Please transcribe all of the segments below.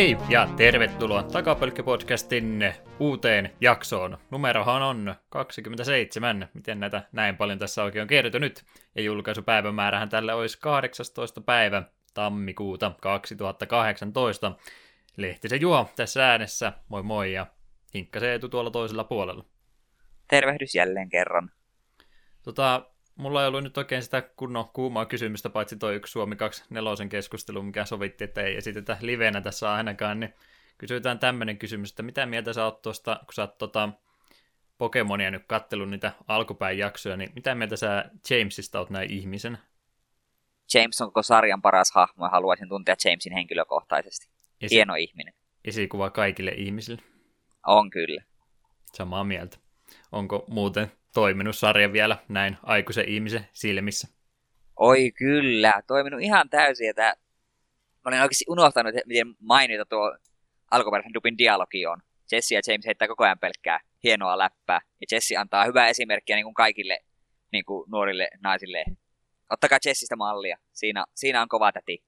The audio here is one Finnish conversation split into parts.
Hei ja tervetuloa Takapölkky-podcastin uuteen jaksoon. Numerohan on 27. Miten näitä näin paljon tässä oikein on kertynyt? Ja julkaisupäivämäärähän tälle olisi 18. päivä tammikuuta 2018. se juo tässä äänessä. Moi moi ja Hinkka Seetu tuolla toisella puolella. Tervehdys jälleen kerran. Tota, mulla ei ollut nyt oikein sitä kunnon kuumaa kysymystä, paitsi toi yksi Suomi 24 keskustelu, mikä sovitti, että ei esitetä livenä tässä ainakaan, niin kysytään tämmöinen kysymys, että mitä mieltä sä oot tuosta, kun sä oot tota, Pokemonia nyt kattelun niitä alkupäin jaksoja, niin mitä mieltä sä Jamesista oot näin ihmisen? James on koko sarjan paras hahmo ja haluaisin tuntea Jamesin henkilökohtaisesti. Esi- Hieno ihminen. Esikuva kaikille ihmisille. On kyllä. Samaa mieltä. Onko muuten toiminut sarja vielä näin aikuisen ihmisen silmissä. Oi kyllä, toiminut ihan täysin. Että mä olin oikeasti unohtanut, miten mainita tuo alkuperäisen dupin dialogi on. Jesse ja James heittää koko ajan pelkkää hienoa läppää. Ja Jesse antaa hyvää esimerkkiä niin kuin kaikille niin kuin nuorille naisille. Ottakaa Jessistä mallia. Siinä, siinä on kova täti.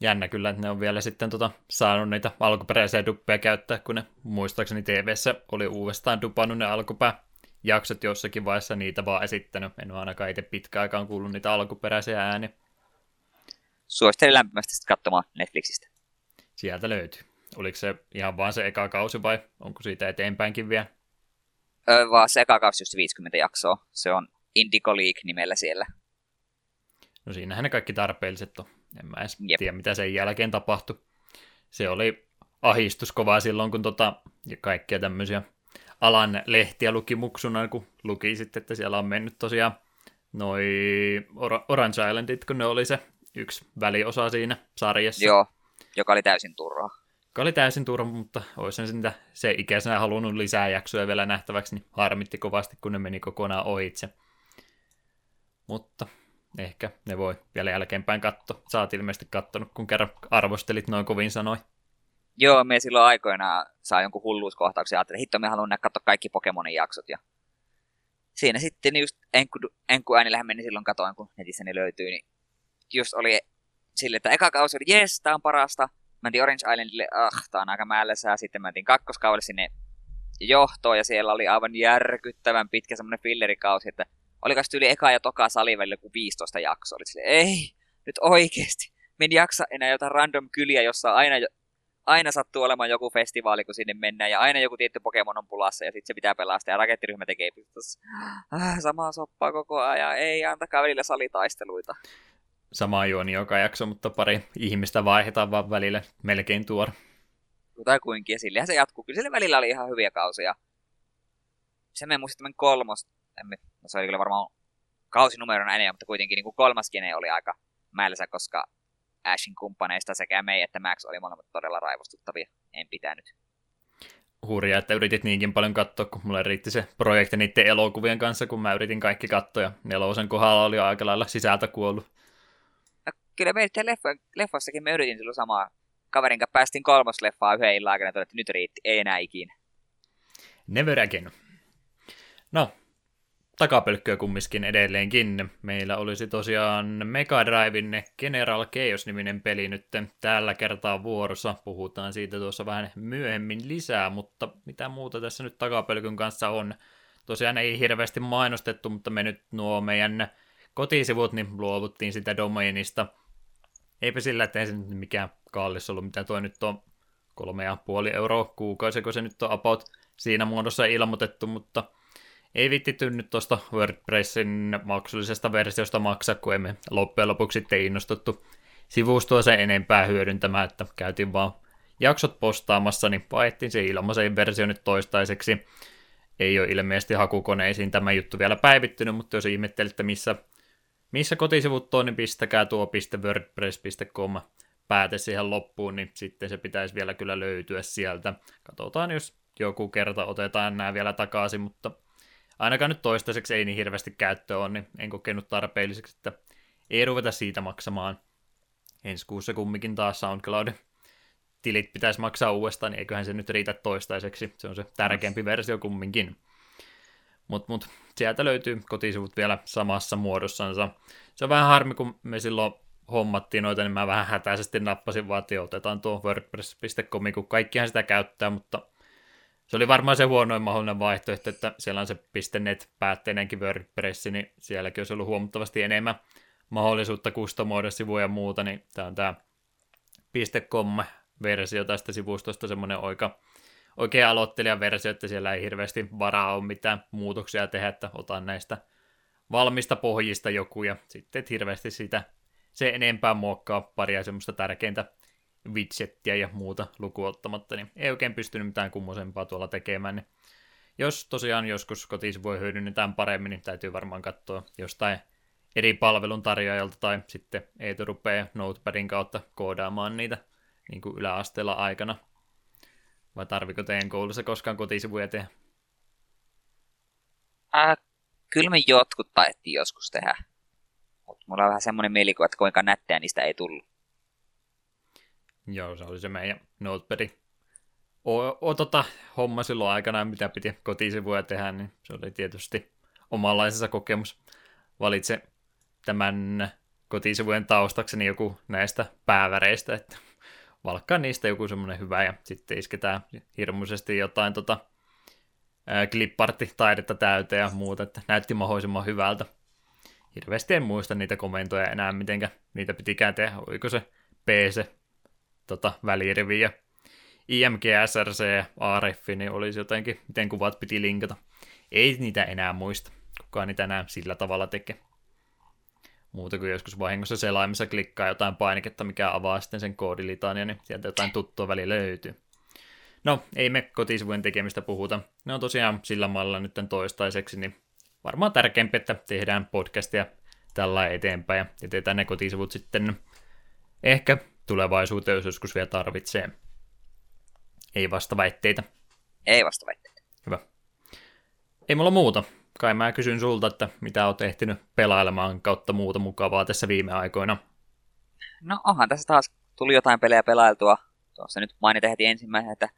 Jännä kyllä, että ne on vielä sitten tota, saanut niitä alkuperäisiä duppeja käyttää, kun ne muistaakseni tv oli uudestaan dupannut ne alkupää jaksot jossakin vaiheessa niitä vaan esittänyt. En ole ainakaan itse pitkään aikaan kuullut niitä alkuperäisiä ääniä. Suosittelen lämpimästi katsomaan Netflixistä. Sieltä löytyy. Oliko se ihan vaan se eka kausi vai onko siitä eteenpäinkin vielä? Öö, vaan se eka kausi just 50 jaksoa. Se on Indigo League nimellä siellä. No siinähän ne kaikki tarpeelliset on. En mä edes Jep. tiedä, mitä sen jälkeen tapahtui. Se oli ahistus kovaa silloin, kun tota, ja kaikkia tämmöisiä alan lehtiä luki muksuna, kun luki sitten, että siellä on mennyt tosiaan noi Orange Islandit, kun ne oli se yksi väliosa siinä sarjassa. Joo, joka oli täysin turhaa. Joka oli täysin turha, mutta olisin sitä se ikäisenä halunnut lisää jaksoja vielä nähtäväksi, niin harmitti kovasti, kun ne meni kokonaan ohitse. Mutta ehkä ne voi vielä jälkeenpäin katsoa. Sä oot ilmeisesti kattonut, kun kerran arvostelit noin kovin sanoi. Joo, me silloin aikoina saa jonkun hulluuskohtauksen ja ajattelin, hitto, me haluan katsoa kaikki Pokemonin jaksot. Ja siinä sitten just enku, enku ääni meni silloin katoin, kun netissä ne löytyy, niin just oli sille, että eka kausi oli, jes, tää on parasta. Mentiin Orange Islandille, ah, tää on aika määllessä. Sitten mentiin kakkoskaudelle sinne johtoon ja siellä oli aivan järkyttävän pitkä semmoinen fillerikausi, että oliko tyyli eka ja toka sali välillä joku 15 jaksoa. Oli sille, ei, nyt oikeesti. Min jaksa enää jotain random kyliä, jossa aina, aina sattuu olemaan joku festivaali, kun sinne mennään, ja aina joku tietty Pokemon on pulassa, ja sitten se pitää pelastaa, ja rakettiryhmä tekee pystyssä. Ah, samaa soppaa koko ajan, ei, antakaa välillä salitaisteluita. Sama juoni joka jakso, mutta pari ihmistä vaihdetaan vaan välillä melkein tuora. Tai kuinkin, ja sillehän se jatkuu. Kyllä sille välillä oli ihan hyviä kausia. Se me muistamme kolmos, emme, no se oli kyllä varmaan kausinumerona enemmän, mutta kuitenkin niin kuin kolmas gene oli aika määllisä, koska Ashin kumppaneista sekä me että Max oli molemmat todella raivostuttavia. En pitänyt. Hurjaa, että yritit niinkin paljon katsoa, kun mulle riitti se projekti niiden elokuvien kanssa, kun mä yritin kaikki katsoa, nelosen kohdalla oli aika lailla sisältä kuollut. No, kyllä me leffa, leffassakin me yritin silloin samaa. Kaverin kanssa päästiin kolmas leffaa yhden illan aikana, että nyt riitti, ei enää ikinä. Never again. No, takapölkköä kumminkin edelleenkin. Meillä olisi tosiaan Mega Driven General Chaos-niminen peli nyt tällä kertaa vuorossa. Puhutaan siitä tuossa vähän myöhemmin lisää, mutta mitä muuta tässä nyt takapölkyn kanssa on. Tosiaan ei hirveästi mainostettu, mutta me nyt nuo meidän kotisivut, niin luovuttiin sitä domainista. Eipä sillä, että ei se nyt mikään kallis ollut, mitä toi nyt on kolme ja puoli euroa kuukausi, kun se nyt on about siinä muodossa ilmoitettu, mutta – ei vittitty nyt tuosta WordPressin maksullisesta versiosta maksaa, kun emme loppujen lopuksi sitten innostuttu sivustoa sen enempää hyödyntämään, että käytiin vaan jaksot postaamassa, niin paettiin se ilmaisen versio nyt toistaiseksi. Ei ole ilmeisesti hakukoneisiin tämä juttu vielä päivittynyt, mutta jos ihmettelitte, missä missä kotisivut on, niin pistäkää tuo .wordpress.com pääte siihen loppuun, niin sitten se pitäisi vielä kyllä löytyä sieltä. Katsotaan, jos joku kerta otetaan nämä vielä takaisin, mutta ainakaan nyt toistaiseksi ei niin hirveästi käyttöä ole, niin en kokenut tarpeelliseksi, että ei ruveta siitä maksamaan. Ensi kuussa kumminkin taas SoundCloudin tilit pitäisi maksaa uudestaan, niin eiköhän se nyt riitä toistaiseksi. Se on se tärkeämpi versio kumminkin. Mutta mut, sieltä löytyy kotisivut vielä samassa muodossansa. Se on vähän harmi, kun me silloin hommattiin noita, niin mä vähän hätäisesti nappasin vaan, että otetaan tuo WordPress.com, kun kaikkihan sitä käyttää, mutta se oli varmaan se huonoin mahdollinen vaihtoehto, että siellä on se .net päätteinenkin WordPress, niin sielläkin olisi ollut huomattavasti enemmän mahdollisuutta kustomoida sivuja ja muuta, niin tämä on tämä .com-versio tästä sivustosta semmoinen oika, oikein aloittelijan versio, että siellä ei hirveästi varaa ole mitään muutoksia tehdä, että otan näistä valmista pohjista joku ja sitten et hirveästi sitä se enempää muokkaa paria semmoista tärkeintä widgettiä ja muuta lukuottamatta, niin ei oikein pystynyt mitään kummosempaa tuolla tekemään, niin jos tosiaan joskus voi hyödynnetään paremmin, niin täytyy varmaan katsoa jostain eri palvelun tarjoajalta tai sitten ei rupeaa Notepadin kautta koodaamaan niitä niin kuin yläasteella aikana. Vai tarviko teidän koulussa koskaan kotisivuja tehdä? Äh, kyllä me jotkut taettiin joskus tehdä. Mutta mulla on vähän semmoinen mielikuva, että kuinka nättejä niistä ei tullut. Joo, se oli se meidän Notepadi. O, o, tota, homma silloin aikana, mitä piti kotisivuja tehdä, niin se oli tietysti omanlaisensa kokemus. Valitse tämän kotisivujen taustakseni joku näistä pääväreistä, että valkkaa niistä joku semmoinen hyvä ja sitten isketään hirmuisesti jotain tota, klipparttitaidetta täyteen ja muuta, että näytti mahdollisimman hyvältä. Hirveästi en muista niitä komentoja enää, mitenkä niitä pitikään tehdä, oliko se PC, tota, välirivi ja IMG, SRC ARF, niin olisi jotenkin, miten kuvat piti linkata. Ei niitä enää muista, kukaan niitä enää sillä tavalla tekee. Muuta kuin joskus vahingossa selaimessa klikkaa jotain painiketta, mikä avaa sitten sen koodilitania, niin sieltä jotain tuttua väli löytyy. No, ei me kotisivujen tekemistä puhuta. Ne on tosiaan sillä mallilla nyt toistaiseksi, niin varmaan tärkeämpi, että tehdään podcastia tällä eteenpäin ja jätetään ne kotisivut sitten ehkä tulevaisuuteen, jos joskus vielä tarvitsee. Ei vasta väitteitä. Ei vasta väitteitä. Hyvä. Ei mulla muuta. Kai mä kysyn sulta, että mitä oot ehtinyt pelailemaan kautta muuta mukavaa tässä viime aikoina. No onhan tässä taas tuli jotain pelejä pelailtua. Tuossa nyt mainita heti ensimmäisen, että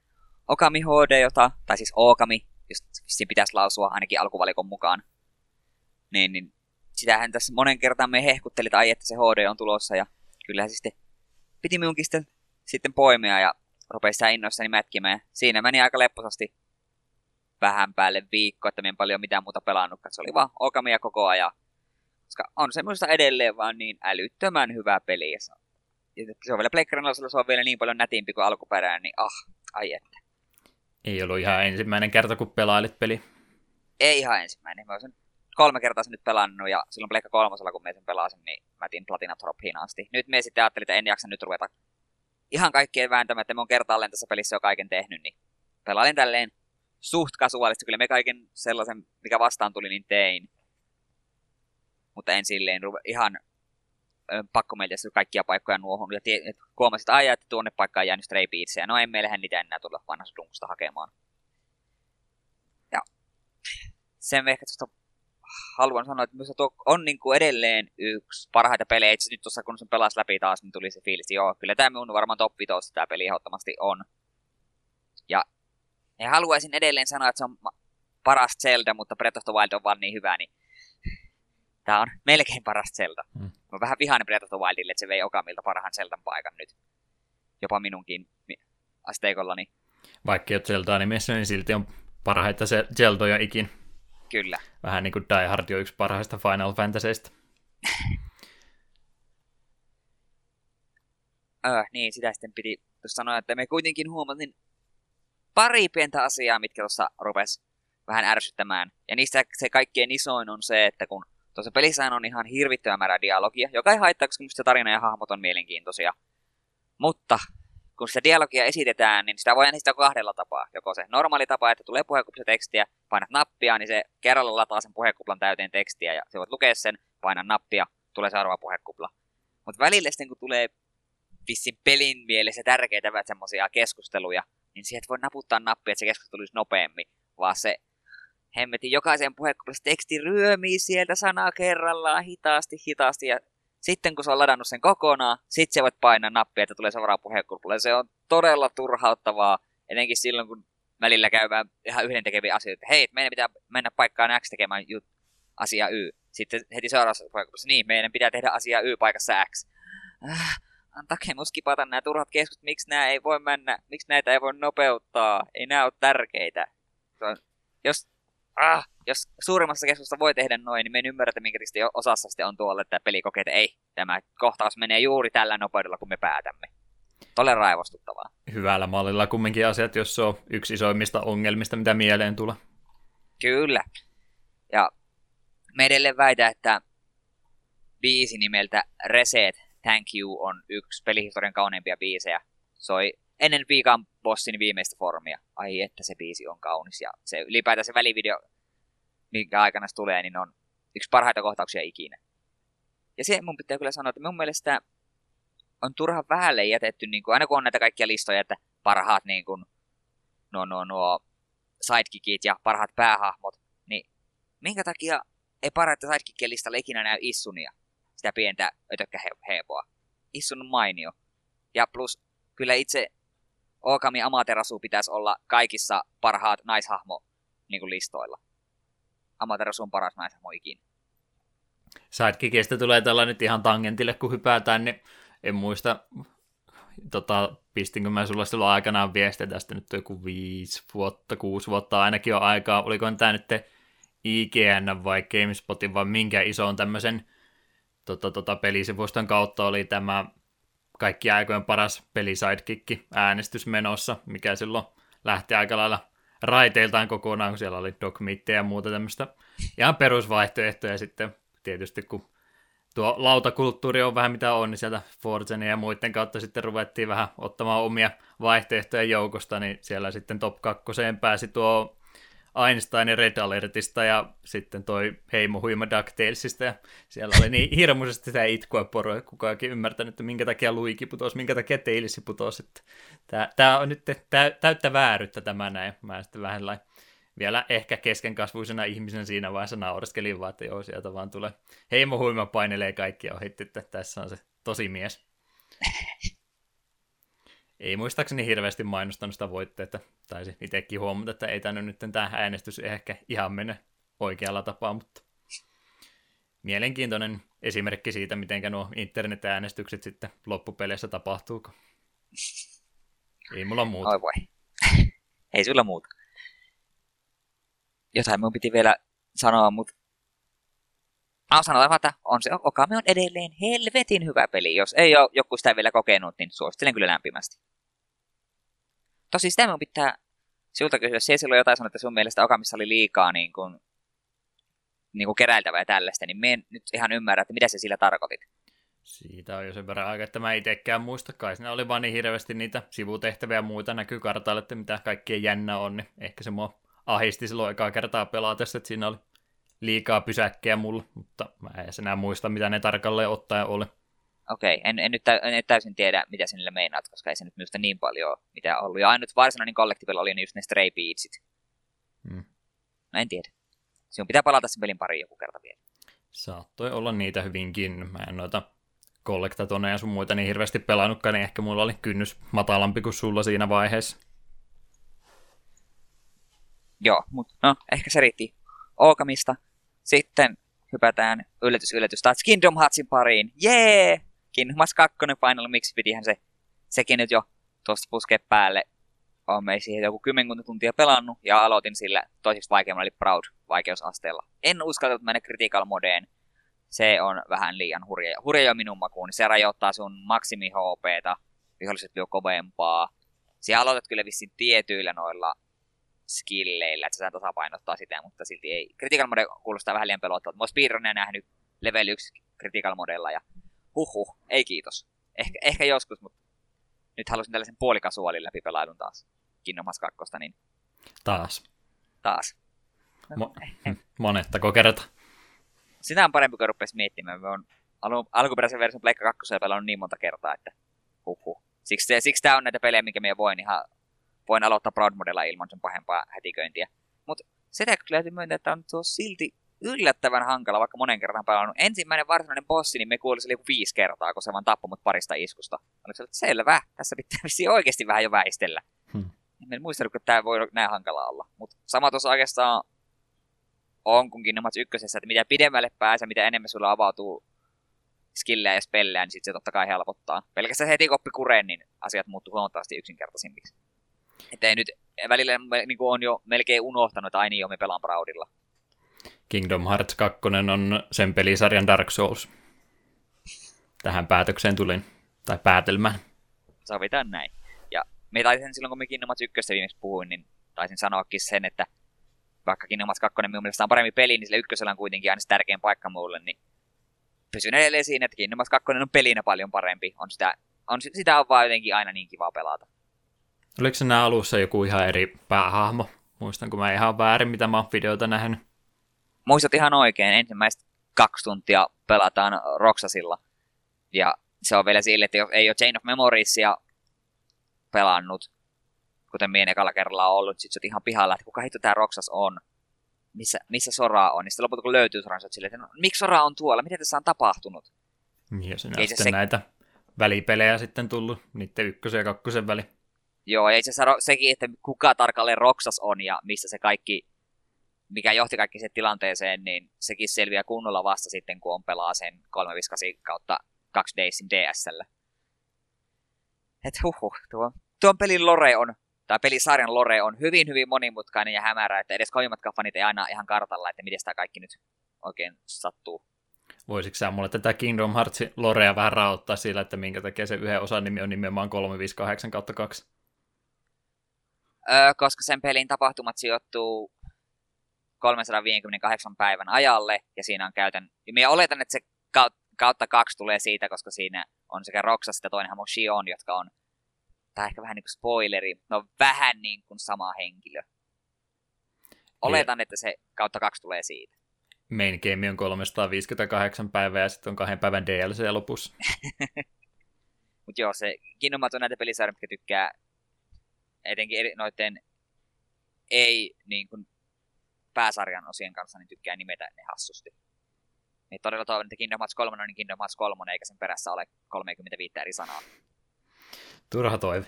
Okami HD, jota, tai siis Okami, just siinä pitäisi lausua ainakin alkuvalikon mukaan. Niin, niin sitähän tässä monen kertaan me hehkutteli, että ai, että se HD on tulossa, ja kyllähän se sitten piti minunkin sitten, sitten poimia, ja rupesi sitä innoissani mätkimään. Siinä meni aika lepposasti vähän päälle viikko, että minä en paljon mitään muuta pelannut. Se oli vaan Okamia koko ajan. Koska on semmoista edelleen vaan niin älyttömän hyvä peli. Ja se on vielä Pleikkarilla, se on vielä niin paljon nätimpi kuin alkuperäinen, niin ah, ai että. Ei ollut ihan ensimmäinen kerta, kun pelailit peli. Ei ihan ensimmäinen. Mä sen kolme kertaa sen nyt pelannut ja silloin Pleikka kolmosella, kun mä sen pelasin, niin mä tin Platina Trophiin asti. Nyt me sitten ajattelin, että en jaksa nyt ruveta ihan kaikkien vääntämään, että mä oon kertaalleen tässä pelissä jo kaiken tehnyt, niin pelailin tälleen suht kasuaalista. Kyllä me kaiken sellaisen, mikä vastaan tuli, niin tein. Mutta en silleen ruve, ihan pakko meiltä kaikkia paikkoja nuohon. Ja tie, että aijaa, että tuonne paikkaan jäänyt stray beatsia. No ei meillähän niitä enää tulla vanhasta dunkusta hakemaan. Ja sen ehkä tuosta haluan sanoa, että tuo on niin kuin edelleen yksi parhaita pelejä. Itse nyt tuossa kun sen pelasi läpi taas, niin tuli se fiilis, joo, kyllä tämä minun varmaan top 5 tämä peli ehdottomasti on. Ja ja haluaisin edelleen sanoa, että se on paras Zelda, mutta Breath of the Wild on vaan niin hyvä, niin tämä on melkein paras Zelda. Mm. Mä vähän vihainen Breath of the Wildille, että se vei Okamilta parhaan Zeldan paikan nyt. Jopa minunkin asteikollani. Vaikka ei ole Zeldaa nimessä, niin silti on parhaita Zeldoja ikin. Kyllä. Vähän niin kuin Die Hard on yksi parhaista Final Fantasyista. öö, niin, sitä sitten piti sanoa, että me kuitenkin huomasin pari pientä asiaa, mitkä tuossa rupes vähän ärsyttämään. Ja niistä se kaikkein isoin on se, että kun tuossa pelissä on ihan hirvittävä määrä dialogia, joka ei haittaa, koska se tarina ja hahmot on mielenkiintoisia. Mutta kun sitä dialogia esitetään, niin sitä voi esittää kahdella tapaa. Joko se normaali tapa, että tulee puhekupla tekstiä, painat nappia, niin se kerralla lataa sen puhekuplan täyteen tekstiä, ja se voit lukea sen, painaa nappia, tulee seuraava puhekupla. Mutta välillä sitten kun tulee vissin pelin mielessä tärkeitä semmoisia keskusteluja, niin sieltä voi naputtaa nappia, että se keskustelu olisi nopeammin, vaan se hemmetin jokaisen puhekuplassa teksti ryömii sieltä sanaa kerrallaan hitaasti, hitaasti, ja sitten kun se on ladannut sen kokonaan, sitten se voit painaa nappia, että tulee seuraava puhekuplalle. Se on todella turhauttavaa, etenkin silloin, kun välillä käydään ihan yhden tekeviä asioita. Hei, meidän pitää mennä paikkaan X tekemään jut, asia Y. Sitten heti seuraavassa paikassa, niin, meidän pitää tehdä asia Y paikassa X. Äh, antakaa mus kipata nämä turhat keskut, miksi nämä ei voi mennä, miksi näitä ei voi nopeuttaa, ei nämä ole tärkeitä. Jos, ah, jos suurimmassa keskusta voi tehdä noin, niin me en ymmärrä, että minkä osassa sitten on tuolla, että peli kokee, että ei, tämä kohtaus menee juuri tällä nopeudella, kun me päätämme. Todella raivostuttavaa. Hyvällä mallilla kumminkin asiat, jos se on yksi isoimmista ongelmista, mitä mieleen tulee. Kyllä. Ja me edelleen väitä, että biisi nimeltä Reset Thank You on yksi pelihistorian kauneimpia biisejä. Soi ennen Viikan bossin viimeistä formia. Ai että se biisi on kaunis. Ja se ylipäätään se välivideo, minkä aikana se tulee, niin on yksi parhaita kohtauksia ikinä. Ja se mun pitää kyllä sanoa, että mun mielestä on turha vähälle jätetty, niin kuin, aina kun on näitä kaikkia listoja, että parhaat niin kuin, nuo, nuo, nuo sidekickit ja parhaat päähahmot, niin minkä takia ei parhaita sidekickien listalla ikinä näy Issunia, sitä pientä ötökkäheepoa. Issun on mainio. Ja plus, kyllä itse Okami Amaterasu pitäisi olla kaikissa parhaat naishahmo niin kuin listoilla. Amaterasu on paras naishahmo ikinä. Sidekickistä tulee tällä nyt ihan tangentille, kun hypätään, niin en muista, tota, pistinkö mä sulla silloin aikanaan viestiä tästä nyt joku viisi vuotta, kuusi vuotta ainakin on aikaa, oliko tämä nyt IGN vai GameSpotin vai minkä ison tämmöisen tota, tota, pelisivuston kautta oli tämä kaikki aikojen paras pelisidekikki äänestys menossa, mikä silloin lähti aika lailla raiteiltaan kokonaan, kun siellä oli dogmitteja ja muuta tämmöistä ihan perusvaihtoehtoja sitten. Tietysti kun tuo lautakulttuuri on vähän mitä on, niin sieltä Forzen ja muiden kautta sitten ruvettiin vähän ottamaan omia vaihtoehtoja joukosta, niin siellä sitten top kakkoseen pääsi tuo Einsteinin Red Alertista ja sitten toi Heimo Huima DuckTalesista ja siellä oli niin hirmuisesti sitä itkua poroa, että kukaankin ymmärtänyt, että minkä takia Luigi putosi, minkä takia Tailsi putosi. Tämä on nyt täyttä vääryyttä tämä näin. Mä sitten vähän lai, vielä ehkä keskenkasvuisena ihmisen siinä vaiheessa naureskelin vaan, että joo, sieltä vaan tulee Heimo Huima painelee kaikkia ohi, että tässä on se tosi mies ei muistaakseni hirveästi mainostanut sitä voitteita. Taisi itsekin huomata, että ei tänne nyt tämä äänestys ehkä ihan mene oikealla tapaa, mutta mielenkiintoinen esimerkki siitä, miten nuo internet-äänestykset sitten loppupeleissä tapahtuuko. Ei mulla muuta. Oi voi. ei sulla muuta. Jotain mun piti vielä sanoa, mutta No, sanotaan, että on se, Okami on edelleen helvetin hyvä peli. Jos ei ole joku sitä vielä kokenut, niin suosittelen kyllä lämpimästi. Tosi sitä minun pitää sinulta kysyä. Se silloin jotain sanoa, että sun mielestä Okamissa oli liikaa niin kuin, niin kuin keräiltävää ja tällaista, niin me en nyt ihan ymmärrä, että mitä se sillä tarkoitit. Siitä on jo sen verran aika, että mä itsekään muista kai. Siinä oli vaan niin hirveästi niitä sivutehtäviä ja muita näkyy kartalle, että mitä kaikkien jännä on, niin ehkä se mua ahisti silloin ekaa kertaa pelatessa, että siinä oli liikaa pysäkkejä mulla, mutta mä en enää muista, mitä ne tarkalleen ottaen oli. Okei, okay. en, en, nyt en täysin tiedä, mitä sinille meinaat, koska ei se nyt minusta niin paljon mitä ollut. Ja ainut varsinainen kollektiivilla oli just ne Stray Beatsit. Hmm. No en tiedä. Sinun pitää palata sen pelin pariin joku kerta vielä. Saattoi olla niitä hyvinkin. Mä en noita kollektatoneja ja sun muita niin hirveästi pelannutkaan, niin ehkä mulla oli kynnys matalampi kuin sulla siinä vaiheessa. Joo, mutta no, ehkä se riitti Ookamista. Sitten hypätään yllätys yllätys taas Kingdom Heartsin pariin. Jee! Kingdom Hearts 2 Final Mix pitihän se sekin nyt jo tuosta puskea päälle. Olen siihen joku kymmenkunta tuntia pelannut ja aloitin sillä toiseksi vaikeammalla eli Proud vaikeusasteella. En uskaltanut mennä critical modeen. Se on vähän liian hurja, hurja minun makuun. Se rajoittaa sun maksimi HPta, viholliset lyö kovempaa. Siellä aloitat kyllä vissiin tietyillä noilla skilleillä, että se tasapainottaa sitä, mutta silti ei. Critical mode kuulostaa vähän liian pelottavalta. Mä oon speedrunia nähnyt level 1 critical modella ja huhhuh, ei kiitos. Ehkä, ehkä joskus, mutta nyt halusin tällaisen puolikasuaalin läpipelailun taas. Kingdom Hearts 2, niin... Taas. Taas. Mo- monettako kerta? Sitä on parempi, kun rupesi miettimään. Me on Al- alkuperäisen version Pleikka 2 pelannut niin monta kertaa, että huhu. Siksi, siksi tämä on näitä pelejä, minkä minä voin ihan voin aloittaa Proud Modella ilman sen pahempaa hätiköintiä. Mutta se täytyy myöntää, että on tuo silti yllättävän hankala, vaikka monen kerran pelannut. Ensimmäinen varsinainen bossi, niin me kuulisi joku viisi kertaa, kun se vaan tappoi mut parista iskusta. Oliko se, että selvä, tässä pitää oikeasti vähän jo väistellä. Hmm. En muistanut, että tämä voi näin hankala olla. Mutta sama tuossa oikeastaan on kuin Kingdom Hearts ykkösessä, että mitä pidemmälle pääsee, mitä enemmän sulla avautuu skillejä ja spellejä, niin sitten se totta kai helpottaa. Pelkästään heti koppi kureen, niin asiat muuttuu huomattavasti yksinkertaisimmiksi. Että ei nyt välillä niin kuin on jo melkein unohtanut, että aina jo me pelaan Proudilla. Kingdom Hearts 2 on sen pelisarjan Dark Souls. Tähän päätökseen tulin, tai päätelmään. Sovitaan näin. Ja me taisin silloin, kun me Kingdom Hearts 1 viimeksi puhuin, niin taisin sanoakin sen, että vaikka Kingdom Hearts 2 minun mielestä on parempi peli, niin sillä ykkösellä on kuitenkin aina se tärkein paikka mulle, niin pysyn edelleen siinä, että Kingdom Hearts 2 on pelinä paljon parempi. On sitä, on, sitä on vaan jotenkin aina niin kiva pelata. Oliko se nämä alussa joku ihan eri päähahmo? Muistan, kun mä ihan väärin, mitä mä oon videoita nähnyt. Muistat ihan oikein. Ensimmäistä kaksi tuntia pelataan Roxasilla. Ja se on vielä sille, että jos ei ole Chain of Memoriesia pelannut, kuten mien ekalla kerralla on ollut, sit sä ihan pihalla, että kuka hitto tää Roxas on, missä, missä Sora on, niin sitten lopulta kun löytyy Sora, niin silleen, että no, miksi Sora on tuolla, mitä tässä on tapahtunut? Ja sinä sitten se... näitä välipelejä sitten tullut, niiden ykkösen ja kakkosen väli. Joo, ja itse asiassa sekin, että kuka tarkalleen Roxas on ja missä se kaikki, mikä johti kaikki se tilanteeseen, niin sekin selviää kunnolla vasta sitten, kun on pelaa sen 358 kautta 2 Daysin DSL. Et huhu, tuo, tuon pelin lore on, tai pelisarjan lore on hyvin, hyvin monimutkainen ja hämärä, että edes kovimmat fanit ei aina ihan kartalla, että miten tämä kaikki nyt oikein sattuu. Voisitko sä mulle tätä Kingdom Hearts lorea vähän raottaa sillä, että minkä takia se yhden osan nimi on nimenomaan 358 kautta 2? öö, koska sen pelin tapahtumat sijoittuu 358 päivän ajalle, ja siinä on käytän... Ja minä oletan, että se kautta kaksi tulee siitä, koska siinä on sekä Roxas että toinen hahmo Shion, jotka on, tai ehkä vähän niin kuin spoileri, no vähän niin kuin sama henkilö. Oletan, että se kautta kaksi tulee siitä. Main game on 358 päivää ja sitten on kahden päivän DLC lopussa. Mutta joo, se Kingdom on näitä pelisarjoja, mitkä tykkää etenkin eri, noiden ei niin kuin, pääsarjan osien kanssa, niin tykkää nimetä ne hassusti. Niin todella toivon, että Kingdom Hearts 3 on niin Kingdom Hearts 3, eikä sen perässä ole 35 eri sanaa. Turha toive.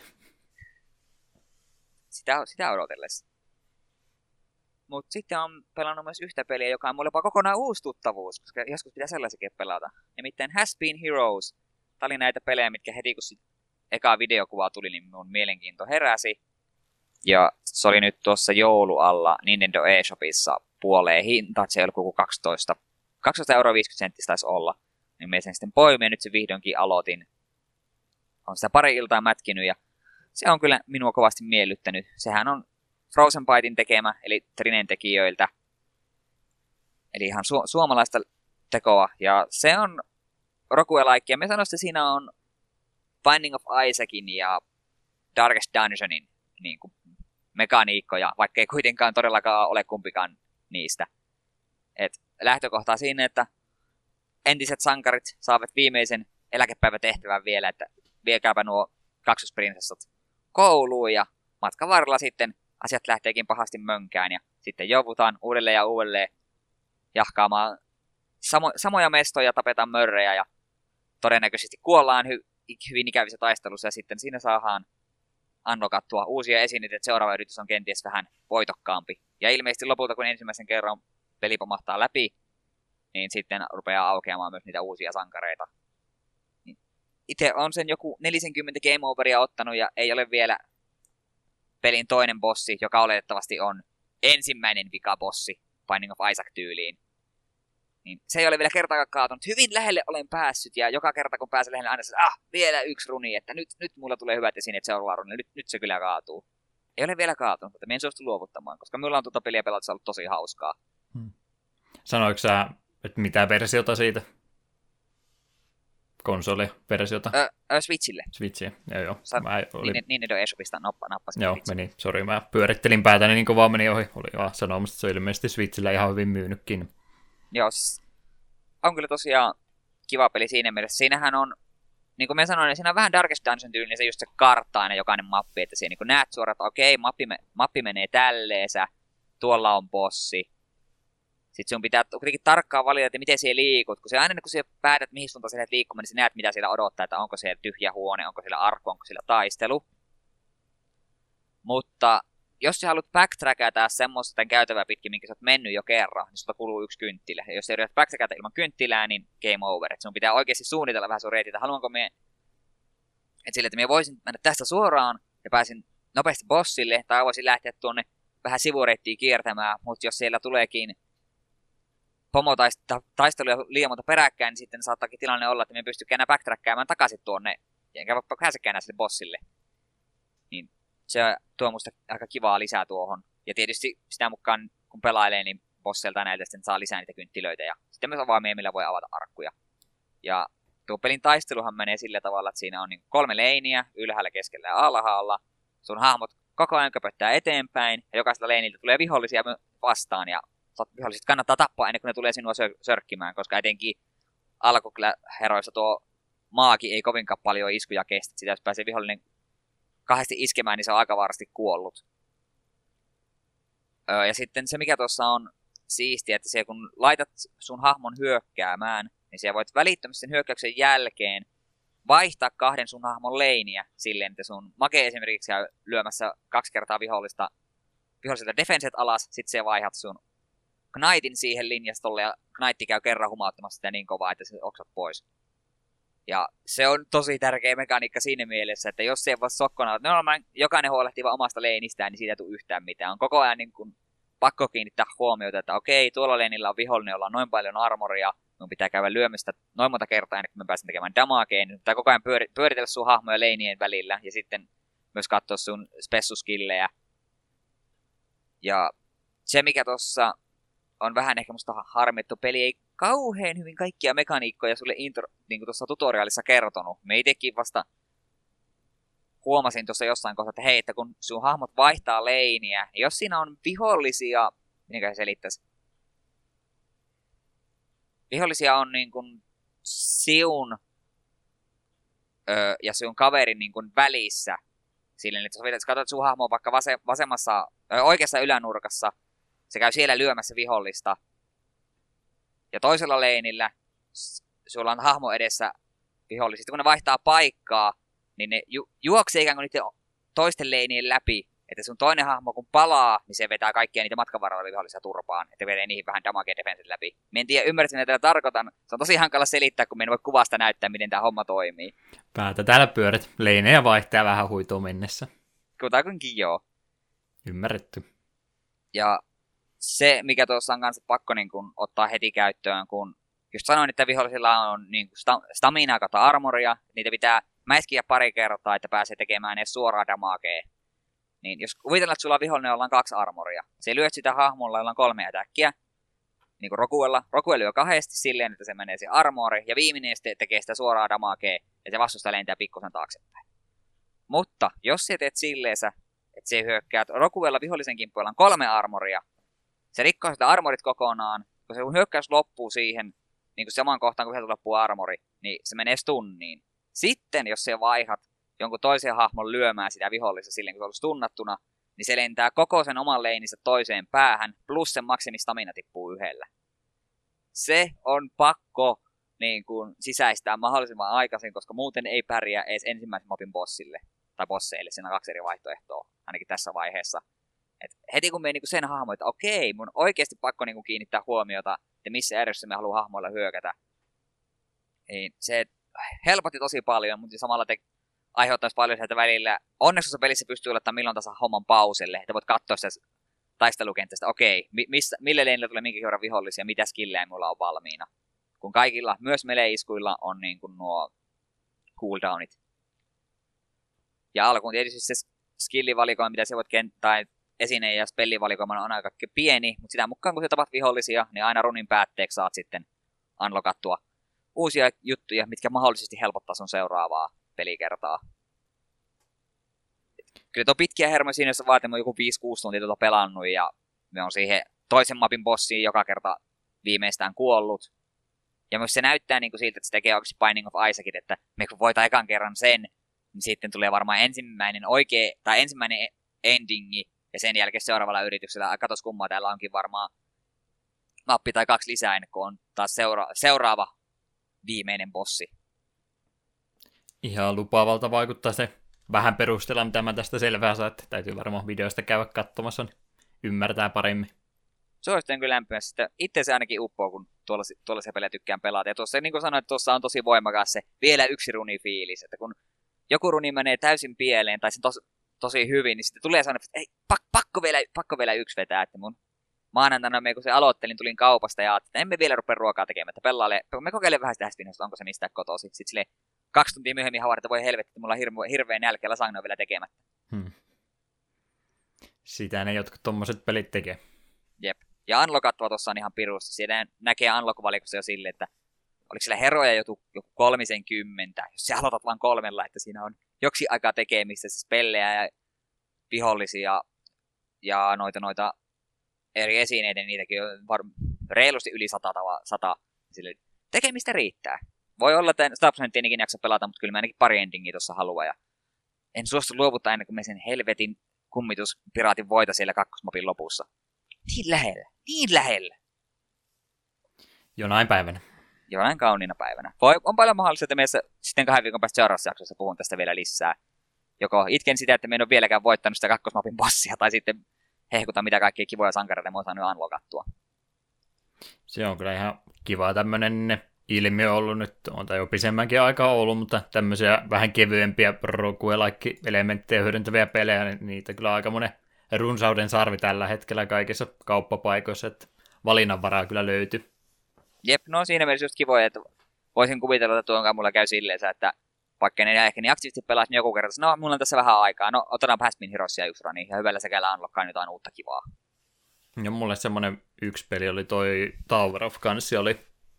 Sitä, sitä odotellessa. Mutta sitten on pelannut myös yhtä peliä, joka on mulle jopa kokonaan uusi tuttavuus, koska joskus pitää sellaisikin pelata. Nimittäin Has Been Heroes. Tämä oli näitä pelejä, mitkä heti kun sit eka videokuva tuli, niin mun mielenkiinto heräsi. Ja se oli nyt tuossa joulualla Nintendo eShopissa puoleen hinta, se ei ollut 12, 12 euroa 50 senttistä taisi olla. Niin me sen sitten poimin ja nyt se vihdoinkin aloitin. On sitä pari iltaa mätkinyt ja se on kyllä minua kovasti miellyttänyt. Sehän on Frozen Bytein tekemä, eli Trinen tekijöiltä. Eli ihan su- suomalaista tekoa. Ja se on Rokuelike, ja me sanoisin, että siinä on Binding of Isaacin ja Darkest Dungeonin niin kuin, mekaniikkoja, vaikka ei kuitenkaan todellakaan ole kumpikaan niistä. Et lähtökohta siinä, että entiset sankarit saavat viimeisen eläkepäivätehtävän vielä, että viekääpä nuo kaksosprinsessat kouluun ja matkan varrella sitten asiat lähteekin pahasti mönkään ja sitten joudutaan uudelleen ja uudelleen jahkaamaan samo- samoja mestoja, tapetaan mörrejä ja todennäköisesti kuollaan hy- hyvin ikävissä taistelussa ja sitten siinä saadaan annokattua uusia esineitä, että seuraava yritys on kenties vähän voitokkaampi. Ja ilmeisesti lopulta, kun ensimmäisen kerran peli pomahtaa läpi, niin sitten rupeaa aukeamaan myös niitä uusia sankareita. Niin itse on sen joku 40 game overia ottanut ja ei ole vielä pelin toinen bossi, joka oletettavasti on ensimmäinen vikabossi Binding of Isaac-tyyliin. Niin se ei ole vielä kertaakaan kaatunut. Hyvin lähelle olen päässyt ja joka kerta kun pääsen lähelle aina se, ah, vielä yksi runi, että nyt, nyt mulla tulee hyvät esineet seuraavalla runilla, nyt, nyt se kyllä kaatuu. Ei ole vielä kaatunut, mutta me en suostu luovuttamaan, koska minulla on tuota peliä pelata ollut tosi hauskaa. Hmm. Sanoiko sä, että mitä versiota siitä? Konsoliversiota? Ö, ö, Switchille. Switchiä, joo joo. Sa- mä olin... Niin, niin, niin eShopista nappa, nappasin Joo, Switch. meni. Sori, mä pyörittelin päätäni niin kuin vaan meni ohi. Oli vaan sanomassa, että se on ilmeisesti Switchillä ihan hyvin myynytkin joo, on kyllä tosiaan kiva peli siinä mielessä. Siinähän on, niin kuin mä sanoin, niin siinä on vähän Darkest Dungeon tyylinen se just se kartta aina jokainen mappi, että siinä niin näet suoraan, että okei, mappi, me, mappi menee tälleensä, tuolla on bossi. Sitten sun pitää kuitenkin tarkkaan valita, että miten siellä liikut, kun se aina kun sä päätät, mihin suuntaan sä liikkumaan, niin sä näet, mitä siellä odottaa, että onko siellä tyhjä huone, onko siellä arku, onko siellä taistelu. Mutta jos sä haluat backtrackata semmoista käytävää pitkin, minkä sä oot mennyt jo kerran, niin sulta kuluu yksi kynttilä. Ja jos sä yrität backtrackata ilman kynttilää, niin game over. Et sun pitää oikeasti suunnitella vähän sun reitit, haluanko me... Et sille, että me voisin mennä tästä suoraan ja pääsin nopeasti bossille, tai voisin lähteä tuonne vähän sivureittiin kiertämään, mutta jos siellä tuleekin pomotaisteluja liian monta peräkkäin, niin sitten saattaakin tilanne olla, että me pystykään enää backtrackkaamaan takaisin tuonne, enkä pääsekään enää sille bossille. Se tuo musta aika kivaa lisää tuohon. Ja tietysti sitä mukaan, kun pelailee, niin bosselta näiltä sitten saa lisää niitä kynttilöitä. Ja sitten myös avaimia, millä voi avata arkkuja. Ja tuo pelin taisteluhan menee sillä tavalla, että siinä on niin kolme leiniä, ylhäällä, keskellä ja alhaalla. Sun hahmot koko ajan köpöttää eteenpäin, ja jokaisella leiniltä tulee vihollisia vastaan, ja viholliset kannattaa tappaa ennen kuin ne tulee sinua sör- sörkkimään, koska etenkin alkuheroissa tuo maaki ei kovinkaan paljon iskuja kestä. Sitä jos pääsee vihollinen kahdesti iskemään, niin se on aika varasti kuollut. Öö, ja sitten se, mikä tuossa on siistiä, että se, kun laitat sun hahmon hyökkäämään, niin siellä voit välittömästi sen hyökkäyksen jälkeen vaihtaa kahden sun hahmon leiniä silleen, että sun make esimerkiksi käy lyömässä kaksi kertaa vihollista, viholliselta defenset alas, sitten se vaihdat sun Knightin siihen linjastolle ja Knight käy kerran humauttamassa sitä niin kovaa, että se oksat pois. Ja se on tosi tärkeä mekaniikka siinä mielessä, että jos se ei voi sokkona, että no, mä, jokainen huolehtii vaan omasta leinistään, niin siitä ei tule yhtään mitään. On koko ajan niin kuin pakko kiinnittää huomiota, että okei, tuolla leinillä on vihollinen, jolla on noin paljon armoria, mun pitää käydä lyömistä noin monta kertaa ennen kuin mä pääsen tekemään damagea, niin pitää koko ajan pyöri, pyöritellä sun hahmoja leinien välillä ja sitten myös katsoa sun spessuskillejä. Ja se, mikä tuossa on vähän ehkä musta harmittu, peli ei kauhean hyvin kaikkia mekaniikkoja sulle intro, niin kuin tuossa tutoriaalissa kertonut. Me itsekin vasta huomasin tuossa jossain kohtaa, että hei, että kun sun hahmot vaihtaa leiniä, niin jos siinä on vihollisia, miten se selittäisi? Vihollisia on niin kuin siun öö, ja sun kaverin niin kuin välissä. Silleen, että jos katsot sun hahmoa vaikka vasemmassa, oikeassa ylänurkassa, se käy siellä lyömässä vihollista, ja toisella leinillä sulla on hahmo edessä vihollisia. Sitten kun ne vaihtaa paikkaa, niin ne ju- juoksee ikään kuin niiden toisten leinien läpi. Että sun toinen hahmo kun palaa, niin se vetää kaikkia niitä matkan varrella vihollisia turpaan. Että vetää niihin vähän damage defensit läpi. Mä en tiedä, ymmärsin, mitä tarkoitan. Se on tosi hankala selittää, kun me en voi kuvasta näyttää, miten tämä homma toimii. Päätä täällä pyörät. Leinejä vaihtaa vähän huitoa mennessä. Kutakuinkin joo. Ymmärretty. Ja se, mikä tuossa on kanssa pakko niin kun, ottaa heti käyttöön, kun just sanoin, että vihollisilla on niin kun, sta- staminaa kautta armoria, niitä pitää mäiskiä pari kertaa, että pääsee tekemään edes suoraa damagea. Niin jos kuvitellaan, että sulla on vihollinen, jolla on kaksi armoria, se lyöt sitä hahmolla, jolla on kolme ätäkkiä, niin kuin Rokuella. Rokuella lyö kahdesti silleen, että se menee se armori, ja viimeinen sitten tekee sitä suoraa damagea, ja se vastusta lentää pikkusen taaksepäin. Mutta jos sä teet silleensä, että se hyökkää Rokuella vihollisen kimppuilla on kolme armoria, se rikkoo sitä armorit kokonaan, kun se hyökkäys loppuu siihen, niin kuin samaan kohtaan, kun se loppuu armori, niin se menee stunniin. Sitten, jos se vaihat jonkun toisen hahmon lyömään sitä vihollista silleen, kun se on ollut stunnattuna, niin se lentää koko sen oman leininsä toiseen päähän, plus sen maksimistamina tippuu yhdellä. Se on pakko niin kuin, sisäistää mahdollisimman aikaisin, koska muuten ei pärjää edes ensimmäisen mopin bossille tai bosseille. Siinä on kaksi eri vaihtoehtoa, ainakin tässä vaiheessa. Et heti kun me niinku sen hahmo, että okei, mun oikeasti pakko niinku kiinnittää huomiota, että missä järjestyksessä me haluaa hahmoilla hyökätä, niin se helpotti tosi paljon, mutta samalla te aiheuttaisi paljon sieltä välillä. Onneksi se pelissä pystyy laittamaan milloin tasa homman pauselle, että voit katsoa sitä taistelukentästä, okei, missä, mille leinille tulee minkä kerran vihollisia, mitä skillejä mulla on valmiina. Kun kaikilla, myös meleiskuilla on niin kuin nuo cooldownit. Ja alkuun tietysti se skillivalikoin, mitä se voit kent- tai esine- ja spellivalikoima on aika pieni, mutta sitä mukaan kun se tapat vihollisia, niin aina runin päätteeksi saat sitten unlockattua uusia juttuja, mitkä mahdollisesti helpottaa sun seuraavaa pelikertaa. Kyllä tuo pitkiä hermoja siinä, jos vaatii joku 5-6 tuntia tuota pelannut ja me on siihen toisen mapin bossiin joka kerta viimeistään kuollut. Ja myös se näyttää niin kuin siltä, että se tekee oikeasti Binding of Isaacin, että me kun voitaan ekan kerran sen, niin sitten tulee varmaan ensimmäinen oikea, tai ensimmäinen e- endingi, ja sen jälkeen seuraavalla yrityksellä, katos kummaa, täällä onkin varmaan mappi tai kaksi lisää ennen kuin on taas seura- seuraava viimeinen bossi. Ihan lupaavalta vaikuttaa se vähän perusteella, mitä mä tästä selvää saan, että täytyy varmaan videoista käydä katsomassa, niin ymmärtää paremmin. Suosittelen kyllä lämpimästi. Itse se ainakin uppoo, kun tuollaisia, pelejä tykkään pelata. Ja tuossa, niin kuin sanoin, että tuossa on tosi voimakas se vielä yksi runi fiilis, että kun joku runi menee täysin pieleen tai se tos, tosi hyvin, niin sitten tulee sellainen, että ei, pak, pakko, vielä, pakko vielä yksi vetää, että mun maanantaina, me, kun se aloittelin, tulin kaupasta ja ajattelin, että emme vielä rupea ruokaa tekemään, että me kokeilen vähän sitä spinosta, onko se mistään kotosi. Sitten sille kaksi tuntia myöhemmin havaita, että voi helvetti, että mulla on hirve, hirveän nälkeä lasagna vielä tekemättä. Hmm. Sitä ne jotkut tommoset pelit tekee. Jep. Ja unlockattua tuossa on ihan pirusti. Siinä näkee unlock-valikossa jo sille, että oliko sillä heroja joku, joku kolmisen kymmentä, jos sä aloitat vain kolmella, että siinä on joksi aikaa tekemistä, siis pellejä ja vihollisia ja noita, noita eri esineitä, niin niitäkin on var- reilusti yli sata, tava, sata sille tekemistä riittää. Voi olla, että Starpsen tietenkin jaksa pelata, mutta kyllä mä ainakin pari endingiä tuossa haluan. Ja en suostu luovuttaa ennen kuin me sen helvetin kummituspiraatin voita siellä kakkosmopin lopussa. Niin lähellä, niin lähellä. Jonain päivänä. Jonain kauniina päivänä. Voi, on paljon mahdollista, että meissä sitten kahden viikon päästä seuraavassa jaksossa puhun tästä vielä lisää. Joko itken sitä, että me en ole vieläkään voittanut sitä kakkosmapin bossia, tai sitten hehkuta mitä kaikkia kivoja sankareita me on saanut unlockattua. Se on kyllä ihan kiva tämmönen ilmiö ollut nyt, on tai jo pisemmänkin aikaa ollut, mutta tämmöisiä vähän kevyempiä roguelike-elementtejä hyödyntäviä pelejä, niin niitä kyllä aika monen runsauden sarvi tällä hetkellä kaikissa kauppapaikoissa, että valinnanvaraa kyllä löytyy. Jep, no siinä mielessä just kivoja, että voisin kuvitella, että tuon mulla käy silleen, että vaikka ne ehkä niin aktiivisesti pelaisi niin joku kerta, no mulla on tässä vähän aikaa, no otetaan Pastmin Heroesia yksi rani, ja hyvällä sekällä unlockaan jotain uutta kivaa. Ja mulle semmonen yksi peli oli toi Tower of Guns, oli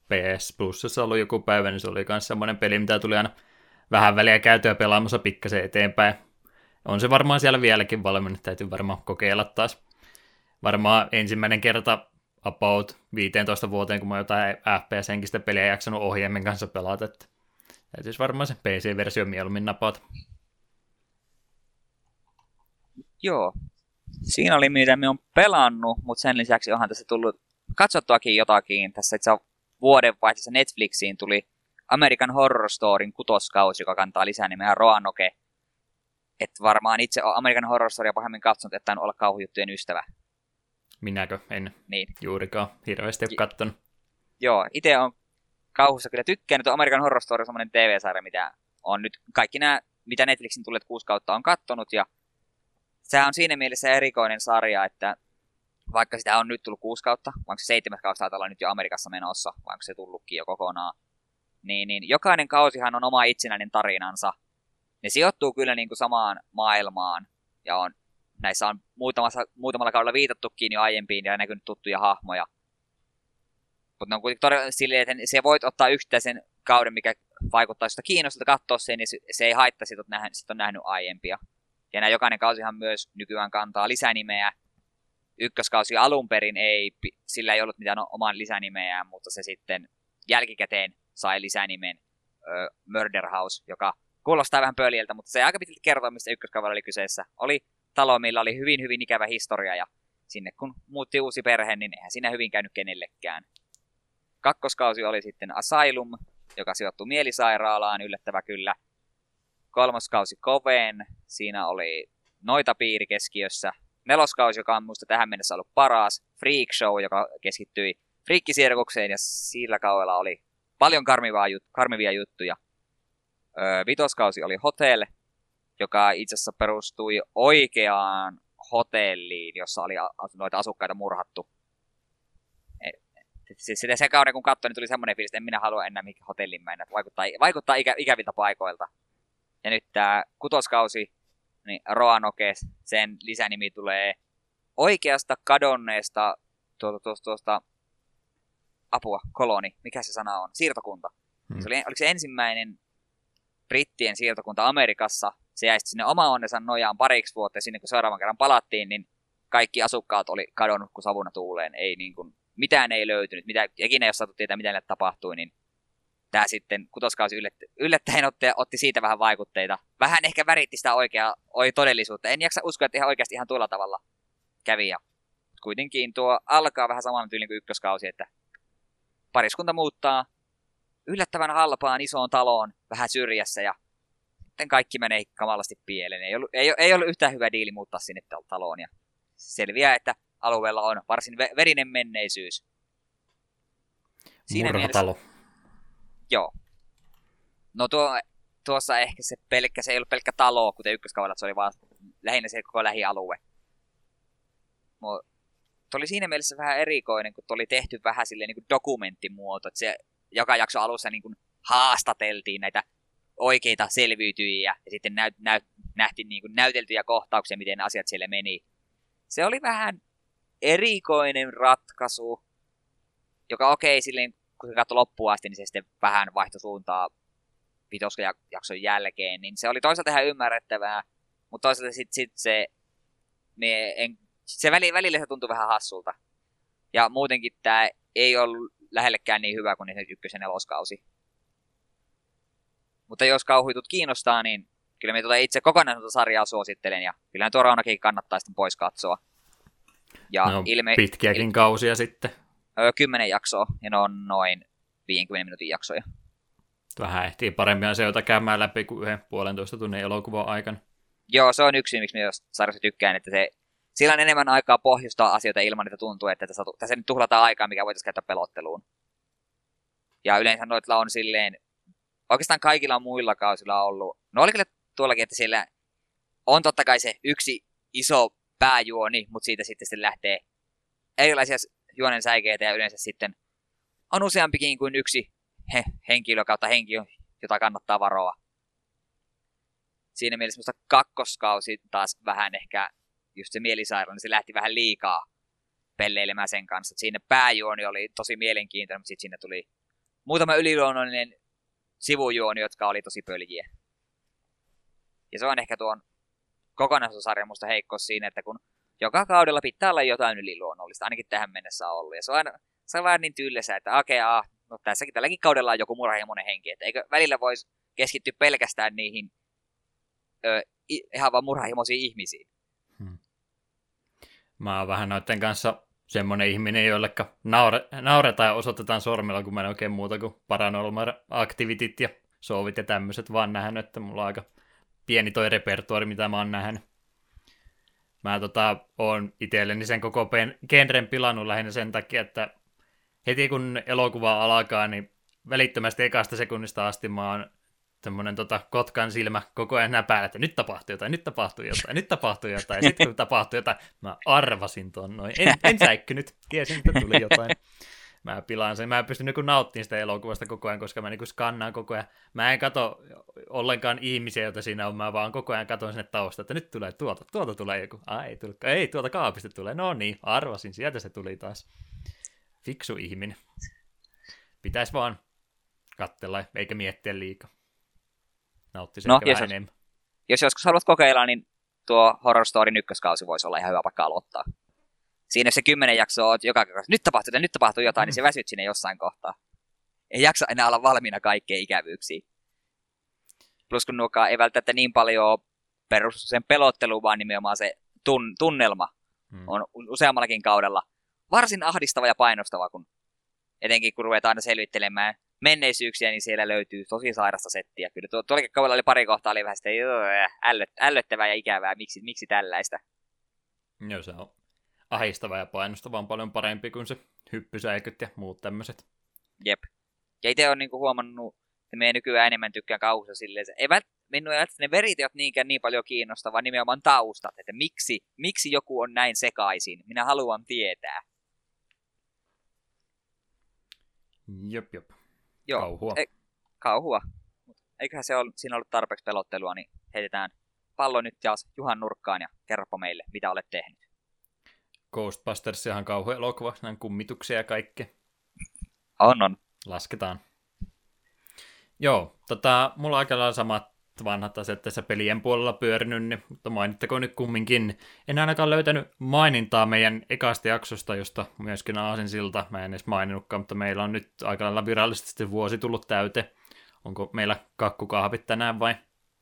PS Plusassa ollut joku päivä, niin se oli myös semmoinen peli, mitä tuli aina vähän väliä käytyä pelaamassa pikkasen eteenpäin. On se varmaan siellä vieläkin valmiina, täytyy varmaan kokeilla taas. Varmaan ensimmäinen kerta about 15 vuoteen, kun mä jotain FPS-henkistä peliä jaksanut ohjelmin kanssa pelata, että täytyisi varmaan se PC-versio mieluummin napata. Joo. Siinä oli mitä me on pelannut, mutta sen lisäksi onhan tässä tullut katsottuakin jotakin. Tässä itse vuodenvaihteessa Netflixiin tuli American Horror Storyn kutoskausi, joka kantaa lisää nimeä Roanoke. että varmaan itse American Horror Storya pahemmin katsonut, että en olla kauhujuttujen ystävä. Minäkö? En niin. juurikaan hirveästi ole kattonut. Joo, itse on kauhussa kyllä tykkään, että American Horror Story on semmoinen TV-sarja, mitä on nyt kaikki nämä, mitä Netflixin tulleet kuusi kautta on kattonut, ja sehän on siinä mielessä erikoinen sarja, että vaikka sitä on nyt tullut kuusi kautta, vaikka se seitsemäs kausi taitaa olla nyt jo Amerikassa menossa, vaikka se tullutkin jo kokonaan, niin, niin jokainen kausihan on oma itsenäinen tarinansa. Ne sijoittuu kyllä niin kuin samaan maailmaan, ja on, näissä on muutamassa, muutamalla kaudella viitattukin jo aiempiin ja näkynyt tuttuja hahmoja. Mutta ne on kuitenkin todella silleen, että se voit ottaa yksittäisen kauden, mikä vaikuttaa sitä kiinnostusta katsoa sen, niin se ei haittaa, että sit on nähnyt aiempia. Ja nämä jokainen kausihan myös nykyään kantaa lisänimeä. Ykköskausi alun perin ei, sillä ei ollut mitään oman lisänimeään, mutta se sitten jälkikäteen sai lisänimen ö, Murder House, joka kuulostaa vähän pöljältä, mutta se aika pitkälti kertoo, mistä ykköskaudella oli kyseessä. Oli talo, millä oli hyvin, hyvin ikävä historia, ja sinne kun muutti uusi perhe, niin eihän siinä hyvin käynyt kenellekään. Kakkoskausi oli sitten Asylum, joka sijoittui mielisairaalaan, yllättävä kyllä. Kolmoskausi Koven, siinä oli noita piiri keskiössä. Neloskausi, joka on minusta tähän mennessä ollut paras. Freak Show, joka keskittyi friikkisirkukseen ja sillä kaudella oli paljon karmivaa karmivia juttuja. Öö, vitoskausi oli Hotel, joka itse asiassa perustui oikeaan hotelliin, jossa oli noita asukkaita murhattu siis sitä sen kauden kun katsoin, niin tuli semmoinen fiilis, että en minä halua enää mikä hotellin mennä. Vaikuttaa, vaikuttaa ikä, ikäviltä paikoilta. Ja nyt tämä kutoskausi, niin Roanoke, sen lisänimi tulee oikeasta kadonneesta tuosta, tuosta, tuosta apua, koloni, mikä se sana on, siirtokunta. Hmm. Se oli, oliko se ensimmäinen brittien siirtokunta Amerikassa, se jäi sinne oma onnensa nojaan pariksi vuotta, ja sinne kun seuraavan kerran palattiin, niin kaikki asukkaat oli kadonnut kuin savuna tuuleen, ei niin kuin mitään ei löytynyt, mitä, ikinä ei ole saatu tietää, mitä niille tapahtui, niin tämä sitten kutoskausi yllättäen, yllättäen otti, otti siitä vähän vaikutteita. Vähän ehkä väritti sitä oikeaa oi todellisuutta. En jaksa uskoa, että ihan oikeasti ihan tuolla tavalla kävi. Ja kuitenkin tuo alkaa vähän saman tyylin kuin ykköskausi, että pariskunta muuttaa yllättävän halpaan isoon taloon vähän syrjässä ja sitten kaikki menee kamalasti pieleen. Ei ollut, ei, ei ollut yhtään hyvä diili muuttaa sinne taloon ja selviää, että alueella on varsin verinen menneisyys. Siinä Murhatalo. Mielessä, joo. No tuo, tuossa ehkä se pelkkä, se ei ollut pelkkä talo, kuten ykköskaudella, se oli vaan lähinnä se koko lähialue. Mutta oli siinä mielessä vähän erikoinen, kun oli tehty vähän silleen niin kuin dokumenttimuoto, että se joka jakso alussa niin kuin haastateltiin näitä oikeita selviytyjiä ja sitten näyt, näyt, nähtiin niin kuin näyteltyjä kohtauksia, miten asiat siellä meni. Se oli vähän erikoinen ratkaisu, joka okei, okay, silleen kun se katsoi loppuun asti, niin se sitten vähän vaihtoi suuntaa jakson jälkeen, niin se oli toisaalta ihan ymmärrettävää, mutta toisaalta sitten sit se, me en, se väli, välillä se tuntui vähän hassulta. Ja muutenkin tämä ei ollut lähellekään niin hyvä kuin se ykkösen neloskausi. Mutta jos kauhuitut kiinnostaa, niin kyllä me tulee itse kokonaisuutta sarjaa suosittelen, ja kyllä tuo Raunakin kannattaa sitten pois katsoa. Ja no, ilme... pitkiäkin il... kausia sitten. Öö, kymmenen jaksoa, ja ne on noin 50 minuutin jaksoja. Vähän ehtii paremmin asioita käymään läpi kuin yhden puolentoista tunnin elokuvan aikana. Joo, se on yksi, miksi minä sarjassa tykkään, että se, sillä on enemmän aikaa pohjustaa asioita ilman, että tuntuu, että tässä, tässä nyt tuhlataan aikaa, mikä voitaisiin käyttää pelotteluun. Ja yleensä noilla on silleen, oikeastaan kaikilla muilla kausilla on ollut, no oli kyllä tuollakin, että siellä on totta kai se yksi iso pääjuoni, mutta siitä sitten se lähtee erilaisia juonen säikeitä ja yleensä sitten on useampikin kuin yksi he, henkilö kautta henkilö, jota kannattaa varoa. Siinä mielessä musta kakkoskausi taas vähän ehkä just se mielisairaala, niin se lähti vähän liikaa pelleilemään sen kanssa. siinä pääjuoni oli tosi mielenkiintoinen, mutta sitten siinä tuli muutama yliluonnollinen sivujuoni, jotka oli tosi pöljiä. Ja se on ehkä tuon kokonaisuusarjan musta heikkous siinä, että kun joka kaudella pitää olla jotain yliluonnollista, ainakin tähän mennessä on ollut. Ja se on, se on vähän niin tyylessä, että okei, okay, no tässäkin tälläkin kaudella on joku murhahimoinen henki, että eikö välillä voisi keskittyä pelkästään niihin ö, ihan vaan murhahimoisiin ihmisiin. Mä oon vähän noiden kanssa semmoinen ihminen, jolle naure, nauretaan ja osoitetaan sormella, kun mä en oikein muuta kuin paranormal activityt ja soovit ja tämmöiset vaan nähnyt, että mulla on aika pieni toi repertuari, mitä mä oon nähnyt. Mä tota, oon itselleni sen koko pen, genren pilannut lähinnä sen takia, että heti kun elokuva alkaa, niin välittömästi ekasta sekunnista asti mä oon semmoinen tota, kotkan silmä koko ajan näpäällä, että nyt tapahtuu jotain, nyt tapahtuu jotain, nyt tapahtuu jotain. Ja sitten kun tapahtuu jotain, mä arvasin ton noin. En, en säikkynyt, tiesin, että tuli jotain. Mä pilaan sen. Mä en pysty niinku nauttimaan sitä elokuvasta koko ajan, koska mä niinku skannaan koko ajan. Mä en kato ollenkaan ihmisiä, joita siinä on, mä vaan koko ajan katon sinne tausta, että nyt tulee tuolta, tuolta tulee joku. Ai, ei tullutkaan, ei, tuolta kaapista tulee. No niin, arvasin, sieltä se tuli taas. Fiksu ihminen. Pitäisi vaan katsella, eikä miettiä liikaa nauttisi no, jos, enemmän. Jos joskus haluat kokeilla, niin tuo Horror Story ykköskausi voisi olla ihan hyvä paikka aloittaa. Siinä se kymmenen jaksoa on joka kerran, nyt tapahtuu jotain, nyt tapahtuu jotain, mm. niin se väsyt sinne jossain kohtaa. Ei jaksa enää olla valmiina kaikkeen ikävyyksiin. Plus kun nuokaan ei välttämättä niin paljon perustu sen pelotteluun, vaan nimenomaan se tun, tunnelma mm. on useammallakin kaudella varsin ahdistava ja painostava, kun etenkin kun ruvetaan aina selvittelemään menneisyyksiä, niin siellä löytyy tosi sairasta settiä. Kyllä tuo, tuolla kaudella oli pari kohtaa, oli vähän sitä ällöt, ällöttävää ja ikävää, miksi, miksi tällaista. Joo, se on ahistava ja painostava on paljon parempi kuin se hyppysäiköt ja muut tämmöiset. Jep. Ja itse olen niinku huomannut, että me nykyään enemmän tykkään kauhussa silleen, ei vält, minun ei ne veriteot niinkään niin paljon kiinnosta, vaan nimenomaan taustat, että miksi, miksi joku on näin sekaisin. Minä haluan tietää. Jop, jop. Joo, kauhua. E, kauhua. Eiköhän se ole, siinä ollut tarpeeksi pelottelua, niin heitetään pallo nyt taas Juhan nurkkaan ja kerropa meille, mitä olet tehnyt. Ghostbusters ihan kauhean elokuva, näin kummituksia ja kaikki. On, on. Lasketaan. Joo, tota, mulla on aika lailla samat vanhat asiat tässä pelien puolella pyörinyt, niin, mutta mainittakoon nyt kumminkin. En ainakaan löytänyt mainintaa meidän ekasta jaksosta, josta myöskin Aasinsilta, mä en edes maininnutkaan, mutta meillä on nyt aika lailla virallisesti vuosi tullut täyte. Onko meillä kakkukahvit tänään vai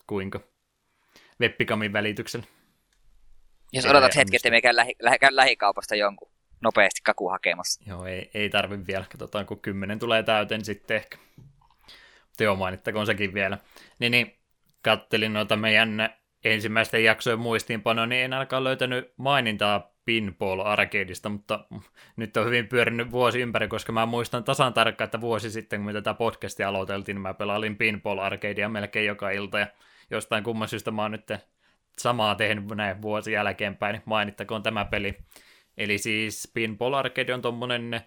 kuinka? Webbikamin välityksellä. Jos odotat hetki, että me käy, lähi, lähikaupasta jonkun nopeasti kaku hakemassa. Joo, ei, ei tarvi vielä. Katsotaan, kun kymmenen tulee täyteen, sitten ehkä. Joo, mainittakoon sekin vielä. Niin, niin kattelin noita meidän ensimmäisten jaksojen muistiinpanoa, niin en ainakaan löytänyt mainintaa Pinball Arcadeista, mutta nyt on hyvin pyörinyt vuosi ympäri, koska mä muistan tasan tarkkaan, että vuosi sitten, kun me tätä podcastia aloiteltiin, niin mä pelailin Pinball Arcadea melkein joka ilta, ja jostain kumman syystä mä oon nyt samaa tehnyt näin vuosi jälkeenpäin, niin mainittakoon tämä peli. Eli siis Pinball Arcade on tommonen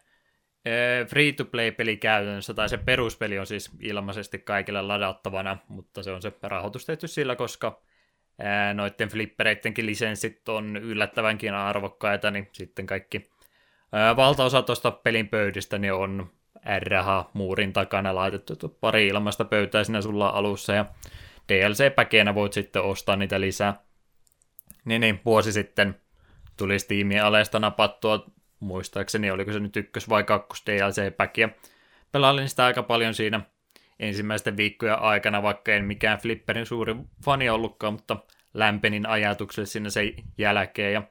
free-to-play-peli käytännössä, tai se peruspeli on siis ilmaisesti kaikille ladattavana, mutta se on se rahoitus tehty sillä, koska noiden flippereittenkin lisenssit on yllättävänkin arvokkaita, niin sitten kaikki valtaosa tuosta pelin pöydistä niin on RH-muurin takana laitettu pari ilmasta pöytää siinä sulla alussa, ja DLC-päkeenä voit sitten ostaa niitä lisää. Niin, niin vuosi sitten tuli Steamin alesta napattua muistaakseni, oliko se nyt ykkös- vai kakkos DLC-päkiä. Pelailin sitä aika paljon siinä ensimmäisten viikkojen aikana, vaikka en mikään Flipperin suuri fani ollutkaan, mutta lämpenin ajatukselle sinne sen jälkeen ja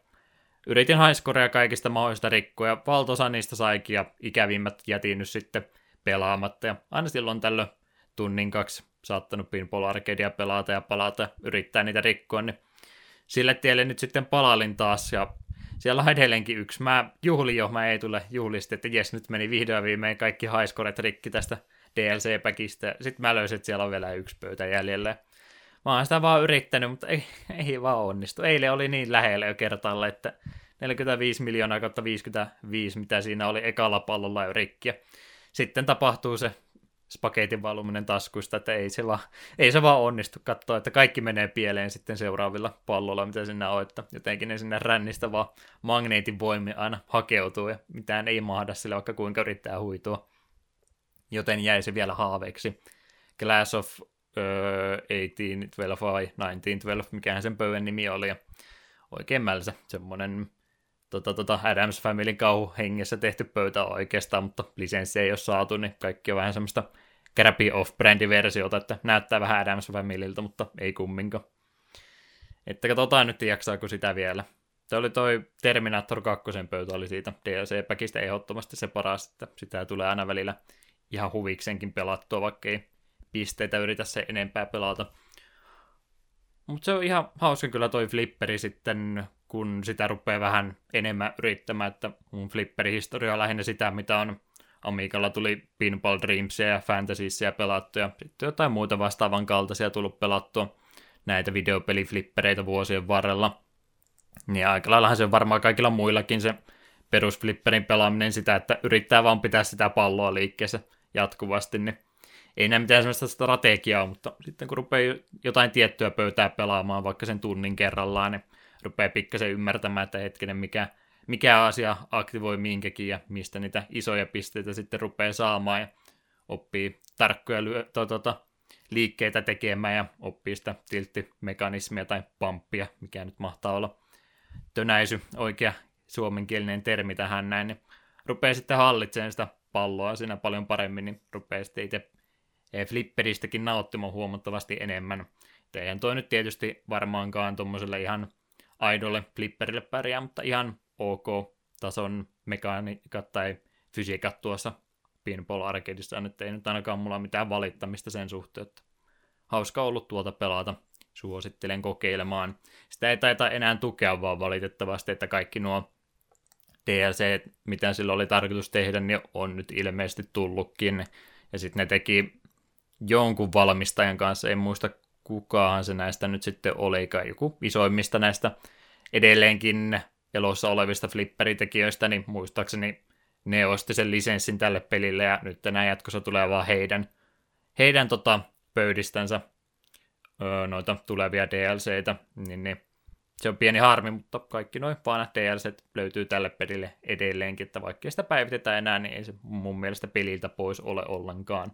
yritin haiskorea kaikista mahdollisista rikkoja. Valtaosa niistä saikin ja ikävimmät jätin nyt sitten pelaamatta ja aina silloin tällöin tunnin kaksi saattanut Pinball Arcadea pelata ja palata ja yrittää niitä rikkoa, niin sille tielle nyt sitten palailin taas ja siellä on edelleenkin yksi. Mä juhlin jo, mä ei tule juhlisti, että jes, nyt meni vihdoin viimein kaikki haiskoret rikki tästä DLC-päkistä. Sitten mä löysin, että siellä on vielä yksi pöytä jäljellä. Mä oon sitä vaan yrittänyt, mutta ei, ei vaan onnistu. Eilen oli niin lähellä jo kertalla, että 45 miljoonaa kautta 55, mitä siinä oli ekalla pallolla jo rikkiä. Sitten tapahtuu se spagetin valuminen taskuista, että ei se, vaan, ei se vaan onnistu katsoa, että kaikki menee pieleen sitten seuraavilla pallolla, mitä sinne on, että jotenkin ne sinne rännistä vaan magneetin voimi aina hakeutuu ja mitään ei mahda sille, vaikka kuinka yrittää huitua. Joten jäi se vielä haaveeksi. Glass of uh, 1812 vai 1912, mikähän sen pöydän nimi oli, ja oikein mälsä, semmoinen tota, tota Adams Family kauhu hengessä tehty pöytä oikeastaan, mutta lisenssi ei ole saatu, niin kaikki on vähän semmoista crappy off-brändi-versiota, että näyttää vähän Adams Familyltä, mutta ei kumminkaan. Että katsotaan nyt, jaksaako sitä vielä. Se oli toi Terminator 2 pöytä, oli siitä DLC-päkistä ehdottomasti se paras, että sitä tulee aina välillä ihan huviksenkin pelattua, vaikka ei pisteitä yritä se enempää pelata. Mutta se on ihan hauska kyllä toi flipperi sitten, kun sitä rupeaa vähän enemmän yrittämään, että mun flipperihistoria on lähinnä sitä, mitä on Amigalla tuli Pinball Dreamsia ja Fantasiesia pelattu ja sitten jotain muuta vastaavan kaltaisia tullut pelattua näitä videopeliflippereitä vuosien varrella. Niin aika laillahan se on varmaan kaikilla muillakin se perusflipperin pelaaminen sitä, että yrittää vaan pitää sitä palloa liikkeessä jatkuvasti, niin ei näe mitään sellaista strategiaa, mutta sitten kun rupeaa jotain tiettyä pöytää pelaamaan vaikka sen tunnin kerrallaan, niin rupeaa pikkasen ymmärtämään, että hetkinen, mikä, mikä asia aktivoi minkäkin ja mistä niitä isoja pisteitä sitten rupeaa saamaan ja oppii tarkkoja lyö, to, to, to, liikkeitä tekemään ja oppii sitä tilttimekanismia tai pamppia, mikä nyt mahtaa olla tönäisy, oikea suomenkielinen termi tähän näin, niin rupeaa sitten hallitsemaan sitä palloa siinä paljon paremmin, niin rupeaa sitten itse eh, flipperistäkin nauttimaan huomattavasti enemmän. Eihän toi nyt tietysti varmaankaan tuommoiselle ihan aidolle flipperille pärjää, mutta ihan ok tason mekaniikat tai fysiikat tuossa Pinball Arcadeissa nyt ei nyt ainakaan mulla mitään valittamista sen suhteen, että hauska ollut tuolta pelata. Suosittelen kokeilemaan. Sitä ei taita enää tukea vaan valitettavasti, että kaikki nuo DLC, mitä sillä oli tarkoitus tehdä, niin on nyt ilmeisesti tullutkin. Ja sitten ne teki jonkun valmistajan kanssa, en muista kukaan se näistä nyt sitten oli, joku isoimmista näistä edelleenkin elossa olevista flipperitekijöistä, niin muistaakseni ne osti sen lisenssin tälle pelille, ja nyt tänään jatkossa tulee vaan heidän, heidän tota, pöydistänsä öö, noita tulevia DLCitä, niin, niin se on pieni harmi, mutta kaikki noin vanhat DLCt löytyy tälle pelille edelleenkin, että vaikka sitä päivitetään enää, niin ei se mun mielestä peliltä pois ole ollenkaan.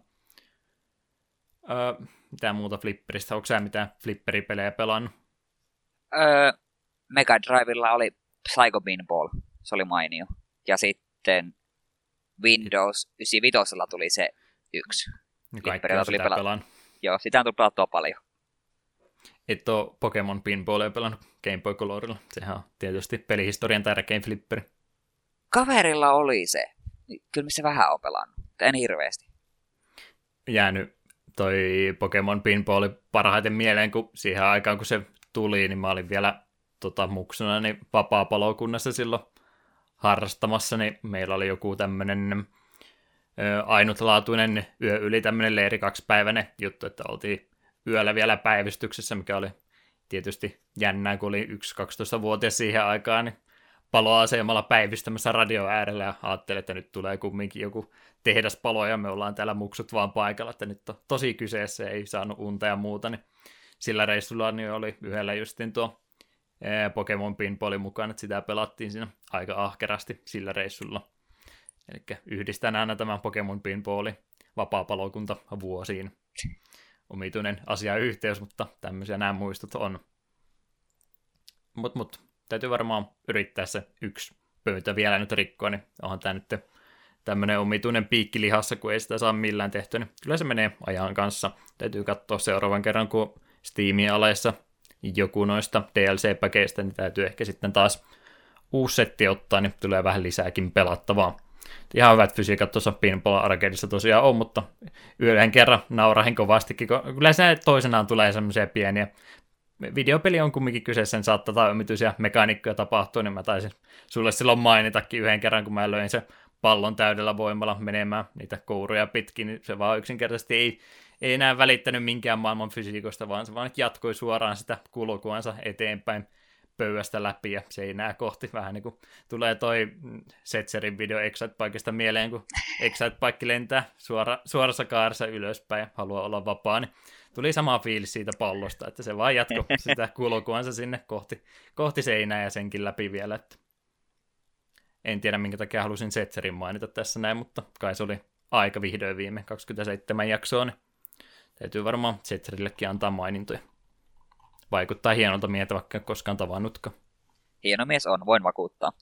Öö, mitä muuta flipperistä? Onko sä mitään flipperipelejä pelannut? Öö, Mega Drivella oli Psycho Pinball, se oli mainio. Ja sitten Windows 95 tuli se yksi. Kaikki on tuli sitä pela- pelannut. Joo, sitä on tullut pelattua paljon. Et ole Pokemon Pinballia pelannut Game Boy Colorilla. Sehän on tietysti pelihistorian tärkein flipperi. Kaverilla oli se. Kyllä missä vähän on pelannut, en hirveästi. Jäänyt toi Pokemon Pinballi parhaiten mieleen, kun siihen aikaan kun se tuli, niin mä olin vielä tota, muksuna niin vapaa-palokunnassa silloin harrastamassa, niin meillä oli joku tämmöinen ainutlaatuinen yö yli tämmöinen leiri kaksipäiväinen juttu, että oltiin yöllä vielä päivystyksessä, mikä oli tietysti jännää, kun oli yksi 12-vuotias siihen aikaan, niin paloasemalla päivystämässä radio äärellä ja ajattelin, että nyt tulee kumminkin joku tehdaspalo ja me ollaan täällä muksut vaan paikalla, että nyt on tosi kyseessä, ei saanut unta ja muuta, niin sillä reissulla niin oli yhdellä justin tuo Pokemon Pinballin mukaan, että sitä pelattiin siinä aika ahkerasti sillä reissulla. Eli yhdistän aina tämän Pokemon Pinballin vapaa-palokunta vuosiin. Omituinen asiayhteys, mutta tämmöisiä nämä muistot on. Mut, mut, täytyy varmaan yrittää se yksi pöytä vielä nyt rikkoa, niin onhan tämä nyt tämmöinen omituinen piikki lihassa, kun ei sitä saa millään tehtyä, niin kyllä se menee ajan kanssa. Täytyy katsoa seuraavan kerran, kun Steamin aleissa joku noista DLC-päkeistä, niin täytyy ehkä sitten taas uusi setti ottaa, niin tulee vähän lisääkin pelattavaa. Ihan hyvät fysiikat tuossa Pinball Arcadeissa tosiaan on, mutta yhden kerran naurahin kovastikin, kun kyllä se toisenaan tulee semmoisia pieniä videopeli on kumminkin kyseessä, sen saattaa tai omituisia mekaanikkoja tapahtua, niin mä taisin sulle silloin mainitakin yhden kerran, kun mä löin se pallon täydellä voimalla menemään niitä kouruja pitkin, niin se vaan yksinkertaisesti ei, ei enää välittänyt minkään maailman fysiikosta, vaan se vaan jatkoi suoraan sitä kulkuansa eteenpäin pöydästä läpi ja seinää kohti. Vähän niin kuin tulee toi Setzerin video Excite Paikista mieleen, kun Excite Paikki lentää suora, suorassa kaaressa ylöspäin ja haluaa olla vapaa, niin tuli sama fiilis siitä pallosta, että se vaan jatko sitä kulkuansa sinne kohti, kohti seinää ja senkin läpi vielä. Että en tiedä, minkä takia halusin Setzerin mainita tässä näin, mutta kai se oli aika vihdoin viime 27 jaksoa, niin täytyy varmaan Setzerillekin antaa mainintoja. Vaikuttaa hienolta mieheltä, vaikka en koskaan tavannutkaan. Hieno mies on, voin vakuuttaa.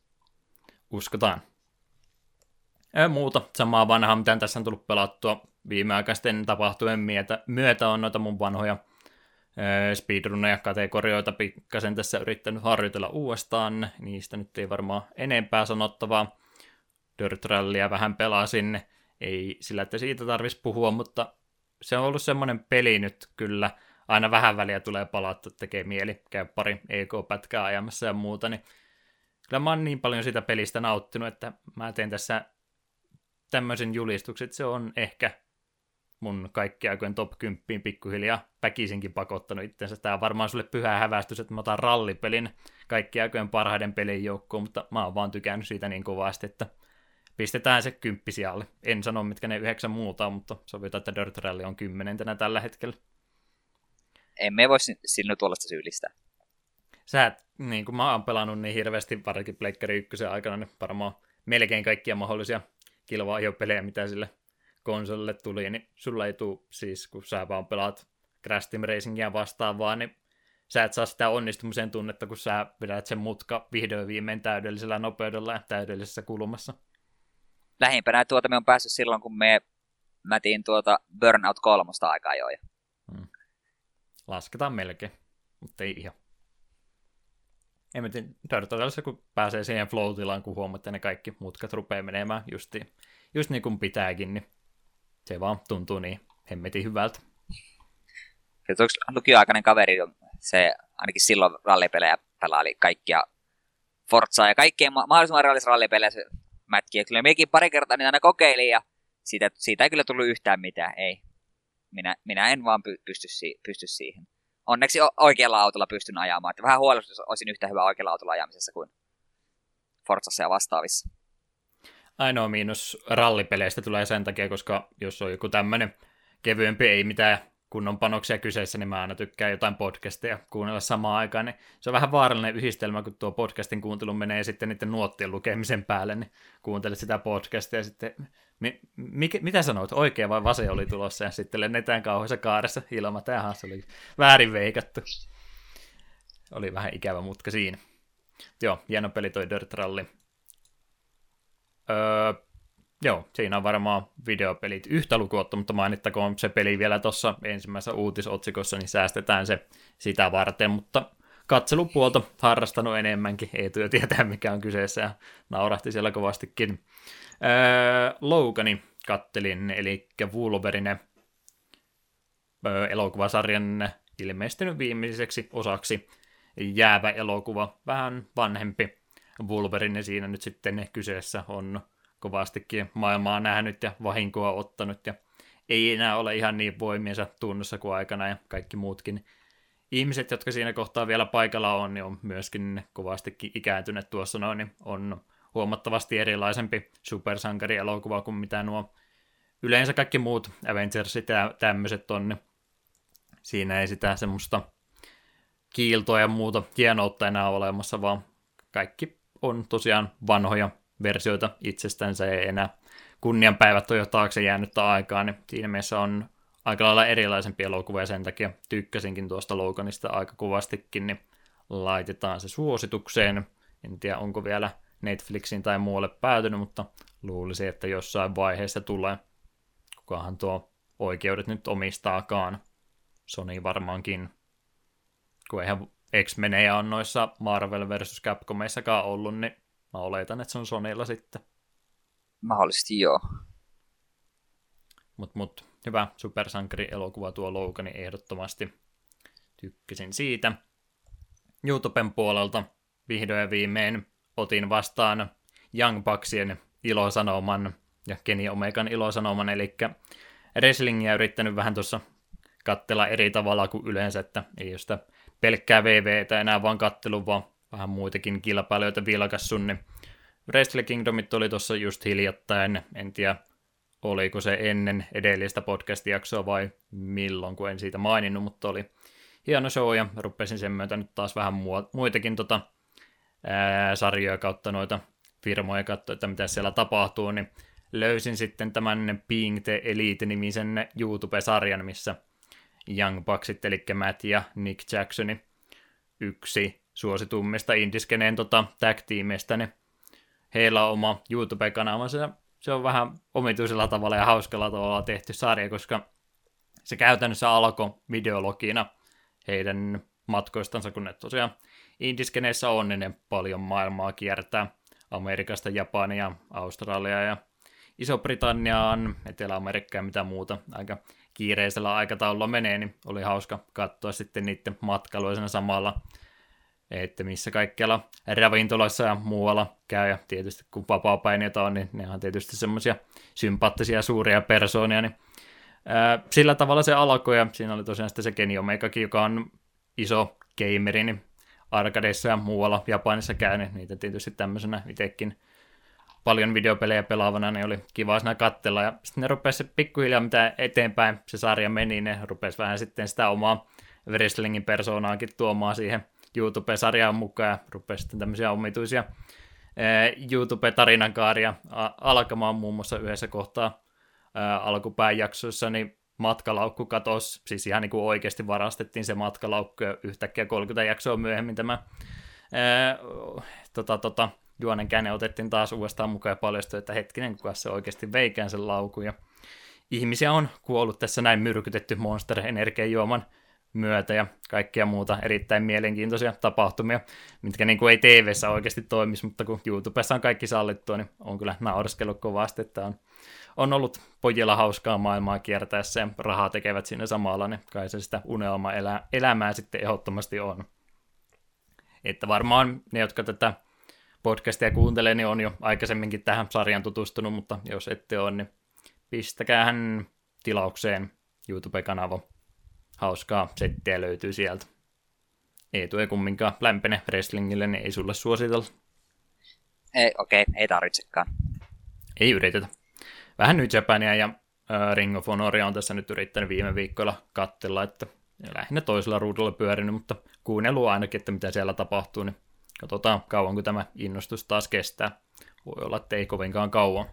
Uskotaan. Ja muuta samaa vanhaa, mitä tässä on tullut pelattua viimeaikaisten tapahtumien myötä, myötä on noita mun vanhoja speedrunneja kategorioita pikkasen tässä yrittänyt harjoitella uudestaan. Niistä nyt ei varmaan enempää sanottavaa. Dirt Rallyä vähän pelasin. Ei sillä, että siitä tarvitsisi puhua, mutta se on ollut semmoinen peli nyt kyllä. Aina vähän väliä tulee palattu, tekee mieli, käy pari EK-pätkää ajamassa ja muuta, niin kyllä mä oon niin paljon sitä pelistä nauttinut, että mä teen tässä tämmöisen julistuksen, että se on ehkä mun kaikki aikojen top 10 pikkuhiljaa väkisinkin pakottanut itsensä. Tämä on varmaan sulle pyhä hävästys, että mä otan rallipelin kaikki aikojen parhaiden pelin joukkoon, mutta mä oon vaan tykännyt siitä niin kovasti, että pistetään se kymppi alle. En sano, mitkä ne yhdeksän muuta on, mutta sovitaan, että Dirt Rally on kymmenentenä tällä hetkellä. Emme voi sinne tuollaista syyllistää. Sä et, niin kuin mä oon pelannut niin hirveästi, varsinkin Pleikkari 1 aikana, niin varmaan melkein kaikkia mahdollisia kilva-ajopelejä, mitä sille konsolille tuli, niin sulla ei tule siis, kun sä vaan pelaat Crash Team Racingia vastaavaa, niin sä et saa sitä onnistumisen tunnetta, kun sä pidät sen mutka vihdoin viimein täydellisellä nopeudella ja täydellisessä kulmassa. Lähimpänä tuota me on päässyt silloin, kun me mätiin tuota Burnout kolmosta aikaa jo. Hmm. Lasketaan melkein, mutta ei ihan. En mä tiedä, kun pääsee siihen flow-tilaan, kun huomaa, että ne kaikki mutkat rupeaa menemään justiin, just niin kuin pitääkin, niin se vaan tuntuu niin hemmetin hyvältä. Kyllä lukioaikainen kaveri, se ainakin silloin rallipelejä pelaili kaikkia Forzaa ja kaikkea mahdollisimman rallipelejä se mätki. Ja kyllä mekin pari kertaa niitä aina kokeilin ja siitä, siitä ei kyllä tullut yhtään mitään, ei. Minä, minä en vaan pysty, pysty siihen. Onneksi oikealla autolla pystyn ajamaan. Että vähän huolestus olisin yhtä hyvä oikealla autolla ajamisessa kuin Forzassa ja vastaavissa ainoa miinus rallipeleistä tulee sen takia, koska jos on joku tämmöinen kevyempi, ei mitään kun on panoksia kyseessä, niin mä aina tykkään jotain podcasteja kuunnella samaan aikaan, niin se on vähän vaarallinen yhdistelmä, kun tuo podcastin kuuntelu menee sitten niiden nuottien lukemisen päälle, niin kuuntelet sitä podcastia ja sitten, mi, mi, mitä sanoit, oikea vai vasen oli tulossa ja sitten lennetään kauheassa kaaressa ilma, tämähän se oli väärin veikattu. Oli vähän ikävä mutka siinä. Joo, hieno peli toi Dirt Rally. Öö, Joo, siinä on varmaan videopelit yhtä lukuotta, mutta mainittakoon se peli vielä tuossa ensimmäisessä uutisotsikossa, niin säästetään se sitä varten, mutta katselupuolta harrastanut enemmänkin, ei työ tietää mikä on kyseessä ja naurahti siellä kovastikin. Öö, Logani kattelin, eli Wolverine öö, elokuvasarjan ilmestynyt viimeiseksi osaksi. Jäävä elokuva, vähän vanhempi Wolverine siinä nyt sitten kyseessä on kovastikin maailmaa nähnyt ja vahinkoa ottanut ja ei enää ole ihan niin voimiensa tunnossa kuin aikana ja kaikki muutkin. Ihmiset, jotka siinä kohtaa vielä paikalla on, niin on myöskin kovastikin ikääntyneet tuossa noin, niin on huomattavasti erilaisempi supersankarielokuva kuin mitä nuo yleensä kaikki muut Avengersit ja tämmöiset on, niin siinä ei sitä semmoista kiiltoa ja muuta hienoutta enää olemassa, vaan kaikki on tosiaan vanhoja versioita itsestänsä ei enää kunnianpäivät on jo taakse jäänyttä aikaa, niin siinä mielessä on aika lailla erilaisempi elokuva ja sen takia tykkäsinkin tuosta Loganista aika kuvastikin, niin laitetaan se suositukseen. En tiedä, onko vielä Netflixin tai muualle päätynyt, mutta luulisin, että jossain vaiheessa tulee. Kukahan tuo oikeudet nyt omistaakaan. Sony varmaankin. Kun eihän X-Menejä on noissa Marvel vs. Capcomeissakaan ollut, niin Mä oletan, että se on Sonylla sitten. Mahdollisesti joo. Mut, mut hyvä supersankari-elokuva tuo Logani ehdottomasti. Tykkäsin siitä. YouTuben puolelta vihdoin ja viimein otin vastaan Young Bucksien ilosanoman ja Kenny Omegan ilosanoman, eli wrestlingiä yrittänyt vähän tuossa kattella eri tavalla kuin yleensä, että ei ole sitä pelkkää VVtä enää vaan kattelu, vaan vähän muitakin kilpailijoita vilkassun, niin Wrestle Kingdomit oli tuossa just hiljattain, en tiedä oliko se ennen edellistä podcast-jaksoa vai milloin, kun en siitä maininnut, mutta oli hieno show ja rupesin sen myötä nyt taas vähän muitakin tota, ää, sarjoja kautta noita firmoja katsoa, että mitä siellä tapahtuu, niin löysin sitten tämän Being the Elite-nimisen YouTube-sarjan, missä Young Bucksit, eli Matt ja Nick Jacksoni, yksi suositummista indiskeneen tota, tag-tiimeistä, niin heillä on oma YouTube-kanavansa. Se on vähän omituisella tavalla ja hauskalla tavalla tehty sarja, koska se käytännössä alkoi videologina heidän matkoistansa, kun ne tosiaan indiskeneissä on, niin ne paljon maailmaa kiertää Amerikasta, Japania, Australia ja Iso-Britanniaan, Etelä-Amerikkaan ja mitä muuta aika kiireisellä aikataululla menee, niin oli hauska katsoa sitten niiden matkailuisena samalla että missä kaikkialla ravintoloissa ja muualla käy, ja tietysti kun vapaa on, niin ne on tietysti semmoisia sympaattisia suuria persoonia, niin sillä tavalla se alkoi, ja siinä oli tosiaan sitten se Kenny Omegakin, joka on iso gameri, niin arkadeissa ja muualla Japanissa käynyt, niin niitä tietysti tämmöisenä itsekin paljon videopelejä pelaavana, niin oli kiva siinä katsella, ja sitten ne rupesi pikkuhiljaa, mitä eteenpäin se sarja meni, ne rupesi vähän sitten sitä omaa wrestlingin persoonaakin tuomaan siihen YouTube-sarjaan mukaan ja rupesi sitten tämmöisiä omituisia YouTube-tarinankaaria alkamaan muun muassa yhdessä kohtaa alkupään jaksoissa, niin matkalaukku katosi, siis ihan niin kuin oikeasti varastettiin se matkalaukku ja yhtäkkiä 30 jaksoa myöhemmin tämä tota, tota, juonen käänne otettiin taas uudestaan mukaan ja paljastui, että hetkinen, kuka se oikeasti veikään sen laukun. Ja ihmisiä on kuollut tässä näin myrkytetty Monster Energiajuoman myötä ja kaikkia muuta erittäin mielenkiintoisia tapahtumia, mitkä niin kuin ei tv oikeasti toimisi, mutta kun YouTubessa on kaikki sallittua, niin on kyllä naureskellut kovasti, että on, on ollut pojilla hauskaa maailmaa kiertäessä ja rahaa tekevät siinä samalla, niin kai se sitä unelma elää, elämää sitten ehdottomasti on. Että varmaan ne, jotka tätä podcastia kuuntelee, niin on jo aikaisemminkin tähän sarjan tutustunut, mutta jos ette ole, niin pistäkäähän tilaukseen YouTube-kanava hauskaa settiä löytyy sieltä. Ei tule kumminkaan lämpene wrestlingille, niin ei sulle suositella. Ei, okei, okay, ei tarvitsekaan. Ei yritetä. Vähän nyt Japania ja Ring of Honoria on tässä nyt yrittänyt viime viikkoilla katsella, että lähinnä toisella ruudulla pyörinyt, mutta kuunnellut ainakin, että mitä siellä tapahtuu, niin katsotaan kauanko tämä innostus taas kestää. Voi olla, että ei kovinkaan kauan.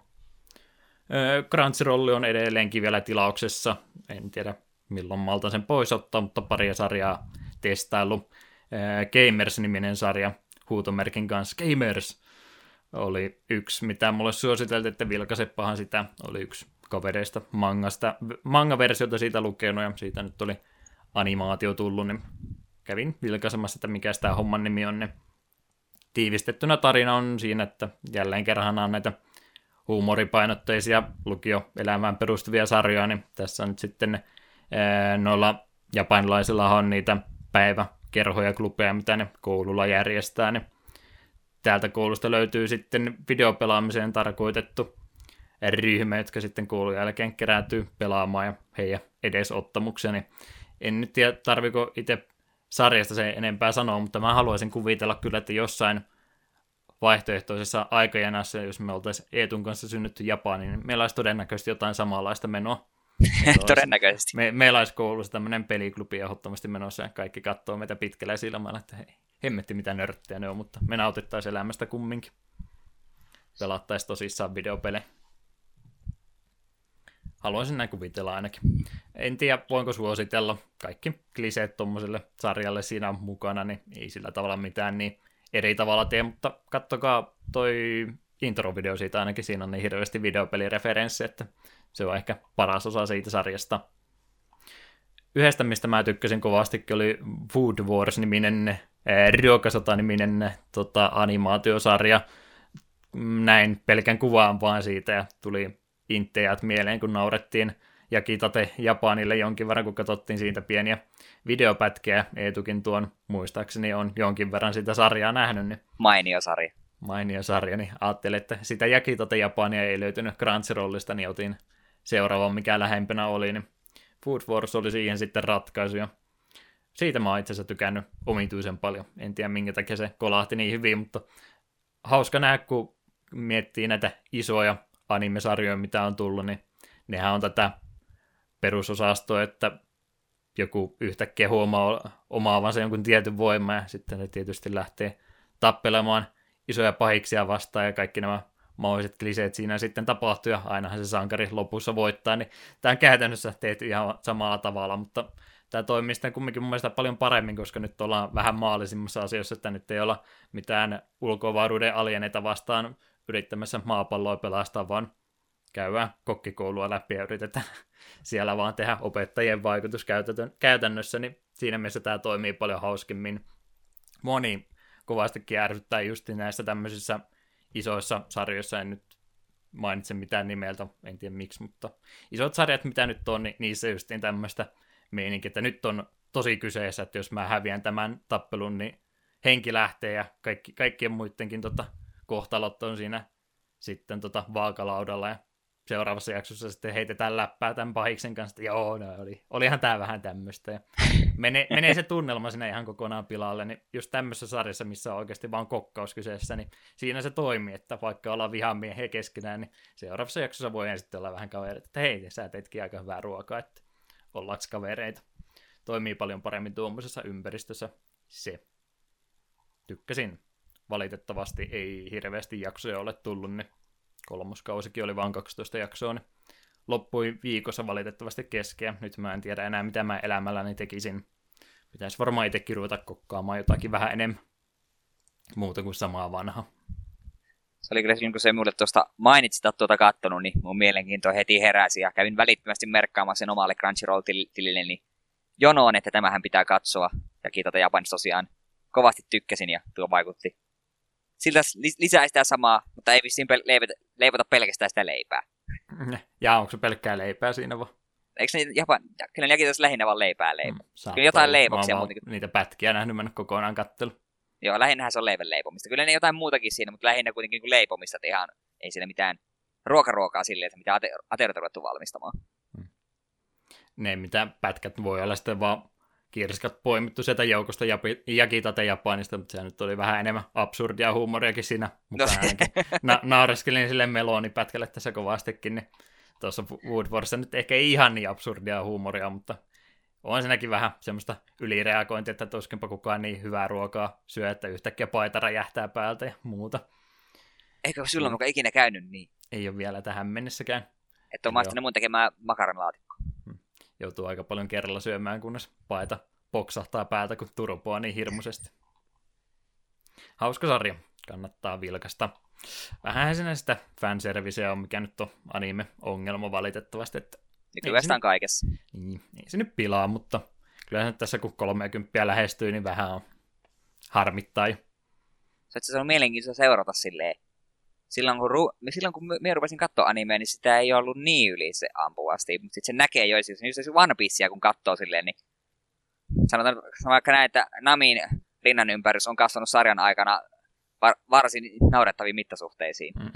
Crunchyroll on edelleenkin vielä tilauksessa. En tiedä milloin malta sen pois ottaa, mutta pari sarjaa testaillut. Gamers-niminen sarja huutomerkin kanssa. Gamers oli yksi, mitä mulle suositeltiin, että vilkaseppahan sitä oli yksi kavereista mangasta, manga-versiota siitä lukenut ja siitä nyt oli animaatio tullut, niin kävin vilkaisemassa, että mikä tämä homman nimi on. Niin tiivistettynä tarina on siinä, että jälleen kerran on näitä huumoripainotteisia lukioelämään perustuvia sarjoja, niin tässä on nyt sitten noilla japanilaisilla on niitä päiväkerhoja, klubeja, mitä ne koululla järjestää, niin täältä koulusta löytyy sitten videopelaamiseen tarkoitettu ryhmä, jotka sitten koulun jälkeen kerääntyy pelaamaan ja heidän edesottamuksia, niin en nyt tiedä, tarviko itse sarjasta se enempää sanoa, mutta mä haluaisin kuvitella kyllä, että jossain vaihtoehtoisessa aikajanassa, jos me oltaisiin Eetun kanssa synnytty Japaniin, niin meillä olisi todennäköisesti jotain samanlaista menoa. Todennäköisesti. Me, meillä olisi koulussa tämmöinen peliklubi ehdottomasti menossa ja kaikki katsoo meitä pitkällä silmällä, että hei, hemmetti mitä nörttejä ne on, mutta me nautittaisiin elämästä kumminkin. Pelattaisiin tosissaan videopelejä. Haluaisin näin kuvitella ainakin. En tiedä, voinko suositella. Kaikki kliseet tuommoiselle sarjalle siinä on mukana, niin ei sillä tavalla mitään niin eri tavalla tee, mutta kattokaa toi introvideo siitä ainakin, siinä on niin hirveästi videopelireferenssi, että se on ehkä paras osa siitä sarjasta. Yhdestä, mistä mä tykkäsin kovastikin, oli Food Wars-niminen, Ryokasota-niminen tota, animaatiosarja. Näin pelkän kuvaan vaan siitä ja tuli intejät mieleen, kun naurettiin ja kitate Japanille jonkin verran, kun katsottiin siitä pieniä videopätkiä. Eetukin tuon muistaakseni on jonkin verran sitä sarjaa nähnyt. Niin mainio sarja. Mainio sarja, niin ajattelin, että sitä Jakitate Japania ei löytynyt Crunchyrollista, niin otin seuraavan, mikä lähempänä oli, niin Food Wars oli siihen sitten ratkaisu. Ja siitä mä oon itse asiassa tykännyt omituisen paljon. En tiedä, minkä takia se kolahti niin hyvin, mutta hauska nähdä, kun miettii näitä isoja animesarjoja, mitä on tullut, niin nehän on tätä perusosastoa, että joku yhtäkkiä huomaa omaavansa jonkun tietyn voiman ja sitten ne tietysti lähtee tappelemaan isoja pahiksia vastaan ja kaikki nämä mahdolliset kliseet siinä sitten tapahtuu ja ainahan se sankari lopussa voittaa, niin tämä on käytännössä tehty ihan samalla tavalla, mutta tämä toimii sitten kumminkin mun mielestä paljon paremmin, koska nyt ollaan vähän maalisimmassa asioissa, että nyt ei olla mitään ulkoavaruuden alieneita vastaan yrittämässä maapalloa pelastaa, vaan käydään kokkikoulua läpi ja yritetään siellä vaan tehdä opettajien vaikutus käytännössä, niin siinä mielessä tämä toimii paljon hauskemmin. Moni kovastikin ärsyttää just näissä tämmöisissä isoissa sarjoissa, en nyt mainitse mitään nimeltä, en tiedä miksi, mutta isot sarjat, mitä nyt on, niin niissä justiin tämmöistä meininkiä, että nyt on tosi kyseessä, että jos mä häviän tämän tappelun, niin henki lähtee ja kaikki, kaikkien muidenkin tota, kohtalot on siinä sitten tota vaakalaudalla ja seuraavassa jaksossa sitten heitetään läppää tämän pahiksen kanssa, että joo, no oli, olihan tämä vähän tämmöistä. Ja menee, menee se tunnelma sinne ihan kokonaan pilalle, niin just tämmöisessä sarjassa, missä on oikeasti vaan kokkaus kyseessä, niin siinä se toimii, että vaikka ollaan vihamiehiä keskenään, niin seuraavassa jaksossa voi sitten olla vähän kavereita, että hei, sä teetkin aika hyvää ruokaa, että ollaanko kavereita. Toimii paljon paremmin tuommoisessa ympäristössä se. Tykkäsin valitettavasti ei hirveästi jaksoja ole tullut, niin kolmoskausikin oli vain 12 jaksoa, niin loppui viikossa valitettavasti keskeä. Nyt mä en tiedä enää, mitä mä elämälläni tekisin. Pitäisi varmaan itsekin ruveta kokkaamaan jotakin vähän enemmän. Muuta kuin samaa vanhaa. Se oli kyllä kun se mulle tuosta mainitsit, että tuota kattonut, niin mun mielenkiinto heti heräsi ja kävin välittömästi merkkaamaan sen omalle Crunchyroll-tilille niin jonoon, että tämähän pitää katsoa. Ja kiitota Japanissa tosiaan kovasti tykkäsin ja tuo vaikutti siltä lisää sitä samaa, mutta ei vissiin leivota, pelkästään sitä leipää. Ja onko se pelkkää leipää siinä vaan? Eikö ne Japan, kyllä ne tässä lähinnä vaan leipää leipä. Mm, kyllä jotain leivoksia muutenkin. Niitä pätkiä nähnyt mennä kokonaan kattelu. Joo, lähinnähän se on leivän leipomista. Kyllä ne jotain muutakin siinä, mutta lähinnä kuitenkin kuin leipomista, että ihan ei siinä mitään ruokaruokaa silleen, että mitä ateriot ruvettu valmistamaan. Hmm. Ne, mitä pätkät voi olla sitten vaan kirskat poimittu sieltä joukosta Jakitate Japanista, mutta se nyt oli vähän enemmän absurdia huumoriakin siinä mukaan. No. Na- naureskelin sille melonipätkälle tässä kovastikin, niin tuossa Woodwardissa nyt ehkä ei ihan niin absurdia huumoria, mutta on siinäkin vähän semmoista ylireagointia, että tuskinpa kukaan niin hyvää ruokaa syö, että yhtäkkiä paita räjähtää päältä ja muuta. Eikö silloin mukaan ikinä käynyt niin? Ei ole vielä tähän mennessäkään. Että on maistanut mun tekemään makaronilaatikkoa. Joutuu aika paljon kerralla syömään, kunnes paita poksahtaa päältä, kun turpoa niin hirmuisesti. Hauska sarja, kannattaa vilkasta. Vähän siinä sitä fanserviceä on, mikä nyt on anime-ongelma valitettavasti. Että Nykyään on kaikessa. Niin, ei se nyt pilaa, mutta kyllä nyt tässä kun 30 lähestyy, niin vähän on harmittaa. Se, se on mielenkiintoista seurata silleen. Silloin kun, ru- silloin kun minä rupesin katsoa animea, niin sitä ei ollut niin yli se ampuvasti. Mutta sitten se näkee jo, jos just One Piecea kun katsoo silleen, niin sanotaan vaikka näin, että Namin linnan ympärys on kasvanut sarjan aikana var- varsin naurettaviin mittasuhteisiin. Mm.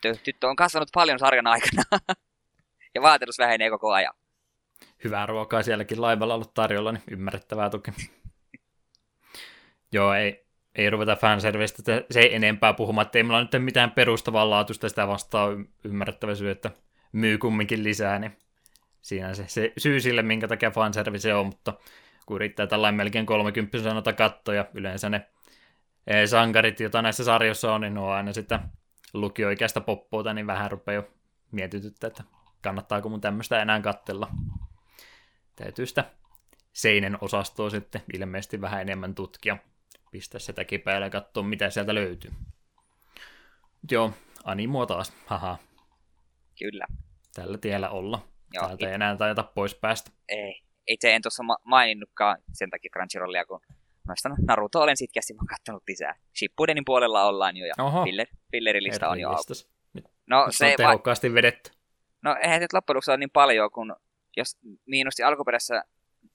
Tyttö, tyttö on kasvanut paljon sarjan aikana. ja vaatetus vähenee koko ajan. Hyvää ruokaa sielläkin laivalla ollut tarjolla, niin ymmärrettävää toki. Joo, ei, ei ruveta fanservistä se ei enempää puhumaan, että ei meillä nyt mitään perustavaa laatuista sitä vastaan että myy kumminkin lisää, niin siinä se, se syy sille, minkä takia fanservice on, mutta kun yrittää tällainen melkein 30 sanota kattoja, yleensä ne eh, sankarit, joita näissä sarjoissa on, niin ne on aina sitä lukioikäistä poppoota, niin vähän rupeaa jo mietityttä, että kannattaako mun tämmöistä enää kattella. Täytyy sitä seinen osastoa sitten ilmeisesti vähän enemmän tutkia. Pistää sitä kipeällä ja katsoa, mitä sieltä löytyy. Joo, animua taas, haha. Kyllä. Tällä tiellä olla. Joo, Täältä ei enää tajata pois päästä. Ei. Itse en tuossa maininnutkaan sen takia Crunchyrollia, kun noista Naruto olen sitkeästi vaan kattonut lisää. Shippudenin puolella ollaan jo ja filler, fillerilista on jo auki. No, se, se on tehokkaasti va- vedetty. No eihän nyt loppujen lopuksi ole niin paljon, kun jos miinusti alkuperäisessä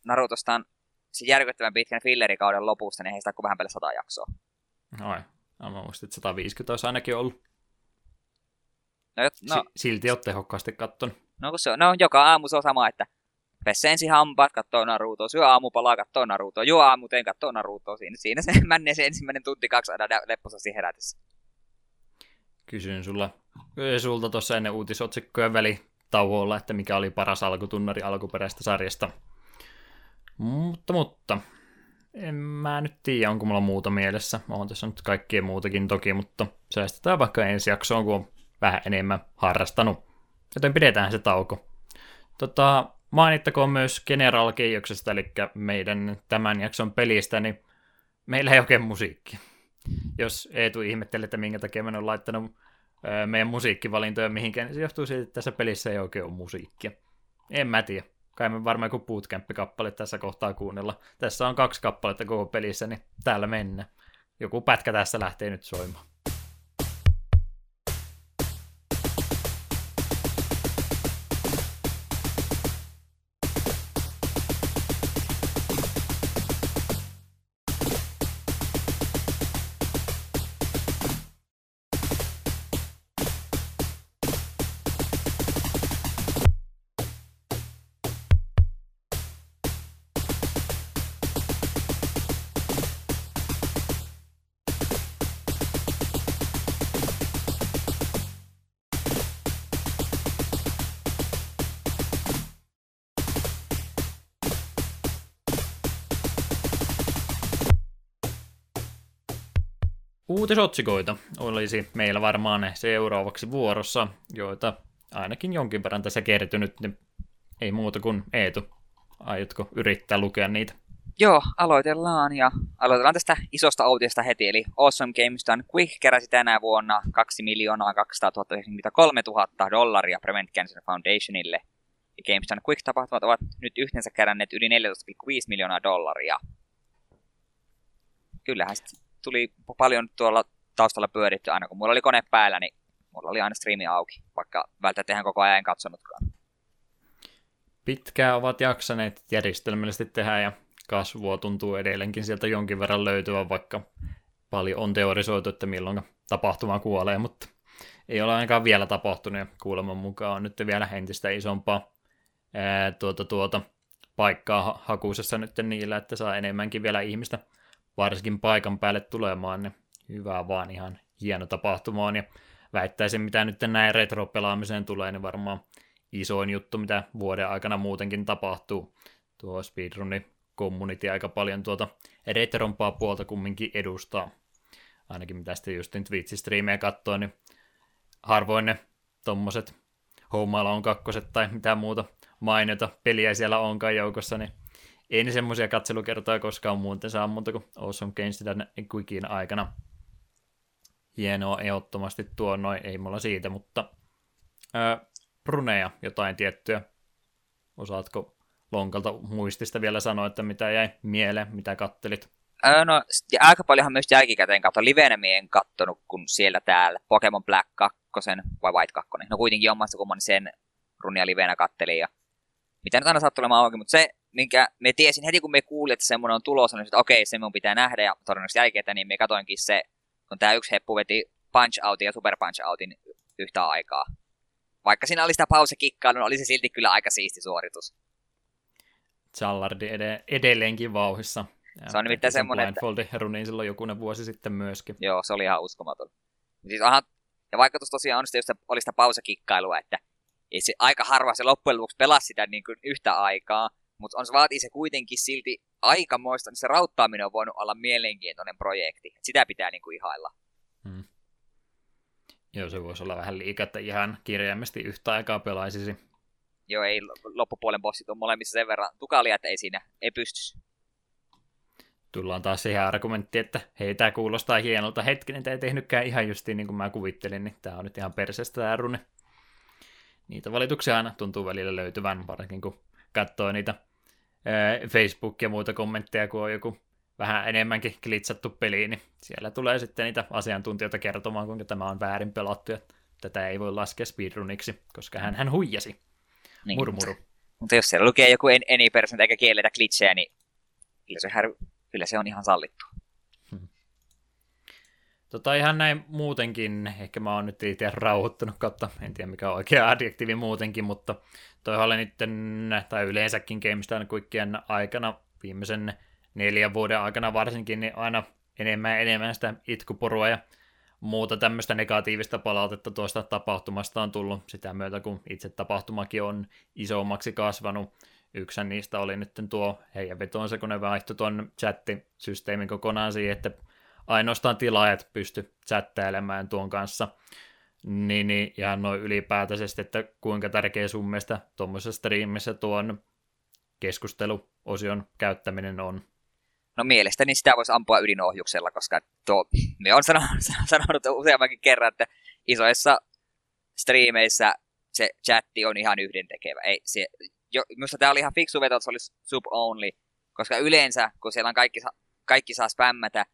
Narutosta on se järkyttävän pitkän fillerikauden lopusta, niin ei sitä kuin vähän päälle sata jaksoa. Ai, no, mä muistin, että 150 olisi ainakin ollut. No, no, S- silti oot tehokkaasti kattonut. No, kun se on, no joka aamu se on sama, että pesse ensin hampaat, katsoo Naruto, syö aamupalaa, katsoo Naruto, juo aamuteen, katsoo Naruto. Siinä, siinä se männee se ensimmäinen tunti kaksi aina lepposasti herätessä. Kysyn sulla, sulta tuossa ennen uutisotsikkojen välitauolla, että mikä oli paras alkutunnari alkuperäistä sarjasta. Mutta, mutta, en mä nyt tiedä, onko mulla muuta mielessä. Oon tässä nyt kaikkea muutakin toki, mutta säästetään vaikka ensi jaksoon, kun on vähän enemmän harrastanut. Joten pidetään se tauko. Tota, mainittakoon myös General Keijoksesta, eli meidän tämän jakson pelistä, niin meillä ei oikein musiikki. Jos Eetu ihmettelee, että minkä takia mä oon laittanut meidän musiikkivalintoja mihinkään, niin se johtuu siitä, että tässä pelissä ei oikein ole musiikkia. En mä tiedä. Kai me varmaan joku bootcamp-kappale tässä kohtaa kuunnella. Tässä on kaksi kappaletta koko pelissä, niin täällä mennä. Joku pätkä tässä lähtee nyt soimaan. Uutisotsikoita olisi meillä varmaan seuraavaksi vuorossa, joita ainakin jonkin verran tässä kertynyt, niin ei muuta kuin Eetu. Aiotko yrittää lukea niitä? Joo, aloitellaan ja aloitellaan tästä isosta uutista heti, eli Awesome Games Done Quick keräsi tänä vuonna 2 miljoonaa 293 000 dollaria Prevent Cancer Foundationille. Ja Games Done Quick tapahtumat ovat nyt yhteensä keränneet yli 14,5 miljoonaa dollaria. Kyllähän sitten tuli paljon tuolla taustalla pyöritty aina, kun mulla oli kone päällä, niin mulla oli aina striimi auki, vaikka välttämättä ihan koko ajan en katsonutkaan. Pitkään ovat jaksaneet järjestelmällisesti tehdä ja kasvua tuntuu edelleenkin sieltä jonkin verran löytyvän, vaikka paljon on teorisoitu, että milloin tapahtuma kuolee, mutta ei ole ainakaan vielä tapahtunut ja kuuleman mukaan on nyt vielä entistä isompaa ää, tuota, tuota, paikkaa hakuisessa nyt niillä, että saa enemmänkin vielä ihmistä varsinkin paikan päälle tulemaan, niin hyvää vaan ihan hieno tapahtuma on. Ja väittäisin, mitä nyt näin retro-pelaamiseen tulee, niin varmaan isoin juttu, mitä vuoden aikana muutenkin tapahtuu. Tuo speedrunni community aika paljon tuota retrompaa puolta kumminkin edustaa. Ainakin mitä sitten just Twitch-striimejä katsoo, niin harvoin ne tommoset Home on kakkoset tai mitä muuta mainita peliä siellä onkaan joukossa, niin ei ne semmoisia katselukertoja koskaan muuten saa muuta kuin Awesome Games Quickin aikana. Hienoa ehdottomasti tuo noin, ei mulla siitä, mutta ää, Bruneja jotain tiettyä. Osaatko lonkalta muistista vielä sanoa, että mitä jäi mieleen, mitä kattelit? Öö, no, aika paljonhan myös jälkikäteen katsoin. Livenä en kattonut, kun siellä täällä Pokemon Black 2 vai White 2. No kuitenkin jommasta kumman sen runia livenä kattelin. Ja mitä nyt aina sattuu olemaan auki, mutta se, minkä me tiesin heti, kun me kuulin, että semmoinen on tulossa, niin että okei, se mun pitää nähdä, ja todennäköisesti jälkeen, niin me katoinkin se, kun tämä yksi heppu veti Punch Outin ja Super Punch Outin yhtä aikaa. Vaikka siinä oli sitä pausekikkaa, niin oli se silti kyllä aika siisti suoritus. Challardi ed- edelleenkin vauhissa. Ja se on nimittäin semmoinen, että... Blindfoldi silloin jokunen vuosi sitten myöskin. Joo, se oli ihan uskomaton. Siis aha, ja vaikka tuossa tosiaan on sitä, oli sitä pausekikkailua, että ei se aika harva se loppujen lopuksi pelasi sitä niin kuin yhtä aikaa, mutta on se vaatii se kuitenkin silti aikamoista, niin se rauttaaminen on voinut olla mielenkiintoinen projekti. Sitä pitää niin kuin ihailla. Hmm. Joo, se voisi olla vähän liikaa, että ihan kirjaimesti yhtä aikaa pelaisisi. Joo, ei loppupuolen bossit on molemmissa sen verran tukalia, että ei siinä, ei pysty. Tullaan taas siihen argumenttiin, että hei, tämä kuulostaa hienolta. Hetkinen, tämä ei tehnytkään ihan justiin niin kuin mä kuvittelin, niin tämä on nyt ihan perseestä tämä rune. Niitä valituksia aina tuntuu välillä löytyvän, varsinkin kun katsoo niitä Facebook- ja muita kommentteja, kun on joku vähän enemmänkin klitsattu peli, niin siellä tulee sitten niitä asiantuntijoita kertomaan, kuinka tämä on väärin pelattu, ja tätä ei voi laskea speedruniksi, koska hän, hän huijasi. Niin. Murmuru. Mutta jos siellä lukee joku any person eikä kielletä glitchejä, niin kyllä se, här, kyllä se on ihan sallittu. Tota ihan näin muutenkin, ehkä mä oon nyt itse rauhoittunut kautta, en tiedä mikä on oikea adjektiivi muutenkin, mutta toi oli nyt, tai yleensäkin GameStar Quickien aikana viimeisen neljän vuoden aikana varsinkin, niin aina enemmän ja enemmän sitä itkuporua ja muuta tämmöistä negatiivista palautetta tuosta tapahtumasta on tullut sitä myötä, kun itse tapahtumakin on isommaksi kasvanut. Yksi niistä oli nyt tuo heidän vetonsa, kun ne vaihtoi tuon chattisysteemin kokonaan siihen, että ainoastaan tilaajat pysty chattailemaan tuon kanssa. Niin, niin ihan noin ylipäätäisesti, että kuinka tärkeä sun mielestä tuommoisessa striimissä tuon keskusteluosion käyttäminen on. No mielestäni sitä voisi ampua ydinohjuksella, koska tuo, me on sanonut, sanonut useammankin kerran, että isoissa striimeissä se chatti on ihan yhdentekevä. Ei, se, jo, minusta tämä oli ihan fiksu veto, että se olisi sub-only, koska yleensä, kun siellä on kaikki, kaikki saa spämmätä,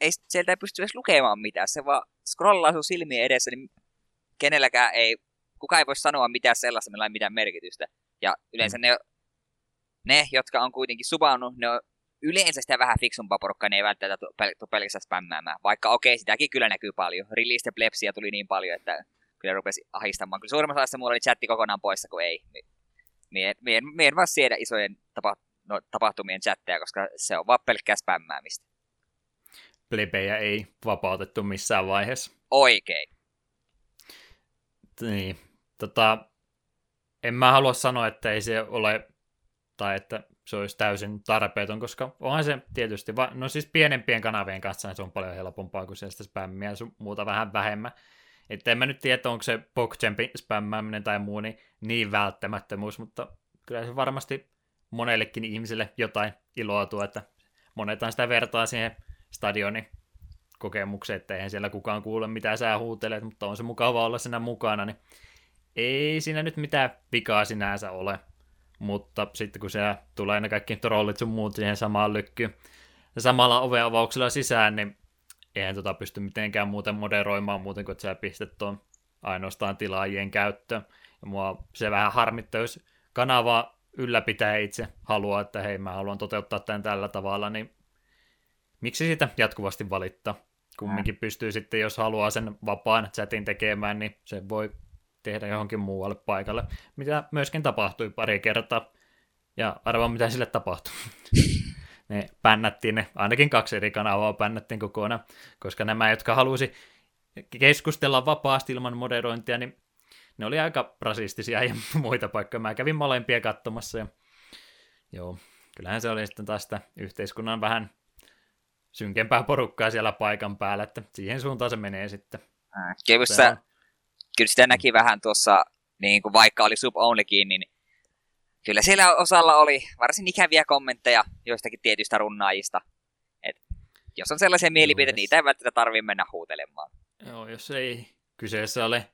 ei, sieltä ei pysty edes lukemaan mitään. Se vaan scrollaa sun silmien edessä, niin kenelläkään ei, kukaan ei voi sanoa mitään sellaista, millä ei mitään merkitystä. Ja yleensä mm. ne, ne, jotka on kuitenkin subannut, ne on yleensä sitä vähän fiksumpaa porukkaa, ne ei välttämättä tule pelkästään spämmäämään. Vaikka okei, okay, sitäkin kyllä näkyy paljon. Release plepsiä tuli niin paljon, että kyllä rupesi ahistamaan. Kyllä suurimmassa ajassa mulla oli chatti kokonaan poissa, kun ei. Mie, mie, mie en vaan siedä isojen tapa, no, tapahtumien chatteja, koska se on vaan pelkkää spämmäämistä. Plebejä ei vapautettu missään vaiheessa. Oikein. Niin, tota, en mä halua sanoa, että ei se ole, tai että se olisi täysin tarpeeton, koska onhan se tietysti, va- no siis pienempien kanavien kanssa se on paljon helpompaa kuin sieltä spämmiä ja muuta vähän vähemmän. Että en mä nyt tiedä, onko se PogChampin spämmääminen tai muu niin, niin välttämättömyys, mutta kyllä se varmasti monellekin ihmiselle jotain iloa tuo, että monetaan sitä vertaa siihen stadionin kokemukseen, että eihän siellä kukaan kuule mitä sä huutelet, mutta on se mukava olla siinä mukana, niin ei siinä nyt mitään vikaa sinänsä ole mutta sitten kun siellä tulee ne kaikki trollit sun muut siihen samaan lykkyyn samalla oven avauksella sisään, niin eihän tota pysty mitenkään muuten moderoimaan muuten kuin, että sä pistät tuon ainoastaan tilaajien käyttöön. Ja mua se vähän harmittaa, jos kanava ylläpitää itse haluaa, että hei mä haluan toteuttaa tämän tällä tavalla, niin miksi sitä jatkuvasti valittaa? Kumminkin pystyy sitten, jos haluaa sen vapaan chatin tekemään, niin se voi tehdä johonkin muualle paikalle, mitä myöskin tapahtui pari kertaa. Ja arvaa, mitä sille tapahtui. ne pännättiin ne, ainakin kaksi eri kanavaa pännättiin kokonaan, koska nämä, jotka halusi keskustella vapaasti ilman moderointia, niin ne oli aika rasistisia ja muita paikkoja. Mä kävin molempia katsomassa ja joo, kyllähän se oli sitten taas sitä yhteiskunnan vähän synkempää porukkaa siellä paikan päällä, että siihen suuntaan se menee sitten. Kyllä, se kyllä sitä näki vähän tuossa, niin kuin vaikka oli sub onlykin, niin kyllä siellä osalla oli varsin ikäviä kommentteja joistakin tietyistä runnaajista. Et jos on sellaisia mielipiteitä, niitä ei välttämättä tarvitse mennä huutelemaan. Joo, jos ei kyseessä ole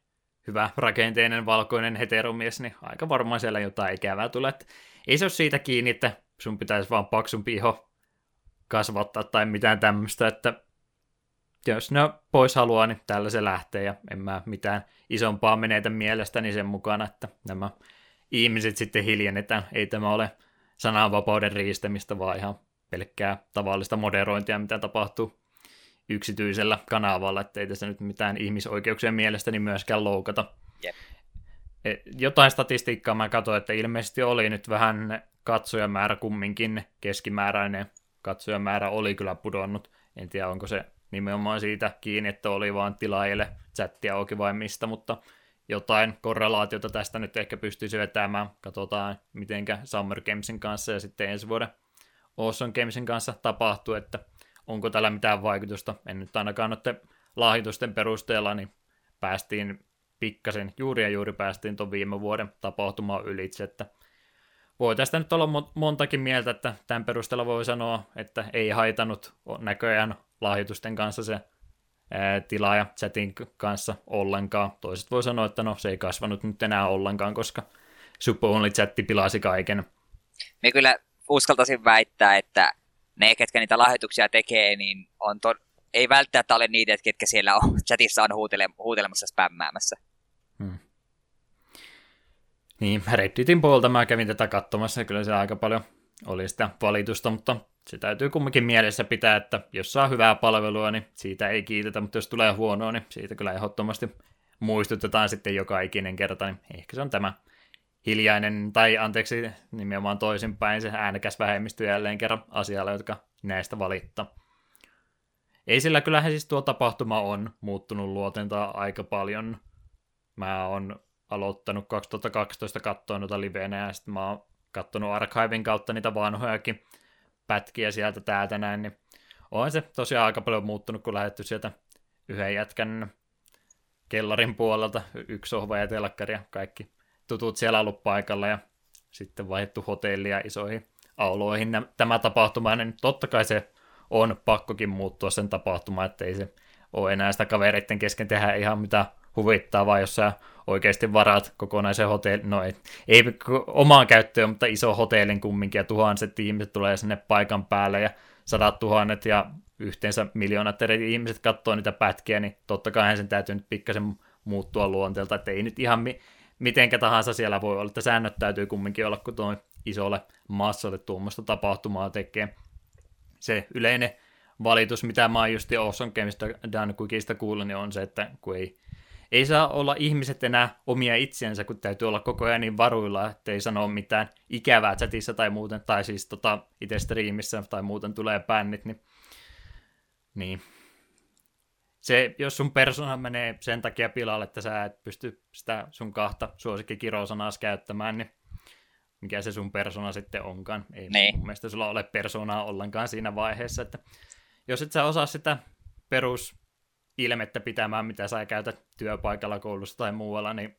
hyvä rakenteinen valkoinen heteromies, niin aika varmaan siellä jotain ikävää tulee. Että ei se ole siitä kiinni, että sun pitäisi vaan paksumpi iho kasvattaa tai mitään tämmöistä, että jos ne pois haluaa, niin tällä se lähtee ja en mä mitään isompaa menetä mielestäni sen mukana, että nämä ihmiset sitten hiljennetään. Ei tämä ole sananvapauden riistämistä, vaan ihan pelkkää tavallista moderointia, mitä tapahtuu yksityisellä kanavalla, että ei tässä nyt mitään ihmisoikeuksien mielestäni myöskään loukata. Yep. Jotain statistiikkaa mä katsoin, että ilmeisesti oli nyt vähän katsojamäärä kumminkin keskimääräinen katsojamäärä oli kyllä pudonnut. En tiedä, onko se nimenomaan siitä kiinni, että oli vaan tilaajille chattia auki vai mistä, mutta jotain korrelaatiota tästä nyt ehkä pystyisi vetämään. Katsotaan, mitenkä Summer Gamesin kanssa ja sitten ensi vuoden Awesome Gamesin kanssa tapahtuu, että onko tällä mitään vaikutusta. En nyt ainakaan noiden lahjoitusten perusteella, niin päästiin pikkasen, juuri ja juuri päästiin tuon viime vuoden tapahtumaan ylitse, että voi tästä nyt olla montakin mieltä, että tämän perusteella voi sanoa, että ei haitanut näköjään lahjoitusten kanssa se ää, tilaaja chatin kanssa ollenkaan. Toiset voi sanoa, että no se ei kasvanut nyt enää ollenkaan, koska Super Only chatti pilasi kaiken. Me kyllä uskaltaisin väittää, että ne, ketkä niitä lahjoituksia tekee, niin on to- ei välttämättä ole niitä, ketkä siellä on, chatissa on huutele- huutelemassa spämmäämässä. Niin, Redditin puolta mä kävin tätä katsomassa, kyllä se aika paljon oli sitä valitusta, mutta se täytyy kumminkin mielessä pitää, että jos saa hyvää palvelua, niin siitä ei kiitetä, mutta jos tulee huonoa, niin siitä kyllä ehdottomasti muistutetaan sitten joka ikinen kerta, niin ehkä se on tämä hiljainen, tai anteeksi, nimenomaan toisinpäin se äänekäs vähemmistö jälleen kerran asialla, jotka näistä valittaa. Ei sillä kyllähän siis tuo tapahtuma on muuttunut luotentaa aika paljon. Mä oon aloittanut 2012 katsoa noita liveenä ja sitten mä oon katsonut Archiven kautta niitä vanhojakin pätkiä sieltä täältä näin, niin on se tosiaan aika paljon muuttunut, kun lähdetty sieltä yhden jätkän kellarin puolelta, yksi sohva ja telkkari ja kaikki tutut siellä ollut paikalla ja sitten vaihdettu hotellia isoihin auloihin. Tämä tapahtuma, niin totta kai se on pakkokin muuttua sen tapahtuma, ettei se ole enää sitä kavereiden kesken tehdä ihan mitä huvittaa, vaan jos sä oikeasti varaat kokonaisen hotellin, no ei, ei omaan käyttöön, mutta iso hotellin kumminkin, ja tuhanset ihmiset tulee sinne paikan päälle, ja sadat tuhannet ja yhteensä miljoonat eri ihmiset katsoo niitä pätkiä, niin totta kai sen täytyy nyt pikkasen muuttua luonteelta, että ei nyt ihan mi- mitenkä tahansa siellä voi olla, että säännöt täytyy kumminkin olla, kun tuo isolle massalle tuommoista tapahtumaa tekee. Se yleinen valitus, mitä mä oon just Awesome Gameista Dan Quickista kuullut, niin on se, että kun ei ei saa olla ihmiset enää omia itsiensä, kun täytyy olla koko ajan niin varuilla, ettei sano mitään ikävää chatissa tai muuten, tai siis tota, itse striimissä tai muuten tulee bännit, niin, niin. Se, jos sun persona menee sen takia pilalle, että sä et pysty sitä sun kahta suosikkikirosanaa käyttämään, niin mikä se sun persona sitten onkaan. Ei niin. mun mielestä sulla ole personaa ollenkaan siinä vaiheessa, että jos et sä osaa sitä perus ilmettä pitämään, mitä sä käytät työpaikalla, koulussa tai muualla, niin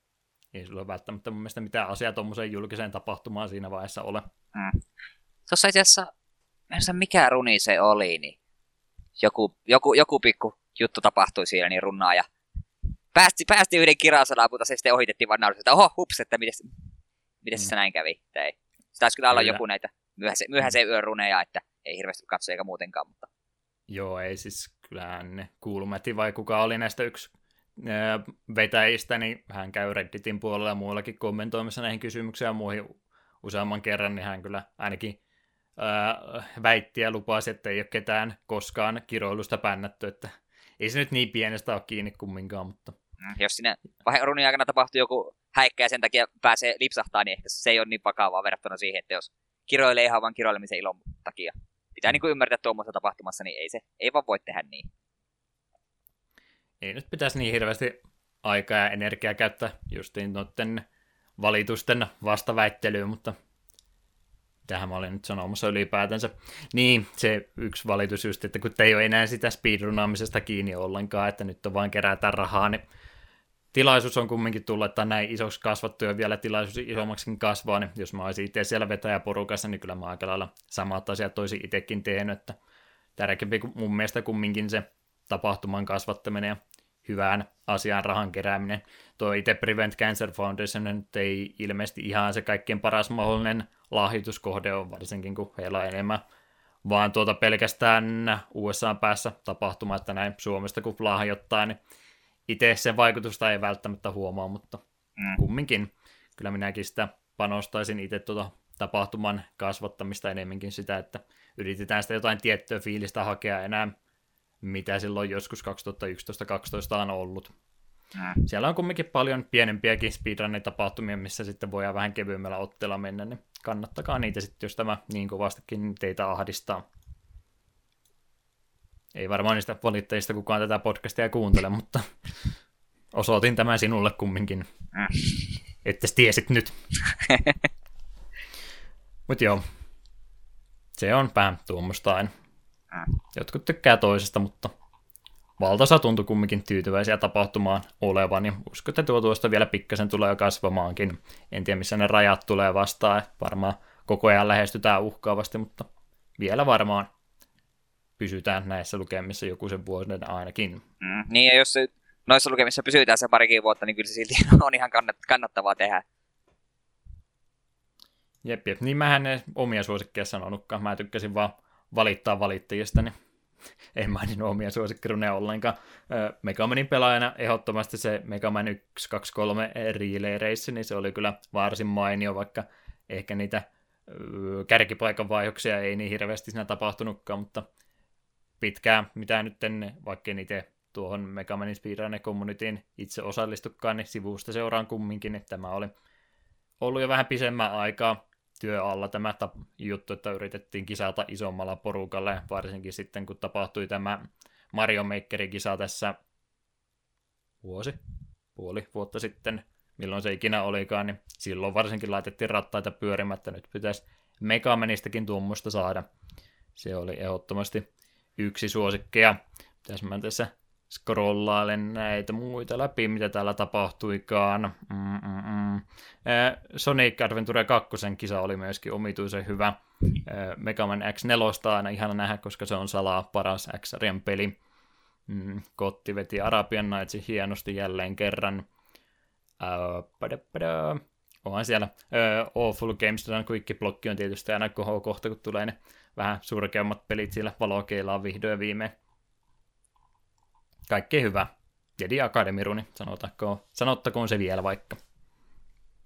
ei sulla välttämättä mun mielestä mitään asiaa tuommoiseen julkiseen tapahtumaan siinä vaiheessa ole. Mm. Tuossa itse asiassa, en mikä runi se oli, niin joku, joku, joku pikku juttu tapahtui siellä, niin runnaa ja päästi, päästi yhden kirasalaan, mutta se sitten ohitettiin vaan naurista, että oho, hups, että miten, miten mm. se näin kävi. ei. Se taisi kyllä olla joku näitä myöhäisen, myöhäisen yön runeja, että ei hirveästi katso eikä muutenkaan, mutta... Joo, ei siis kyllähän ne Kuulumäti vai kuka oli näistä yksi vetäjistä, niin hän käy Redditin puolella ja muuallakin kommentoimassa näihin kysymyksiin ja muihin useamman kerran, niin hän kyllä ainakin ää, väitti ja lupasi, että ei ole ketään koskaan kiroilusta pännätty, että ei se nyt niin pienestä ole kiinni kumminkaan, mutta... Mm, jos sinne runin aikana tapahtuu joku häikkä ja sen takia pääsee lipsahtaa, niin ehkä se ei ole niin vakavaa verrattuna siihen, että jos kiroilee ihan vain kiroilemisen ilon takia pitää niin kuin ymmärtää tuommoisessa tapahtumassa, niin ei se ei vaan voi tehdä niin. ei nyt pitäisi niin hirveästi aikaa ja energiaa käyttää justiin noiden valitusten vastaväittelyyn, mutta tähän mä olin nyt sanomassa ylipäätänsä. Niin, se yksi valitus just, että kun te ei ole enää sitä speedrunaamisesta kiinni ollenkaan, että nyt on vain kerätä rahaa, niin tilaisuus on kumminkin tullut, että näin isoksi kasvattu ja vielä tilaisuus isommaksikin kasvaa, niin jos mä olisin itse siellä vetäjäporukassa, niin kyllä mä aika lailla samat asiat olisin itsekin tehnyt, että tärkeämpi mun mielestä kumminkin se tapahtuman kasvattaminen ja hyvään asiaan rahan kerääminen. Tuo itse Prevent Cancer Foundation nyt ei ilmeisesti ihan se kaikkein paras mahdollinen lahjoituskohde on, varsinkin kun heillä on enemmän vaan tuota pelkästään USA päässä tapahtuma, että näin Suomesta kun lahjoittaa, niin itse sen vaikutusta ei välttämättä huomaa, mutta mm. kumminkin kyllä minäkin sitä panostaisin itse tuota tapahtuman kasvattamista enemmänkin sitä, että yritetään sitä jotain tiettyä fiilistä hakea enää, mitä silloin joskus 2011-2012 on ollut. Mm. Siellä on kumminkin paljon pienempiäkin speedrunning-tapahtumia, missä sitten voidaan vähän kevyemmällä otteella mennä, niin kannattakaa niitä sitten, jos tämä niin kovastikin teitä ahdistaa. Ei varmaan niistä valittajista kukaan tätä podcastia kuuntele, mutta osoitin tämän sinulle kumminkin. Mm. Että tiesit nyt. Mutta joo, se on vähän tuommoista aina. Mm. Jotkut tykkää toisesta, mutta valtaosa tuntui kumminkin tyytyväisiä tapahtumaan olevan, ja uskon, että tuo tuosta vielä pikkasen tulee jo kasvamaankin. En tiedä, missä ne rajat tulee vastaan, varmaan koko ajan lähestytään uhkaavasti, mutta vielä varmaan pysytään näissä lukemissa joku sen vuoden ainakin. Mm, niin, ja jos se, noissa lukemissa pysytään se parikin vuotta, niin kyllä se silti on ihan kannattavaa tehdä. Jep, jep. Niin mähän en omia suosikkeja sanonutkaan. Mä tykkäsin vaan valittaa valittajista, niin en maininnut omia suosikkiruneja ollenkaan. Megamanin pelaajana ehdottomasti se Megaman 1, 2, 3 relay race, niin se oli kyllä varsin mainio, vaikka ehkä niitä kärkipaikan vaihoksia ei niin hirveästi siinä tapahtunutkaan, mutta pitkään, mitä nyt vaikka itse tuohon Megamanin Speedrunner Communityin itse osallistukaan, niin sivusta seuraan kumminkin, että tämä oli ollut jo vähän pisemmän aikaa työ alla tämä tap- juttu, että yritettiin kisata isommalla porukalla, varsinkin sitten kun tapahtui tämä Mario Makerin kisa tässä vuosi, puoli vuotta sitten, milloin se ikinä olikaan, niin silloin varsinkin laitettiin rattaita pyörimättä, nyt pitäisi Megamanistakin tuommoista saada. Se oli ehdottomasti yksi suosikkeja. Pitäisi mä tässä scrollailen näitä muita läpi, mitä täällä tapahtuikaan. Mm-mm. Sonic Adventure 2 kisa oli myöskin omituisen hyvä. Mega Man X4 aina ihana nähdä, koska se on salaa paras x peli. Mm, Kotti veti Arabian Nightsin hienosti jälleen kerran. Onhan siellä Awful Games Quick Blocki on tietysti aina kohta, kun tulee ne vähän surkeammat pelit siellä valokeilaan vihdoin ja viimein kaikkea hyvä. Jedi Academy runi, sanottakoon se vielä vaikka.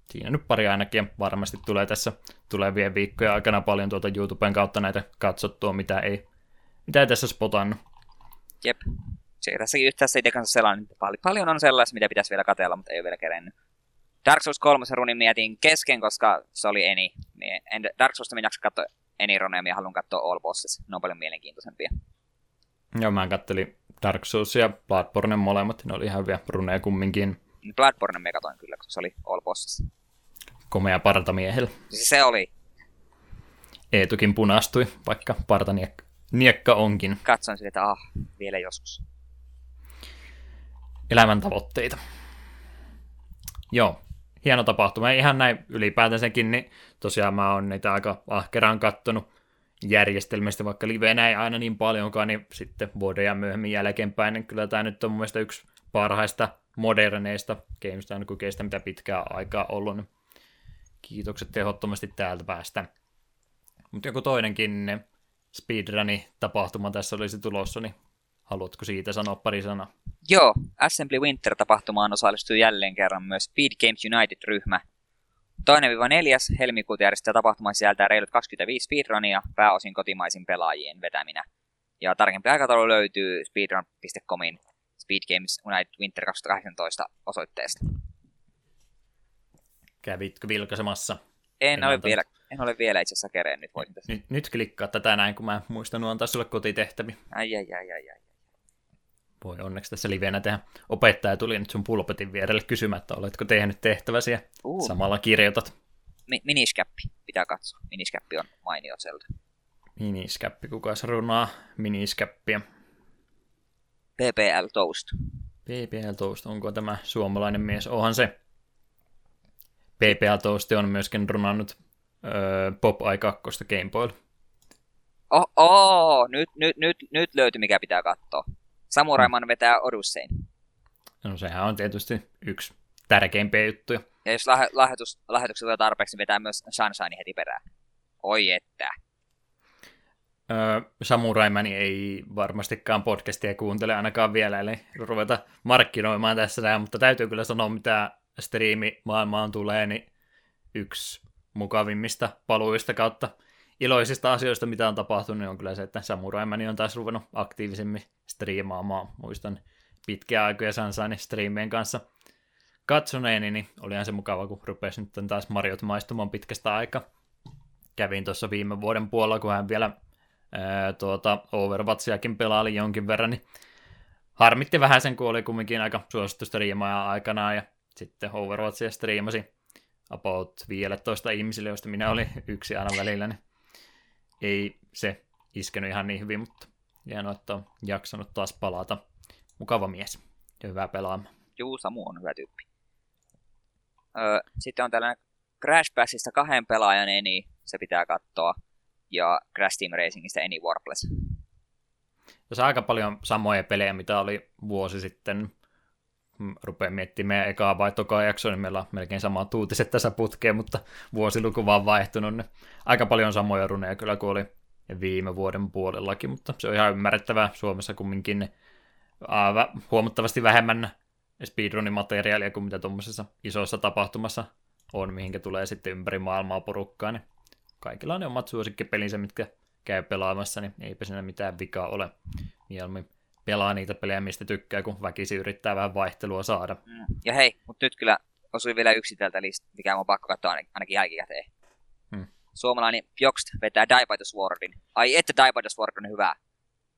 Siinä nyt pari ainakin varmasti tulee tässä tulevien viikkojen aikana paljon tuolta YouTuben kautta näitä katsottua, mitä ei, mitä ei tässä spotannut. Jep. Se tässäkin yhtässä itse kanssa sellainen, paljon, paljon on sellaista, mitä pitäisi vielä katella, mutta ei ole vielä kerennyt. Dark Souls 3 runin mietin kesken, koska se oli eni. En Dark Souls minä jaksa katsoa eni runeja, minä haluan katsoa All Bosses. Ne on paljon mielenkiintoisempia. Joo, mä kattelin Dark Souls ja Bloodborne molemmat, ne oli ihan hyviä runeja kumminkin. Bloodborne me katoin kyllä, koska se oli All Bosses. Komea partamiehellä. Siis se oli. Eetukin punastui, vaikka partaniekka niekka onkin. Katsoin sitä, että ah, vielä joskus. Elämän tavoitteita. Joo, hieno tapahtuma. Ihan näin ylipäätänsäkin, niin tosiaan mä oon niitä aika ahkeraan kattonut järjestelmistä, vaikka livenä ei aina niin paljonkaan, niin sitten vuoden ja myöhemmin jälkeenpäin, niin kyllä tämä nyt on mun mielestä yksi parhaista moderneista GameStar kokeista, mitä pitkää aikaa ollut. Niin kiitokset ehdottomasti täältä päästä. Mutta joku toinenkin speedruni tapahtuma tässä olisi tulossa, niin haluatko siitä sanoa pari sanaa? Joo, Assembly Winter-tapahtumaan osallistuu jälleen kerran myös Speed Games United-ryhmä, Toinen viiva neljäs helmikuuta järjestetään tapahtuma sieltä reilut 25 speedrunia, pääosin kotimaisin pelaajien vetäminä. Ja tarkempi aikataulu löytyy speedrun.comin Speed Games United Winter 2018 osoitteesta. Kävitkö vilkaisemassa? En, ole, vielä, en ole vielä itse asiassa kereen, nyt voisin tässä. Nyt, nyt klikkaa tätä näin, kun mä muistan antaa sulle kotitehtäviä. Ai, ai, ai, ai, ai. Voi onneksi tässä livenä tehdä. Opettaja tuli nyt sun pulpetin vierelle kysymättä, oletko tehnyt tehtäväsi ja Uh, samalla kirjoitat. mi- miniskäppi pitää katsoa. Miniskäppi on mainio Zelda. Miniskäppi, kuka se runaa miniskäppiä? PPL Toast. PPL Toast, onko tämä suomalainen mies? Onhan se. PPL Toast on myöskin runannut öö, Pop-Ai 2 Game Boy. Oh, oh nyt, nyt, nyt, nyt löytyi mikä pitää katsoa. Samuraiman vetää Odyssein. No sehän on tietysti yksi tärkeimpiä juttuja. Ja jos lähe, lahjoitus, lahjoitukset tulee tarpeeksi, niin vetää myös Sunshine heti perään. Oi että. Öö, Samuraimani ei varmastikaan podcastia kuuntele ainakaan vielä, eli ruveta markkinoimaan tässä näin, mutta täytyy kyllä sanoa, mitä striimi maailmaan tulee, niin yksi mukavimmista paluista kautta iloisista asioista, mitä on tapahtunut, niin on kyllä se, että Samuraimani on taas ruvennut aktiivisemmin striimaamaan. Muistan pitkiä aikoja Sansainin striimien kanssa katsoneeni, niin olihan se mukava, kun rupesi nyt taas Mariot maistumaan pitkästä aikaa. Kävin tuossa viime vuoden puolella, kun hän vielä ää, tuota, Overwatchiakin pelaali jonkin verran, niin harmitti vähän sen, kun oli kumminkin aika suosittu striimaaja aikanaan, ja sitten Overwatchia striimasi about 15 ihmisille, joista minä olin yksi aina välillä, niin ei se iskenyt ihan niin hyvin, mutta hienoa, että on jaksanut taas palata. Mukava mies ja hyvä pelaamaan. Juu, Samu on hyvä tyyppi. Öö, sitten on tällainen Crash Passista kahden pelaajan eni, se pitää katsoa. Ja Crash Team Racingista Any Warpless. Tässä on aika paljon samoja pelejä, mitä oli vuosi sitten. Mm, Rupean miettimään meidän ekaa vai tokaa jaksoa, niin meillä on melkein samat uutiset tässä putkeen, mutta vuosiluku vaan vaihtunut. Niin aika paljon samoja runeja kyllä kuin oli viime vuoden puolellakin, mutta se on ihan ymmärrettävää. Suomessa kumminkin ää, huomattavasti vähemmän speedrunimateriaalia kuin mitä tuommoisessa isossa tapahtumassa on, mihinkä tulee sitten ympäri maailmaa porukkaa, niin kaikilla on ne omat suosikkipelinsä, mitkä käy pelaamassa, niin eipä siinä mitään vikaa ole. Mieluummin pelaa niitä pelejä, mistä tykkää, kun väkisi yrittää vähän vaihtelua saada. Mm. Ja hei, mutta nyt kyllä osui vielä yksi tältä list, mikä on pakko katsoa ainakin, ainakin jälkikäteen. Hmm. Suomalainen Pjokst vetää Die by the Swordin. Ai että Die by the Sword on hyvä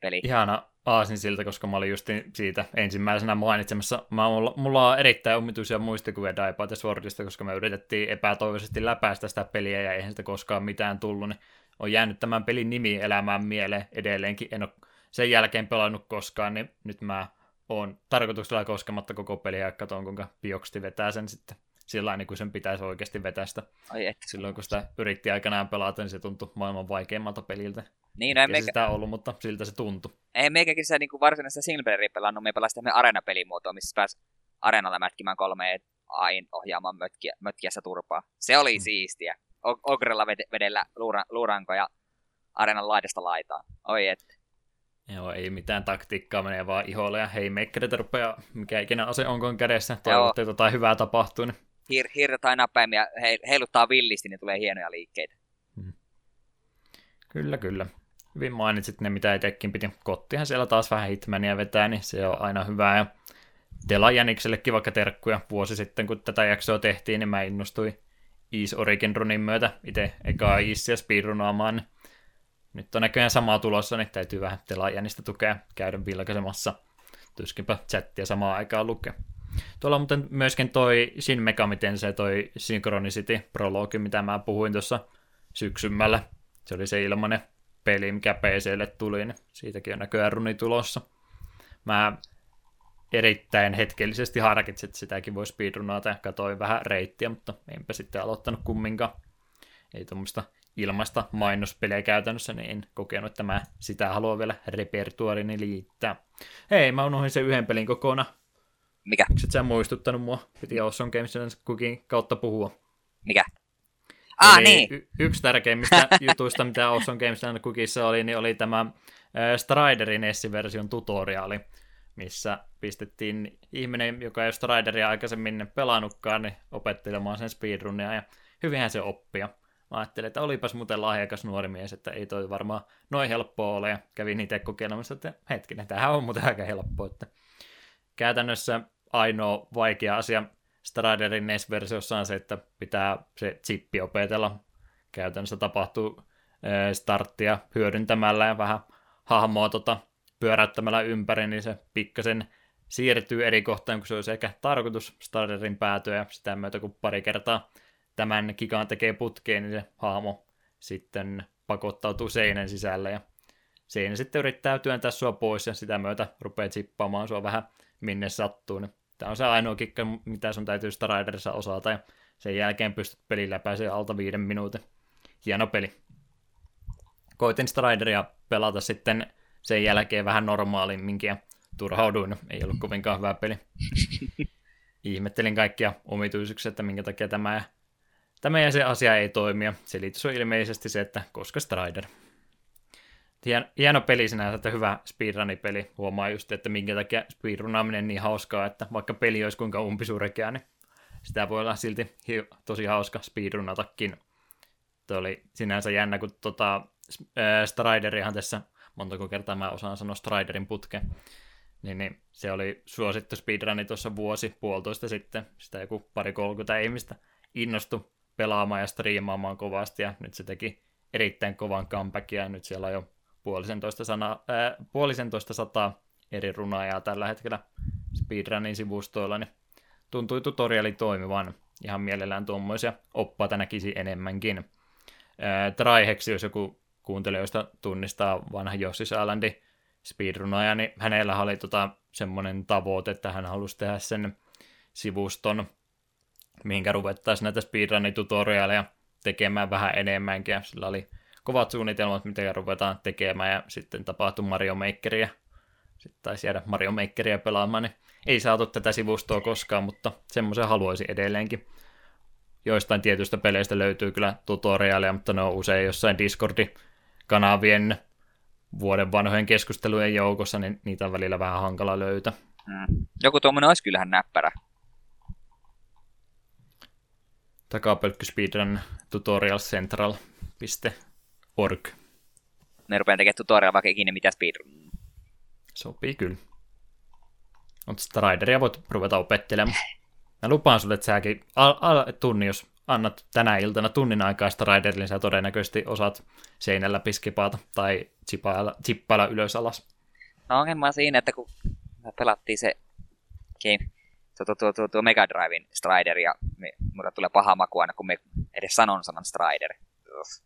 peli. Ihana aasin siltä, koska mä olin just siitä ensimmäisenä mainitsemassa. Mä, mulla, mulla on erittäin omituisia muistikuvia Die by the Swordista, koska me yritettiin epätoivoisesti läpäistä sitä peliä ja eihän sitä koskaan mitään tullut. Niin on jäänyt tämän pelin nimi elämään mieleen edelleenkin. En ole sen jälkeen pelannut koskaan, niin nyt mä oon tarkoituksella koskematta koko peliä ja katson, kuinka Bioksti vetää sen sitten sillä niin kuin sen pitäisi oikeasti vetää sitä. Ai että. Silloin kun sitä yritti aikanaan pelata, niin se tuntui maailman vaikeimmalta peliltä. Niin, no Ei meikä, sitä ollut, mutta siltä se tuntui. ei meikäkin sitä niin varsinaista singleplayeriä pelannut, me pelasin sitä arena-pelimuotoa, missä pääsi areenalla mätkimään kolme ain ohjaamaan mötkiä, mötkiässä turpaa. Se oli Mm. siistiä. O- Ogrella vede- vedellä luura, luurankoja areenan laidasta laitaan. Oi et. Joo, ei mitään taktiikkaa, menee vaan iholle ja hei meikkereitä rupeaa, mikä ikinä ase onkoon kädessä, että jotain hyvää tapahtuu, niin Hir, hirtai napäimiä he, heiluttaa villisti, niin tulee hienoja liikkeitä. kyllä, kyllä. Hyvin mainitsit ne, mitä itsekin piti. Kottihan siellä taas vähän hitmania vetää, niin se on aina hyvää. Ja Dela Jäniksellekin vaikka terkkuja vuosi sitten, kun tätä jaksoa tehtiin, niin mä innostuin Ease Origin runin myötä itse ekaa Easia speedrunaamaan. Niin nyt on näköjään samaa tulossa, niin täytyy vähän Dela Jänistä tukea käydä vilkaisemassa. Tuskinpä chattia samaan aikaan lukea. Tuolla on muuten myöskin toi Shin Megami Tensei, toi Synchronicity prologi, mitä mä puhuin tuossa syksymällä. Se oli se ilmanen peli, mikä PClle tuli, niin siitäkin on näköjään runi tulossa. Mä erittäin hetkellisesti harkitsin, että sitäkin voi speedrunata ja katsoin vähän reittiä, mutta enpä sitten aloittanut kumminkaan. Ei tuommoista ilmaista mainospeliä käytännössä, niin en kokenut, että mä sitä haluan vielä repertuaarini liittää. Hei, mä unohdin sen yhden pelin kokonaan. Mikä? Miksi et sä muistuttanut mua? Piti Awesome Games Cookin kautta puhua. Mikä? Ah, Eli niin. Y- yksi tärkeimmistä jutuista, mitä Awesome Games Cookissa oli, niin oli tämä äh, Striderin Nessi-version tutoriaali, missä pistettiin ihminen, joka ei ole Strideria aikaisemmin pelannutkaan, niin opettelemaan sen speedrunia, ja hyvinhän se oppia. Mä ajattelin, että olipas muuten lahjakas nuori mies, että ei toi varmaan noin helppoa ole, ja kävin itse kokeilemassa, että hetkinen, tämähän on muuten aika helppoa, että käytännössä ainoa vaikea asia Striderin NES-versiossa on se, että pitää se chippi opetella. Käytännössä tapahtuu eh, starttia hyödyntämällä ja vähän hahmoa tota pyöräyttämällä ympäri, niin se pikkasen siirtyy eri kohtaan, kun se olisi ehkä tarkoitus Striderin päätyä, ja sitä myötä kun pari kertaa tämän kikaan tekee putkeen, niin se hahmo sitten pakottautuu seinän sisälle, ja seinä sitten yrittää työntää sua pois, ja sitä myötä rupeaa chippaamaan sua vähän minne sattuu. Niin tämä on se ainoa kikka, mitä sun täytyy Striderissa osata, ja sen jälkeen pystyt pelillä pääsee alta viiden minuutin. Hieno peli. Koitin Strideria pelata sitten sen jälkeen vähän normaalimminkin ja turhauduin. Ei ollut kovinkaan hyvä peli. Ihmettelin kaikkia omituisuuksia, että minkä takia tämä ja, tämä ja se asia ei toimi. Selitys on ilmeisesti se, että koska Strider. Hien, hieno peli sinänsä, että hyvä speedrun-peli. Huomaa just, että minkä takia speedrunaaminen niin hauskaa, että vaikka peli olisi kuinka umpisurkea, niin sitä voi olla silti tosi hauska speedrunatakin. Tuo oli sinänsä jännä, kun tota, äh, Striderihan tässä, montako kertaa mä osaan sanoa Striderin putke, niin, niin se oli suosittu speedruni tuossa vuosi, puolitoista sitten, sitä joku pari 30 ihmistä innostu pelaamaan ja striimaamaan kovasti, ja nyt se teki erittäin kovan comebackin, ja nyt siellä on jo puolisentoista, sana, äh, puolisentoista sataa eri runaajaa tällä hetkellä speedrunin sivustoilla, niin tuntui tutoriali toimivan. Ihan mielellään tuommoisia oppaita näkisi enemmänkin. Äh, Traiheksi, jos joku kuuntelijoista tunnistaa vanha Jossi Saalandi speedrunaaja, niin hänellä oli tota semmoinen tavoite, että hän halusi tehdä sen sivuston, mihinkä ruvettaisiin näitä speedrun-tutoriaaleja tekemään vähän enemmänkin, sillä oli kovat suunnitelmat, miten ruvetaan tekemään, ja sitten tapahtui Mario Makeria, sitten taisi jäädä Mario Makeria pelaamaan, niin ei saatu tätä sivustoa koskaan, mutta semmoisen haluaisi edelleenkin. Joistain tietyistä peleistä löytyy kyllä tutoriaaleja, mutta ne on usein jossain Discordi-kanavien vuoden vanhojen keskustelujen joukossa, niin niitä on välillä vähän hankala löytää. Mm. Joku tuommoinen olisi kyllähän näppärä. Takapölkky speedrun tutorialcentral.org. Ne rupeaa tekemään tutorial vaikka ikinä mitä speedrun. Sopii kyllä. Mutta Strideria voit ruveta opettelemaan. Mä lupaan sulle, että säkin al- al- tunni, jos annat tänä iltana tunnin aikaa Striderille, niin sä todennäköisesti osaat seinällä piskipaata tai chippailla, chippailla ylös alas. No ongelma on siinä, että kun me pelattiin se game, tuo, tuo, tuo, tuo, Mega Drivein Strider, ja mulle tulee paha maku aina, kun me edes sanon sanan Strider. Uff.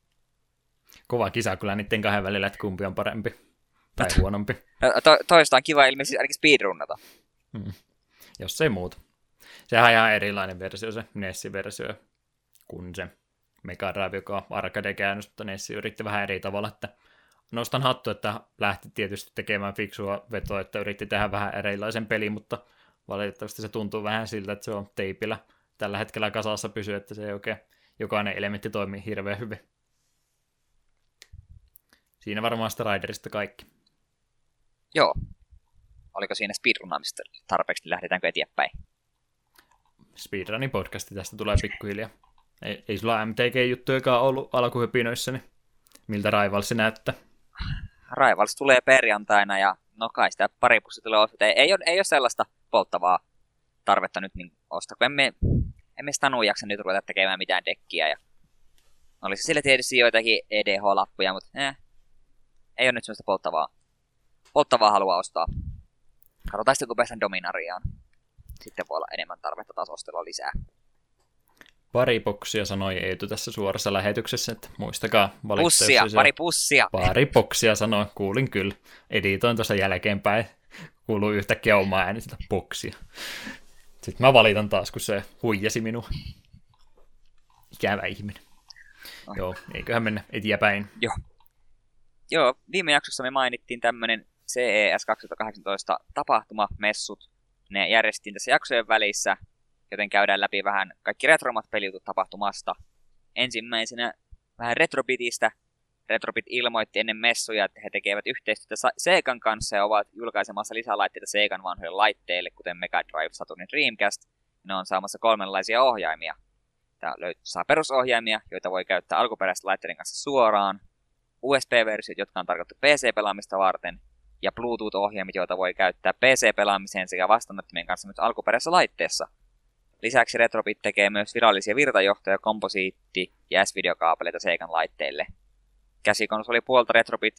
Kova kisa kyllä niiden kahden välillä, että kumpi on parempi tai huonompi. No, to, toista on kiva ilmeisesti ainakin speedrunnata. Hmm. Jos ei muuta. Sehän on ihan erilainen versio, se NES-versio, kuin se Mega Drive, joka on arcade-käännös, mutta NES yritti vähän eri tavalla, että nostan hattu, että lähti tietysti tekemään fiksua vetoa, että yritti tehdä vähän erilaisen pelin, mutta valitettavasti se tuntuu vähän siltä, että se on teipillä tällä hetkellä kasassa pysyy, että se ei oikein jokainen elementti toimii hirveän hyvin. Siinä varmaan Striderista kaikki. Joo. Oliko siinä speedrunaamista tarpeeksi, niin lähdetäänkö eteenpäin? Speedrunin podcasti tästä tulee pikkuhiljaa. Ei, ei sulla MTG-juttujakaan ollut alkuhypinoissa, niin miltä Rivals näyttää? Rivals tulee perjantaina ja no kai sitä pari pussi tulee ostaa. Ei, ei, ei ole sellaista polttavaa tarvetta nyt niin ostaa, kun emme, emme sitä jaksa nyt ruveta tekemään mitään dekkiä. Ja olisi sillä tietysti joitakin EDH-lappuja, mutta eh, ei ole nyt sellaista polttavaa, polttavaa halua ostaa. Katsotaan sitten, kun päästään Dominariaan. Sitten voi olla enemmän tarvetta taas ostella lisää. Pari boksia sanoi Eetu tässä suorassa lähetyksessä, että muistakaa valita. Pussia, pari pussia. Pari boksia sanoi, kuulin kyllä. Editoin tuossa jälkeenpäin. Kuuluu yhtäkkiä omaa ääni sitä boksia. Sitten mä valitan taas, kun se huijasi minua. Ikävä ihminen. Oh. Joo, eiköhän mennä eteenpäin. Joo. Joo, viime jaksossa me mainittiin tämmönen CES 2018 tapahtumamessut. Ne järjestettiin tässä jaksojen välissä joten käydään läpi vähän kaikki retromat pelijutut tapahtumasta. Ensimmäisenä vähän Retrobitistä. Retrobit ilmoitti ennen messuja, että he tekevät yhteistyötä Segan kanssa ja ovat julkaisemassa lisälaitteita Segan vanhoille laitteille, kuten Mega Drive, Saturn ja Dreamcast. Ne on saamassa kolmenlaisia ohjaimia. Tämä löytyy, saa perusohjaimia, joita voi käyttää alkuperäisten laitteiden kanssa suoraan, USB-versiot, jotka on tarkoitettu PC-pelaamista varten, ja Bluetooth-ohjaimit, joita voi käyttää PC-pelaamiseen sekä vastaanottimien kanssa myös alkuperäisessä laitteessa. Lisäksi Retrobit tekee myös virallisia virtajohtoja, komposiitti- ja S-videokaapeleita Seikan laitteille. Käsikonsoli puolta Retrobit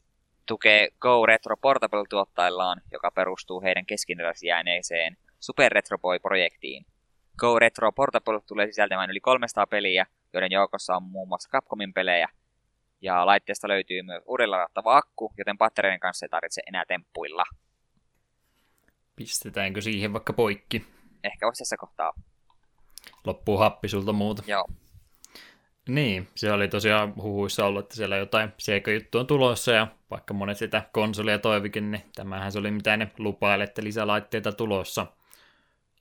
tukee Go Retro Portable-tuottaillaan, joka perustuu heidän keskinäisjääneeseen Super Retro Boy-projektiin. Go Retro Portable tulee sisältämään yli 300 peliä, joiden joukossa on muun muassa Capcomin pelejä, ja laitteesta löytyy myös uudella ladattava akku, joten batterien kanssa ei tarvitse enää temppuilla. Pistetäänkö siihen vaikka poikki? Ehkä voisi tässä kohtaa. Loppuu happi sulta muuta. Joo. Niin, se oli tosiaan huhuissa ollut, että siellä jotain Sega-juttu on tulossa, ja vaikka monet sitä konsolia toivikin, niin tämähän se oli mitä ne lupaili, että lisälaitteita tulossa.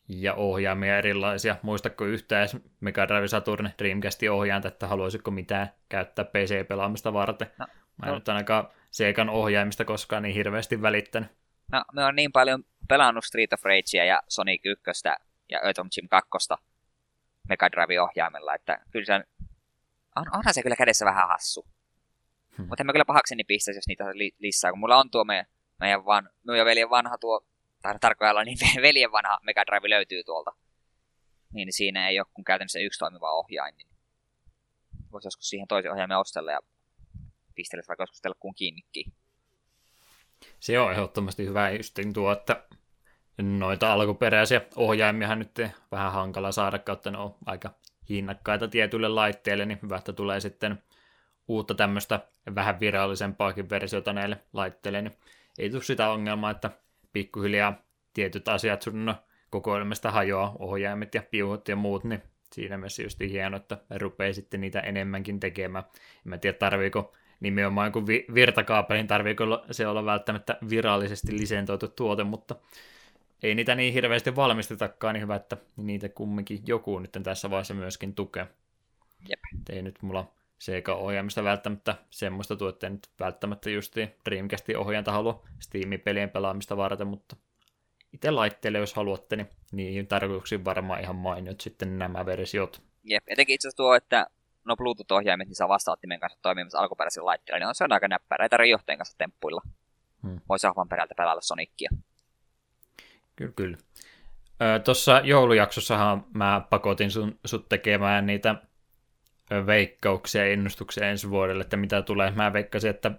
Ja ohjaamia erilaisia. Muistatko yhtään Mega Drive Saturn Dreamcastin ohjainta, että haluaisitko mitään käyttää PC-pelaamista varten? No, Mä en no. nyt ainakaan Segan ohjaimista koskaan niin hirveästi välittänyt. No, me on niin paljon pelannut Street of Ragea ja Sonic 1 ja Earthworm Jim 2 Mega Drive-ohjaimella, että kyllä se on on, onhan se kyllä kädessä vähän hassu. Hmm. Mutta en mä kyllä pahakseni pistäisi, jos niitä li- lisää, kun mulla on tuo meidän, meidän van, minun ja veljen vanha tuo, tai tarkoitella niin veljen vanha Mega Drive löytyy tuolta. Niin siinä ei ole kun käytännössä yksi toimiva ohjain, niin voisi joskus siihen toisen ohjaimen ostella ja pistellä vaikka joskus telkkuun kiinnikin. Se on ehdottomasti hyvä just tuo, että noita alkuperäisiä ohjaimia nyt vähän hankala saada, kautta ne on aika hinnakkaita tietyille laitteille, niin hyvä, että tulee sitten uutta tämmöistä vähän virallisempaakin versiota näille laitteille, niin ei tule sitä ongelmaa, että pikkuhiljaa tietyt asiat sun kokoelmasta hajoaa, ohjaimet ja piuhot ja muut, niin siinä mielessä just hienoa, että rupeaa sitten niitä enemmänkin tekemään. En mä tiedä, tarviiko nimenomaan joku virtakaapelin, tarviiko se olla välttämättä virallisesti lisentoitu tuote, mutta ei niitä niin hirveästi valmistetakaan, niin hyvä, että niitä kumminkin joku nyt tässä vaiheessa myöskin tukee. Jep. Ei nyt mulla Sega-ohjaamista välttämättä semmoista tuotteen nyt välttämättä justi Dreamcastin ohjainta halua Steam-pelien pelaamista varten, mutta itse laitteelle, jos haluatte, niin niihin tarkoituksiin varmaan ihan mainiot sitten nämä versiot. Jep, etenkin itse asiassa tuo, että no Bluetooth-ohjaimet, niin saa vastaanottimen kanssa toimimassa alkuperäisellä laitteella, niin on se on aika näppärä, ei tarvitse johtajan kanssa temppuilla. Hmm. Voi sahvan perältä pelata Sonicia. Kyllä, kyllä. Tuossa joulujaksossahan mä pakotin sun, sut tekemään niitä veikkauksia ja ennustuksia ensi vuodelle, että mitä tulee. Mä veikkasin, että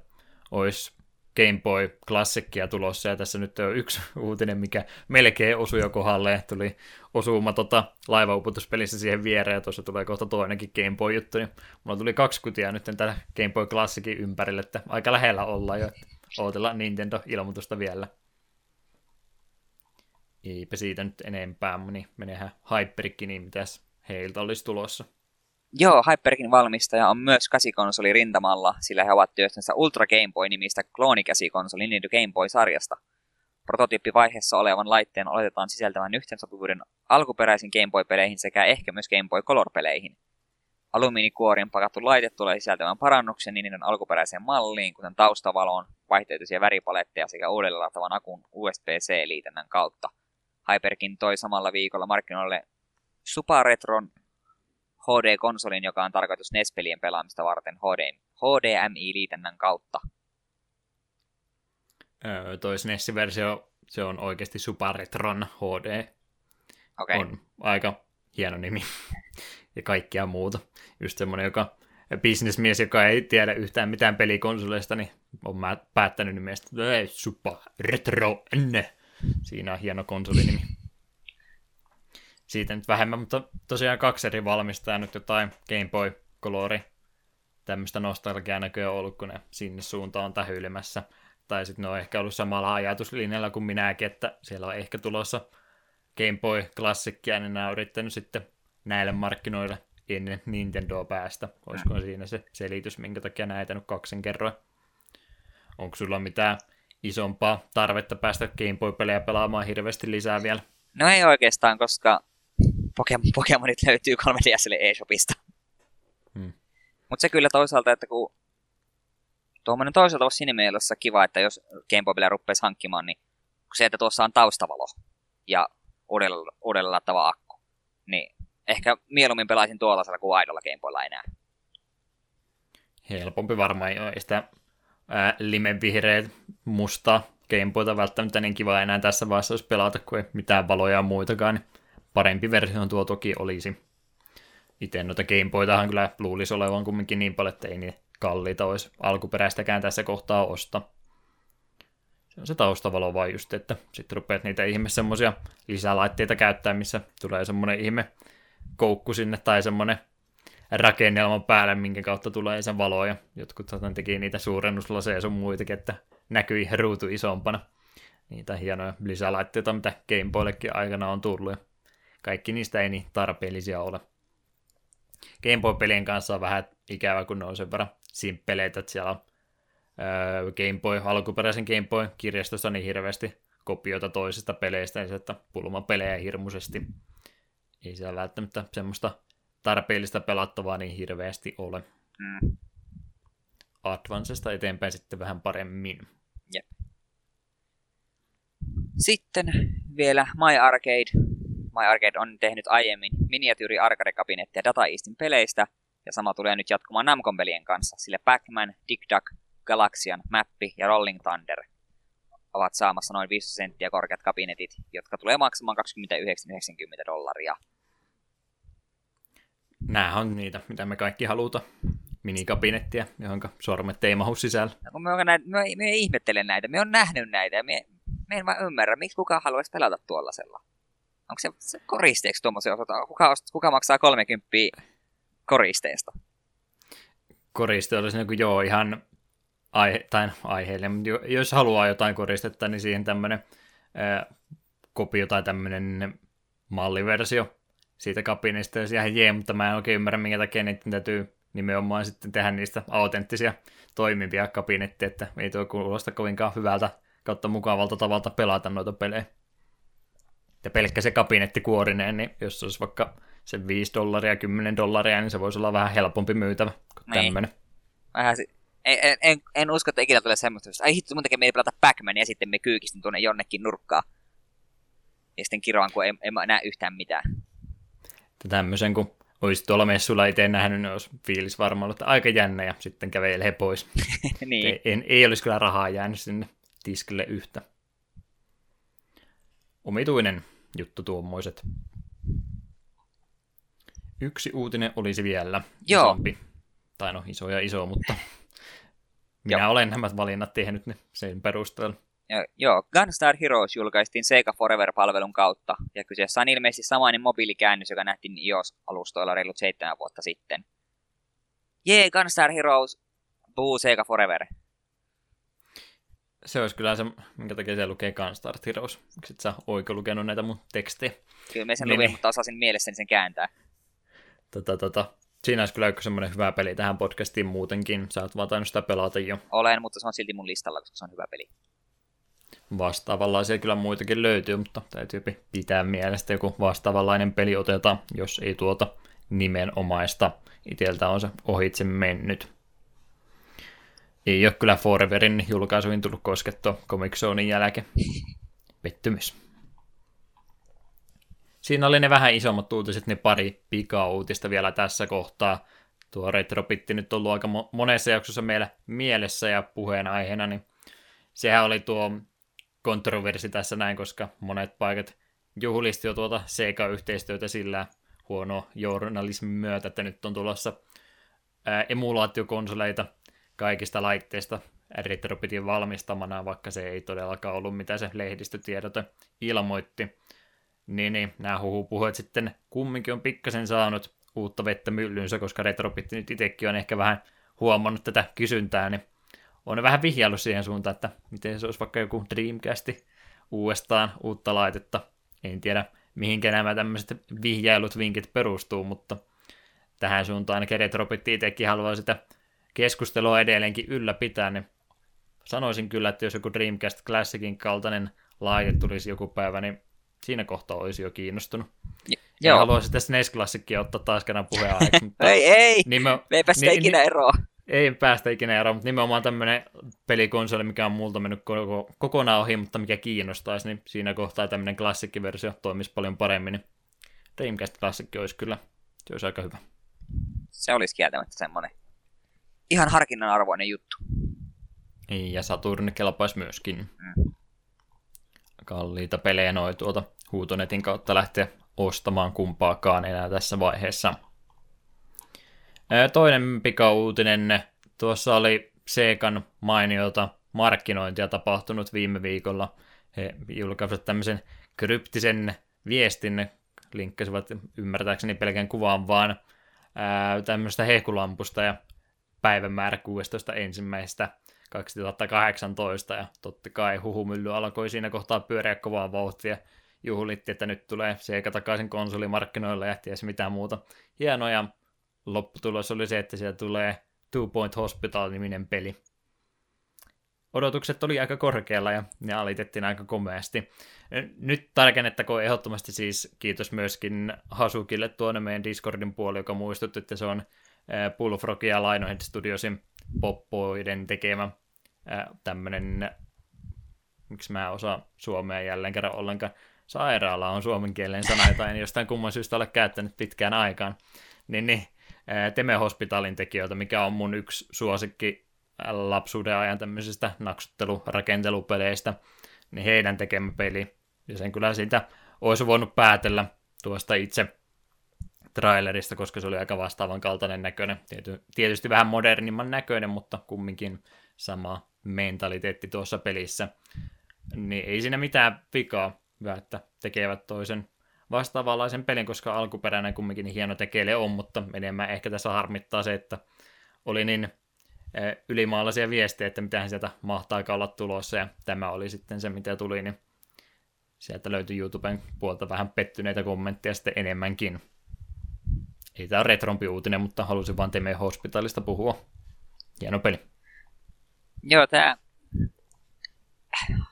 olisi Game Boy klassikkia tulossa, ja tässä nyt on yksi uutinen, mikä melkein osui jo kohdalle, tuli osuma tota laivauputuspelissä siihen viereen, ja tuossa tulee kohta toinenkin Game Boy juttu, niin mulla tuli kaksi kutia nyt tätä Game Boy klassikin ympärille, että aika lähellä ollaan jo, että odotellaan Nintendo-ilmoitusta vielä eipä siitä nyt enempää, niin menehän Hyperkin, niin mitäs heiltä olisi tulossa? Joo, Hyperkin valmistaja on myös käsikonsoli rintamalla, sillä he ovat työstänsä Ultra Game Boy-nimistä kloonikäsikonsoli Nintendo Game Boy-sarjasta. Prototyyppivaiheessa olevan laitteen oletetaan sisältävän yhteensopivuuden alkuperäisiin Game Boy-peleihin sekä ehkä myös Game Boy Color-peleihin. Alumiinikuorin pakattu laite tulee sisältämään parannuksen niiden alkuperäiseen malliin, kuten taustavaloon, vaihteellisia väripaletteja sekä uudelleen akun USB-C-liitännän kautta. Hyperkin toi samalla viikolla markkinoille Super Retron HD-konsolin, joka on tarkoitus NES-pelien pelaamista varten HD, HDMI-liitännän kautta. Öö, toi NES-versio, se on oikeasti Super Retron HD. Okay. On aika hieno nimi. ja kaikkea muuta. Just semmonen, joka bisnesmies, joka ei tiedä yhtään mitään pelikonsoleista, niin on mä päättänyt nimestä, että Super Retro. Siinä on hieno konsolinimi. Siitä nyt vähemmän, mutta tosiaan kaksi eri valmistajaa nyt jotain Game Boy Colori tämmöistä nostalgiaa näköjään ollut, kun ne sinne suuntaan on tähyilemässä. Tai sitten ne on ehkä ollut samalla ajatuslinjalla kuin minäkin, että siellä on ehkä tulossa Game Boy klassikkia, niin nämä on yrittänyt sitten näille markkinoille ennen Nintendoa päästä. Olisiko siinä se selitys, minkä takia näitä nyt kaksen kerroin? Onko sulla mitään isompaa tarvetta päästä Game Boy-pelejä pelaamaan hirveästi lisää vielä? No ei oikeastaan, koska Pokemon, Pokemonit löytyy 3DSlle eShopista. Hmm. Mutta se kyllä toisaalta, että kun tuommoinen toisaalta on siinä mielessä kiva, että jos Game Boy ruppeisi hankkimaan, niin se, että tuossa on taustavalo ja uudella, uudella laittava akku, niin ehkä mieluummin pelaisin tuollaisella kuin aidolla Game Boylla enää. Helpompi varmaan ei sitä ää, musta Gameboyta välttämättä niin kiva enää tässä vaiheessa jos pelata, kun ei mitään valoja ja muitakaan, niin parempi versio tuo toki olisi. Itse noita Gameboytahan kyllä luulisi olevan kumminkin niin paljon, että ei niin kalliita olisi alkuperäistäkään tässä kohtaa osta. se on se taustavalo vaan just, että sitten rupeat niitä ihme semmoisia lisälaitteita käyttää, missä tulee semmoinen ihme koukku sinne tai semmoinen rakennelman päälle, minkä kautta tulee sen valo, ja jotkut satan teki niitä suurennuslaseja sun muitakin, että näkyi ruutu isompana. Niitä hienoja lisälaitteita, mitä Game Boyllekin aikana on tullut, kaikki niistä ei niin tarpeellisia ole. Game Boy-pelien kanssa on vähän ikävä, kun ne on sen verran simppeleitä, että siellä on öö, Game alkuperäisen Game Boy-kirjastossa niin hirveästi kopioita toisista peleistä, niin se, että pulmapelejä hirmuisesti. Ei siellä välttämättä semmoista tarpeellista pelattavaa niin hirveästi ole. Mm. Advancesta eteenpäin sitten vähän paremmin. Jep. Sitten vielä My Arcade. My Arcade on tehnyt aiemmin miniatyyri arcade-kabinetteja Data Eastin peleistä, ja sama tulee nyt jatkumaan Namcon pelien kanssa, sillä Pac-Man, Dig Dug, Galaxian, Mappi ja Rolling Thunder ovat saamassa noin 5 senttiä korkeat kabinetit, jotka tulee maksamaan 29,90 dollaria. Nämä on niitä, mitä me kaikki haluta. Minikabinettia, johon sormet ei mahu sisällä. Kun me, näitä, me, me ihmettelen näitä, me on nähnyt näitä ja me, me en vaan ymmärrä, miksi kukaan haluaisi pelata tuollaisella. Onko se, se koristeeksi tuommoisia osata? Kuka, kuka maksaa 30 koristeesta? Koriste olisi niin kuin, joo, ihan aihe, tai aiheelle, mutta jo- jos haluaa jotain koristetta, niin siihen tämmöinen kopio tai tämmöinen malliversio siitä kabinista, jos ihan jee, mutta mä en oikein ymmärrä, minkä takia niiden täytyy nimenomaan sitten tehdä niistä autenttisia toimivia kabinetteja, että ei tuo kuulosta kovinkaan hyvältä kautta mukavalta tavalta pelata noita pelejä. Ja pelkkä se kabinetti kuorineen, niin jos se olisi vaikka se 5 dollaria, 10 dollaria, niin se voisi olla vähän helpompi myytävä kuin Niin. tämmöinen. Vähän si- en, en, en, en, usko, että ikinä tulee semmoista, että ai hitto, mun tekee mieli pelata pac ja sitten me kyykistin tuonne jonnekin nurkkaan. Ja sitten kiroan, kun en, en mä näe yhtään mitään. Tämmöisen, kun olisi tuolla messulla itse nähnyt, niin olisi fiilis varmaan ollut, että aika jännä ja sitten kävelee pois. niin. ei, en, ei olisi kyllä rahaa jäänyt sinne tiskille yhtä. Omituinen juttu tuommoiset. Yksi uutinen olisi vielä Joo. isompi. Tai no iso ja iso, mutta minä Joo. olen nämä valinnat tehnyt ne sen perusteella. Ja, joo, Gunstar Heroes julkaistiin Sega Forever-palvelun kautta, ja kyseessä on ilmeisesti samainen mobiilikäännös, joka nähtiin iOS-alustoilla reilut seitsemän vuotta sitten. Jee, Gunstar Heroes, buu Sega Forever. Se olisi kyllä se, minkä takia se lukee Gunstart Heroes. Miksi et sä oikein lukenut näitä mun tekstejä? Kyllä me sen Niin, luin, niin. mutta osasin mielessäni sen kääntää. Tota, tota, siinä olisi kyllä yksi semmoinen hyvä peli tähän podcastiin muutenkin. Sä oot vaan tainnut sitä pelata jo. Olen, mutta se on silti mun listalla, koska se on hyvä peli. Vastaavanlaisia kyllä muitakin löytyy, mutta täytyy pitää mielestä joku vastaavanlainen peli otetaan, jos ei tuota nimenomaista. Iteltä on se ohitse mennyt. Ei ole kyllä Foreverin julkaisuihin tullut koskettua Comic Zonein jälkeen. Pettymys. Siinä oli ne vähän isommat uutiset, ne pari pika-uutista vielä tässä kohtaa. Tuo Retropitti nyt on ollut aika mo- monessa jaksossa meillä mielessä ja puheenaiheena, niin sehän oli tuo kontroversi tässä näin, koska monet paikat juhlisti jo tuota Sega-yhteistyötä sillä huono journalismin myötä, että nyt on tulossa emulaatiokonsoleita kaikista laitteista Retropitin valmistamana, vaikka se ei todellakaan ollut, mitä se lehdistötiedote ilmoitti. Niin, niin nämä huhupuheet sitten kumminkin on pikkasen saanut uutta vettä myllynsä, koska Retropit nyt itsekin on ehkä vähän huomannut tätä kysyntää, niin on vähän vihjaillut siihen suuntaan, että miten se olisi vaikka joku Dreamcasti uudestaan uutta laitetta. En tiedä, mihinkä nämä tämmöiset vihjailut vinkit perustuu, mutta tähän suuntaan ainakin Retropitti itsekin haluaa sitä keskustelua edelleenkin ylläpitää, niin sanoisin kyllä, että jos joku Dreamcast Classicin kaltainen laite tulisi joku päivä, niin siinä kohtaa olisi jo kiinnostunut. J- Ja joo. haluaisin sitä SNES Classicia ottaa taas kerran puheenaiksi, mutta Ei, ei! nime- Me ei päästä Ni- ikinä eroon. Ei päästä ikinä eroon, mutta nimenomaan tämmöinen pelikonsoli, mikä on multa mennyt koko, kokonaan ohi, mutta mikä kiinnostaisi, niin siinä kohtaa tämmöinen klassikkiversio toimisi paljon paremmin. Niin Dreamcast Classic olisi kyllä, se olisi aika hyvä. Se olisi kieltämättä semmonen ihan harkinnan arvoinen juttu. Niin, Ja Saturn kelpaisi myöskin. Mm. Kalliita pelejä noin tuolta huutonetin kautta lähteä ostamaan kumpaakaan enää tässä vaiheessa. Toinen pikauutinen. Tuossa oli Segan mainiota markkinointia tapahtunut viime viikolla. He julkaisivat tämmöisen kryptisen viestin, linkkasivat ymmärtääkseni pelkän kuvan vaan tämmöistä hehkulampusta ja päivämäärä 16. ensimmäistä 2018 ja totta kai huhumylly alkoi siinä kohtaa pyöriä kovaa vauhtia juhlitti, että nyt tulee Sega takaisin konsolimarkkinoille ja ties mitä muuta hienoja. Lopputulos oli se, että siellä tulee Two Point Hospital-niminen peli. Odotukset oli aika korkealla ja ne alitettiin aika komeasti. Nyt tarkennettakoon ehdottomasti siis kiitos myöskin Hasukille tuonne meidän Discordin puoli, joka muistutti, että se on Bullfrog ja Lionhead Studiosin poppoiden tekemä tämmöinen, miksi mä osaan suomea jälleen kerran ollenkaan, sairaala on suomen kielen sana, jota en jostain kumman syystä ole käyttänyt pitkään aikaan, niin, niin Teme Hospitalin tekijöiltä, mikä on mun yksi suosikki lapsuuden ajan tämmöisistä naksuttelurakentelupeleistä, niin heidän tekemä peli, ja sen kyllä siitä olisi voinut päätellä tuosta itse trailerista, koska se oli aika vastaavan kaltainen näköinen. Tietysti vähän modernimman näköinen, mutta kumminkin sama mentaliteetti tuossa pelissä. Niin ei siinä mitään vikaa, hyvä, että tekevät toisen vastaavanlaisen pelin, koska alkuperäinen kumminkin niin hieno tekeille on, mutta enemmän ehkä tässä harmittaa se, että oli niin ylimaalaisia viestejä, että mitähän sieltä mahtaa olla tulossa, ja tämä oli sitten se, mitä tuli, niin sieltä löytyi YouTuben puolta vähän pettyneitä kommentteja sitten enemmänkin. Ei tämä ole retrompi uutinen, mutta halusin vaan Teme Hospitalista puhua. Hieno peli. Joo, tämä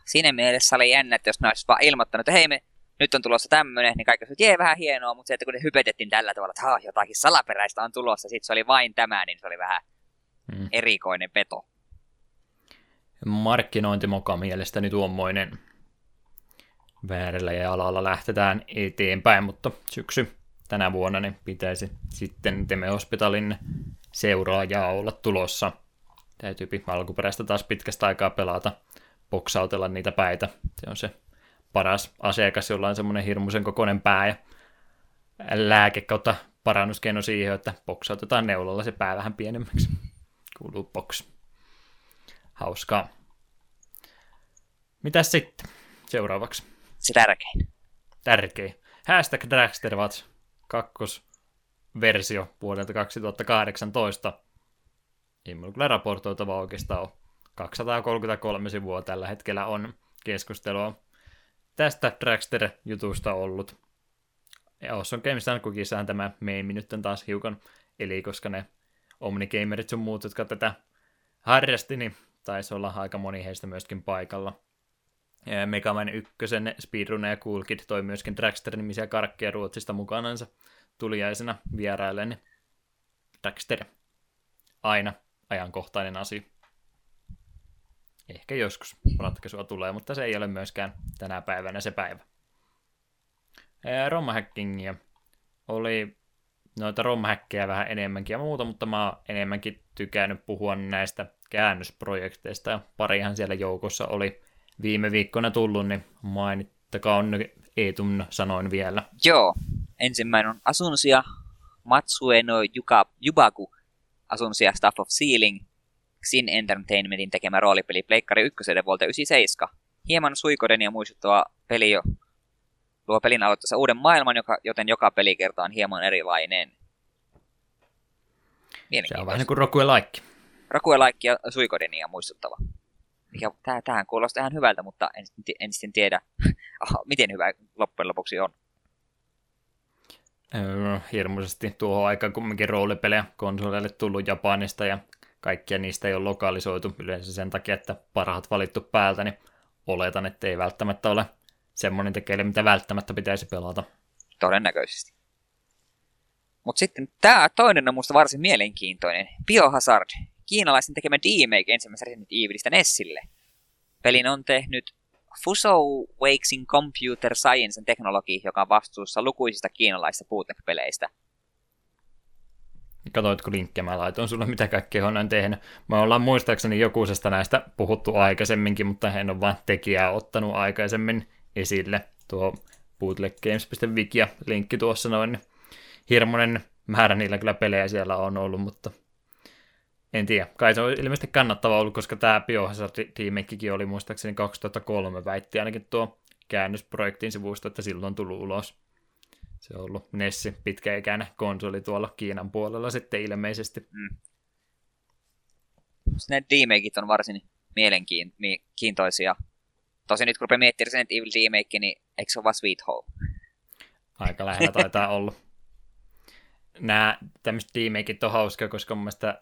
siinä mielessä oli jännä, että jos ne olisivat vaan ilmoittanut, että hei me nyt on tulossa tämmöinen, niin kaikki että jee, vähän hienoa, mutta se, että kun ne hypetettiin tällä tavalla, että Haa, jotakin salaperäistä on tulossa, sitten se oli vain tämä, niin se oli vähän hmm. erikoinen peto. Markkinointimoka mielestäni tuommoinen väärällä ja alalla lähtetään eteenpäin, mutta syksy tänä vuonna niin pitäisi sitten Teme Hospitalin seuraajaa olla tulossa. Täytyy alkuperäistä taas pitkästä aikaa pelata, boksautella niitä päitä. Se on se paras asiakas, jolla on semmoinen hirmuisen kokoinen pää ja lääke kautta parannuskeino siihen, että boksautetaan neulalla se pää vähän pienemmäksi. Kuuluu box. Hauskaa. Mitäs sitten seuraavaksi? Se tärkein. Tärkein. Hashtag Dragsterwatch kakkosversio vuodelta 2018. Ei mulla kyllä raportoitava oikeastaan ole. 233 sivua tällä hetkellä on keskustelua tästä Dragster-jutusta ollut. Ja Awesome Games Cookiesahan tämä meemi nyt on taas hiukan, eli koska ne Omnigamerit sun muut, jotka tätä harrasti, niin taisi olla aika moni heistä myöskin paikalla. Mega Man 1, Speedrunner ja Cool Kid toi myöskin Dragster-nimisiä karkkeja Ruotsista mukanansa tuliaisena vierailleen. Niin Dragster, aina ajankohtainen asia. Ehkä joskus ratkaisua tulee, mutta se ei ole myöskään tänä päivänä se päivä. Rommahackingia oli noita rommahäkkejä vähän enemmänkin ja muuta, mutta mä oon enemmänkin tykännyt puhua näistä käännösprojekteista parihan siellä joukossa oli viime viikkona tullut, niin mainittakaa on Eetun sanoin vielä. Joo, ensimmäinen on Asunsia Matsue no Yuka, Yubaku Asunsia Stuff of Sealing Xin Entertainmentin tekemä roolipeli Pleikkari 1 vuodelta 97. Hieman suikodenia muistuttava peli jo luo pelin aloittaessa uuden maailman, joka, joten joka pelikerta on hieman erilainen. Se on vähän niin kuin Rokuelike. Rokuelike ja suikodenia muistuttava. Mikä, tää, tähän kuulostaa ihan hyvältä, mutta en, en sitten tiedä, miten hyvä loppujen lopuksi on. Öö, hirmuisesti tuohon aikaan kumminkin roolipelejä konsoleille tullut Japanista ja kaikkia niistä ei ole lokalisoitu yleensä sen takia, että parhaat valittu päältä, niin oletan, että ei välttämättä ole semmoinen tekeille, mitä välttämättä pitäisi pelata. Todennäköisesti. Mutta sitten tämä toinen on musta varsin mielenkiintoinen. Biohazard, kiinalaisen tekemä remake ensimmäisestä Resident Evilistä Nessille. Pelin on tehnyt Fuso Wakesin Computer Science teknologi, joka on vastuussa lukuisista kiinalaisista bootleg-peleistä – Katoitko linkkiä, mä laitoin sulle, mitä kaikkea on tehnyt. Mä ollaan muistaakseni jokuisesta näistä puhuttu aikaisemminkin, mutta en ole vain tekijää ottanut aikaisemmin esille. Tuo bootleggames.wiki ja linkki tuossa noin. Hirmuinen määrä niillä kyllä pelejä siellä on ollut, mutta En tiedä, kai se on ilmeisesti kannattava ollut, koska tämä Biohazard remakekin oli muistaakseni 2003 väitti ainakin tuo käännösprojektin sivusto, että silloin tullut ulos. Se on ollut Nessi pitkäikäinen konsoli tuolla Kiinan puolella sitten ilmeisesti. Mm. Ne remakeit on varsin mielenkiintoisia. Tosi nyt kun rupeaa miettimään Resident Evil remake, niin eikö se ole vaan Sweet Home? Aika lähellä taitaa olla. Nämä tämmöiset remakeit on hauska, koska mun mielestä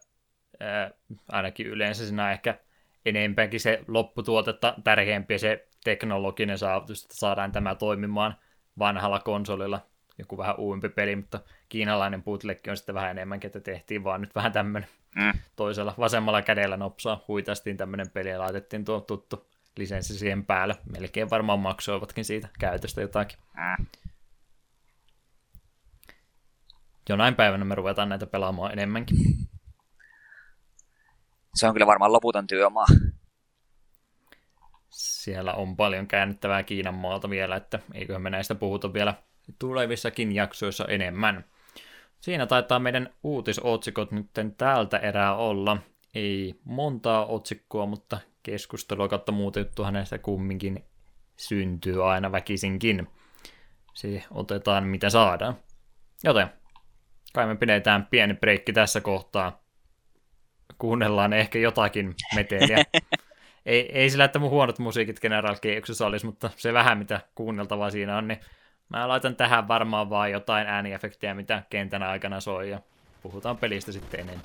ää, ainakin yleensä siinä on ehkä enemmänkin se lopputuotetta tärkeämpi se teknologinen saavutus, että saadaan tämä toimimaan vanhalla konsolilla joku vähän uudempi peli, mutta kiinalainen bootlegki on sitten vähän enemmänkin, että tehtiin vaan nyt vähän tämmöinen mm. toisella vasemmalla kädellä nopsaa, huitastiin tämmöinen peli ja laitettiin tuo tuttu lisenssi siihen päälle. Melkein varmaan maksoivatkin siitä käytöstä jotakin. Mm. Jonain päivänä me ruvetaan näitä pelaamaan enemmänkin. Se on kyllä varmaan loputon työmaa. Siellä on paljon käännettävää Kiinan maalta vielä, että eiköhän me näistä puhuta vielä tulevissakin jaksoissa enemmän. Siinä taitaa meidän uutisotsikot nyt täältä erää olla. Ei montaa otsikkoa, mutta keskustelua kautta muuta juttua näistä kumminkin syntyy aina väkisinkin. Se otetaan mitä saadaan. Joten kai me pidetään pieni breikki tässä kohtaa. Kuunnellaan ehkä jotakin meteliä. ei, ei sillä, että mun huonot musiikit General olisi, mutta se vähän mitä kuunneltavaa siinä on, niin Mä laitan tähän varmaan vaan jotain ääniefektejä, mitä kentän aikana soi, ja puhutaan pelistä sitten enemmän.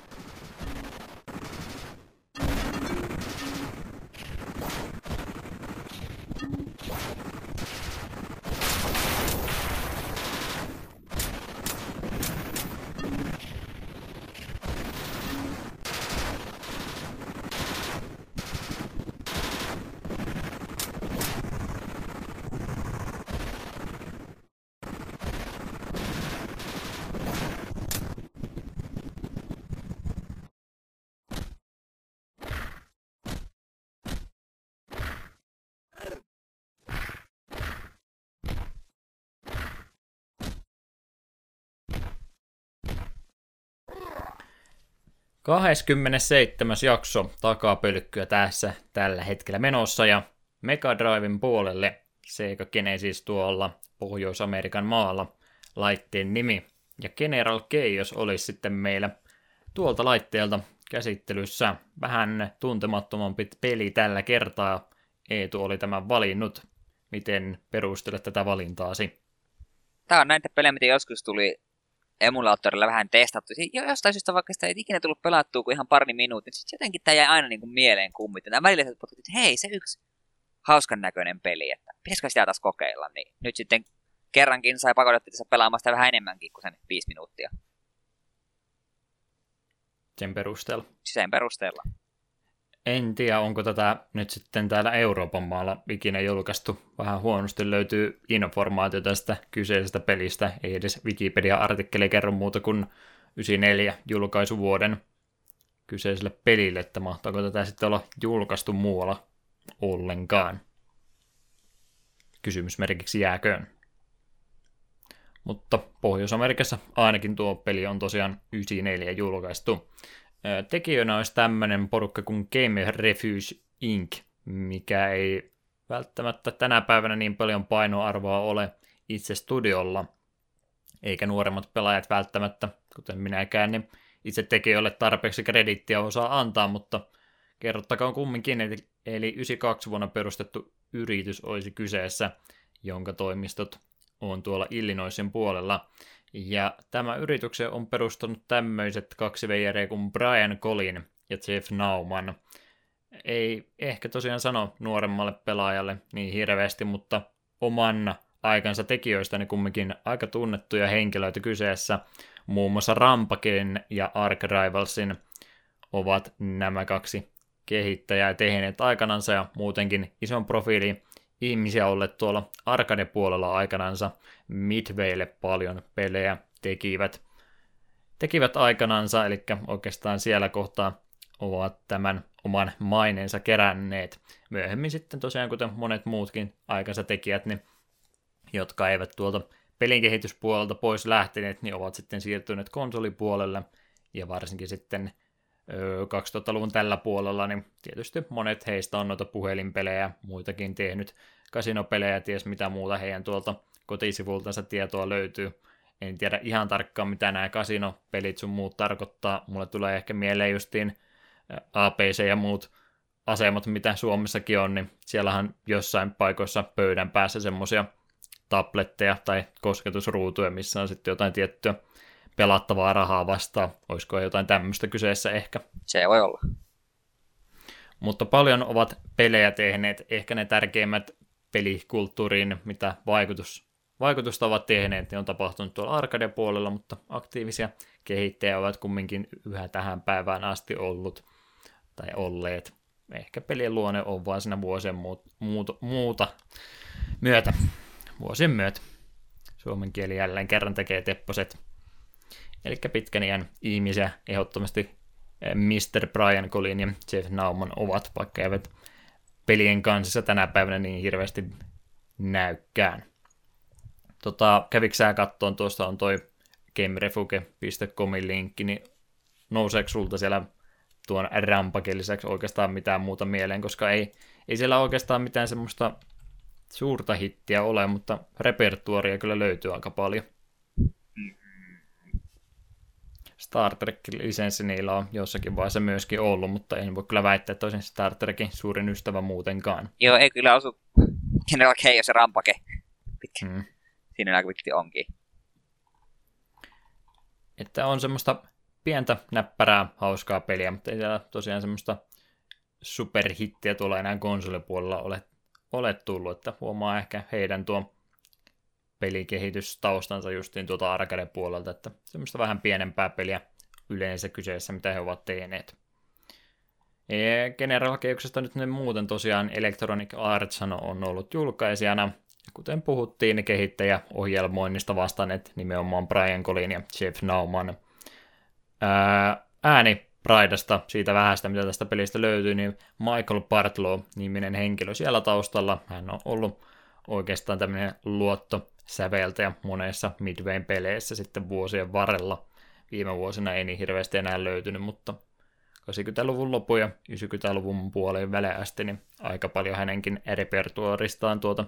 27. jakso takapölkkyä tässä tällä hetkellä menossa ja Mega Driven puolelle Sega Genesis tuolla Pohjois-Amerikan maalla laitteen nimi. Ja General Chaos olisi sitten meillä tuolta laitteelta käsittelyssä vähän tuntemattomampi peli tällä kertaa. Eetu oli tämän valinnut. Miten perustelet tätä valintaasi? Tämä on näitä pelejä, mitä joskus tuli emulaattorilla vähän testattu. Jo, jostain syystä vaikka sitä ei ikinä tullut pelattua kuin ihan pari minuuttia, sitten jotenkin tämä jäi aina niin kuin mieleen kummit. Nämä välillä potkut, että hei, se yksi hauskan näköinen peli, että pitäisikö sitä taas kokeilla. Niin nyt sitten kerrankin sai pakotettu tässä pelaamaan sitä vähän enemmänkin kuin sen viisi minuuttia. Sen perusteella. Sen perusteella. En tiedä, onko tätä nyt sitten täällä Euroopan maalla ikinä julkaistu. Vähän huonosti löytyy informaatio tästä kyseisestä pelistä. Ei edes Wikipedia-artikkeli kerro muuta kuin 94 julkaisuvuoden kyseiselle pelille, että mahtaako tätä sitten olla julkaistu muualla ollenkaan. Kysymysmerkiksi jääköön. Mutta Pohjois-Amerikassa ainakin tuo peli on tosiaan 94 julkaistu. Tekijöinä olisi tämmöinen porukka kuin Game Refuge Inc., mikä ei välttämättä tänä päivänä niin paljon painoarvoa ole itse studiolla, eikä nuoremmat pelaajat välttämättä, kuten minäkään, niin itse tekijöille tarpeeksi kredittiä osaa antaa, mutta kerrottakoon kumminkin, eli 92 vuonna perustettu yritys olisi kyseessä, jonka toimistot on tuolla Illinoisin puolella. Ja tämä yrityksen on perustanut tämmöiset kaksi veijereä kuin Brian Colin ja Jeff Nauman. Ei ehkä tosiaan sano nuoremmalle pelaajalle niin hirveästi, mutta oman aikansa tekijöistä ne kumminkin aika tunnettuja henkilöitä kyseessä. Muun muassa Rampakin ja Ark Rivalsin ovat nämä kaksi kehittäjää tehneet aikanansa ja muutenkin ison profiili ihmisiä olleet tuolla arcade-puolella aikanansa Midwaylle paljon pelejä tekivät, tekivät aikanansa, eli oikeastaan siellä kohtaa ovat tämän oman maineensa keränneet. Myöhemmin sitten tosiaan, kuten monet muutkin aikansa tekijät, niin, jotka eivät tuolta pelin kehityspuolelta pois lähteneet, niin ovat sitten siirtyneet konsolipuolelle, ja varsinkin sitten 2000-luvun tällä puolella, niin tietysti monet heistä on noita puhelinpelejä, muitakin tehnyt, kasinopelejä, ties mitä muuta heidän tuolta kotisivultansa tietoa löytyy. En tiedä ihan tarkkaan, mitä nämä kasinopelit sun muut tarkoittaa. Mulle tulee ehkä mieleen justiin APC ja muut asemat, mitä Suomessakin on, niin siellähän jossain paikoissa pöydän päässä semmoisia tabletteja tai kosketusruutuja, missä on sitten jotain tiettyä pelattavaa rahaa vastaan. Olisiko jotain tämmöistä kyseessä ehkä? Se voi olla. Mutta paljon ovat pelejä tehneet. Ehkä ne tärkeimmät pelikulttuuriin, mitä vaikutus, vaikutusta ovat tehneet, ne on tapahtunut tuolla arcade-puolella, mutta aktiivisia kehittäjiä ovat kumminkin yhä tähän päivään asti ollut tai olleet. Ehkä pelien luonne on vaan siinä vuosien muut, muuta, muuta myötä, vuosien myötä. Suomen kieli jälleen kerran tekee tepposet. Eli pitkän iän ihmisiä ehdottomasti eh, Mr. Brian Colin ja Jeff Nauman ovat, vaikka eivät pelien kanssa tänä päivänä niin hirveästi näykään. Tota, kävikö sä kattoon, tuosta on toi gamerefuge.comin linkki, niin nouseeko sulta siellä tuon rampakin lisäksi oikeastaan mitään muuta mieleen, koska ei, ei siellä oikeastaan mitään semmoista suurta hittiä ole, mutta repertuaria kyllä löytyy aika paljon. Star Trek-lisenssi niillä on jossakin vaiheessa myöskin ollut, mutta en voi kyllä väittää, että olisin Star Trekin suurin ystävä muutenkaan. Joo, ei kyllä osu General Chaos ja Rampake. Hmm. Siinä näkyvitti onkin. Että on semmoista pientä, näppärää, hauskaa peliä, mutta ei siellä tosiaan semmoista superhittiä tuolla enää konsolipuolella ole, ole tullut, että huomaa ehkä heidän tuo pelikehitystaustansa justiin tuota arcade puolelta, että semmoista vähän pienempää peliä yleensä kyseessä, mitä he ovat tehneet. General Keuksesta nyt ne muuten tosiaan Electronic Arts on ollut julkaisijana. Kuten puhuttiin, kehittäjä ohjelmoinnista vastanneet nimenomaan Brian Colin ja Jeff Nauman. Ää, ääni Pridesta, siitä vähästä, mitä tästä pelistä löytyy, niin Michael Bartlow niminen henkilö siellä taustalla. Hän on ollut oikeastaan tämmöinen luotto säveltäjä monessa Midwayn peleissä sitten vuosien varrella. Viime vuosina ei niin hirveästi enää löytynyt, mutta 80-luvun lopu ja 90-luvun puoleen väleästi, niin aika paljon hänenkin repertuaristaan tuota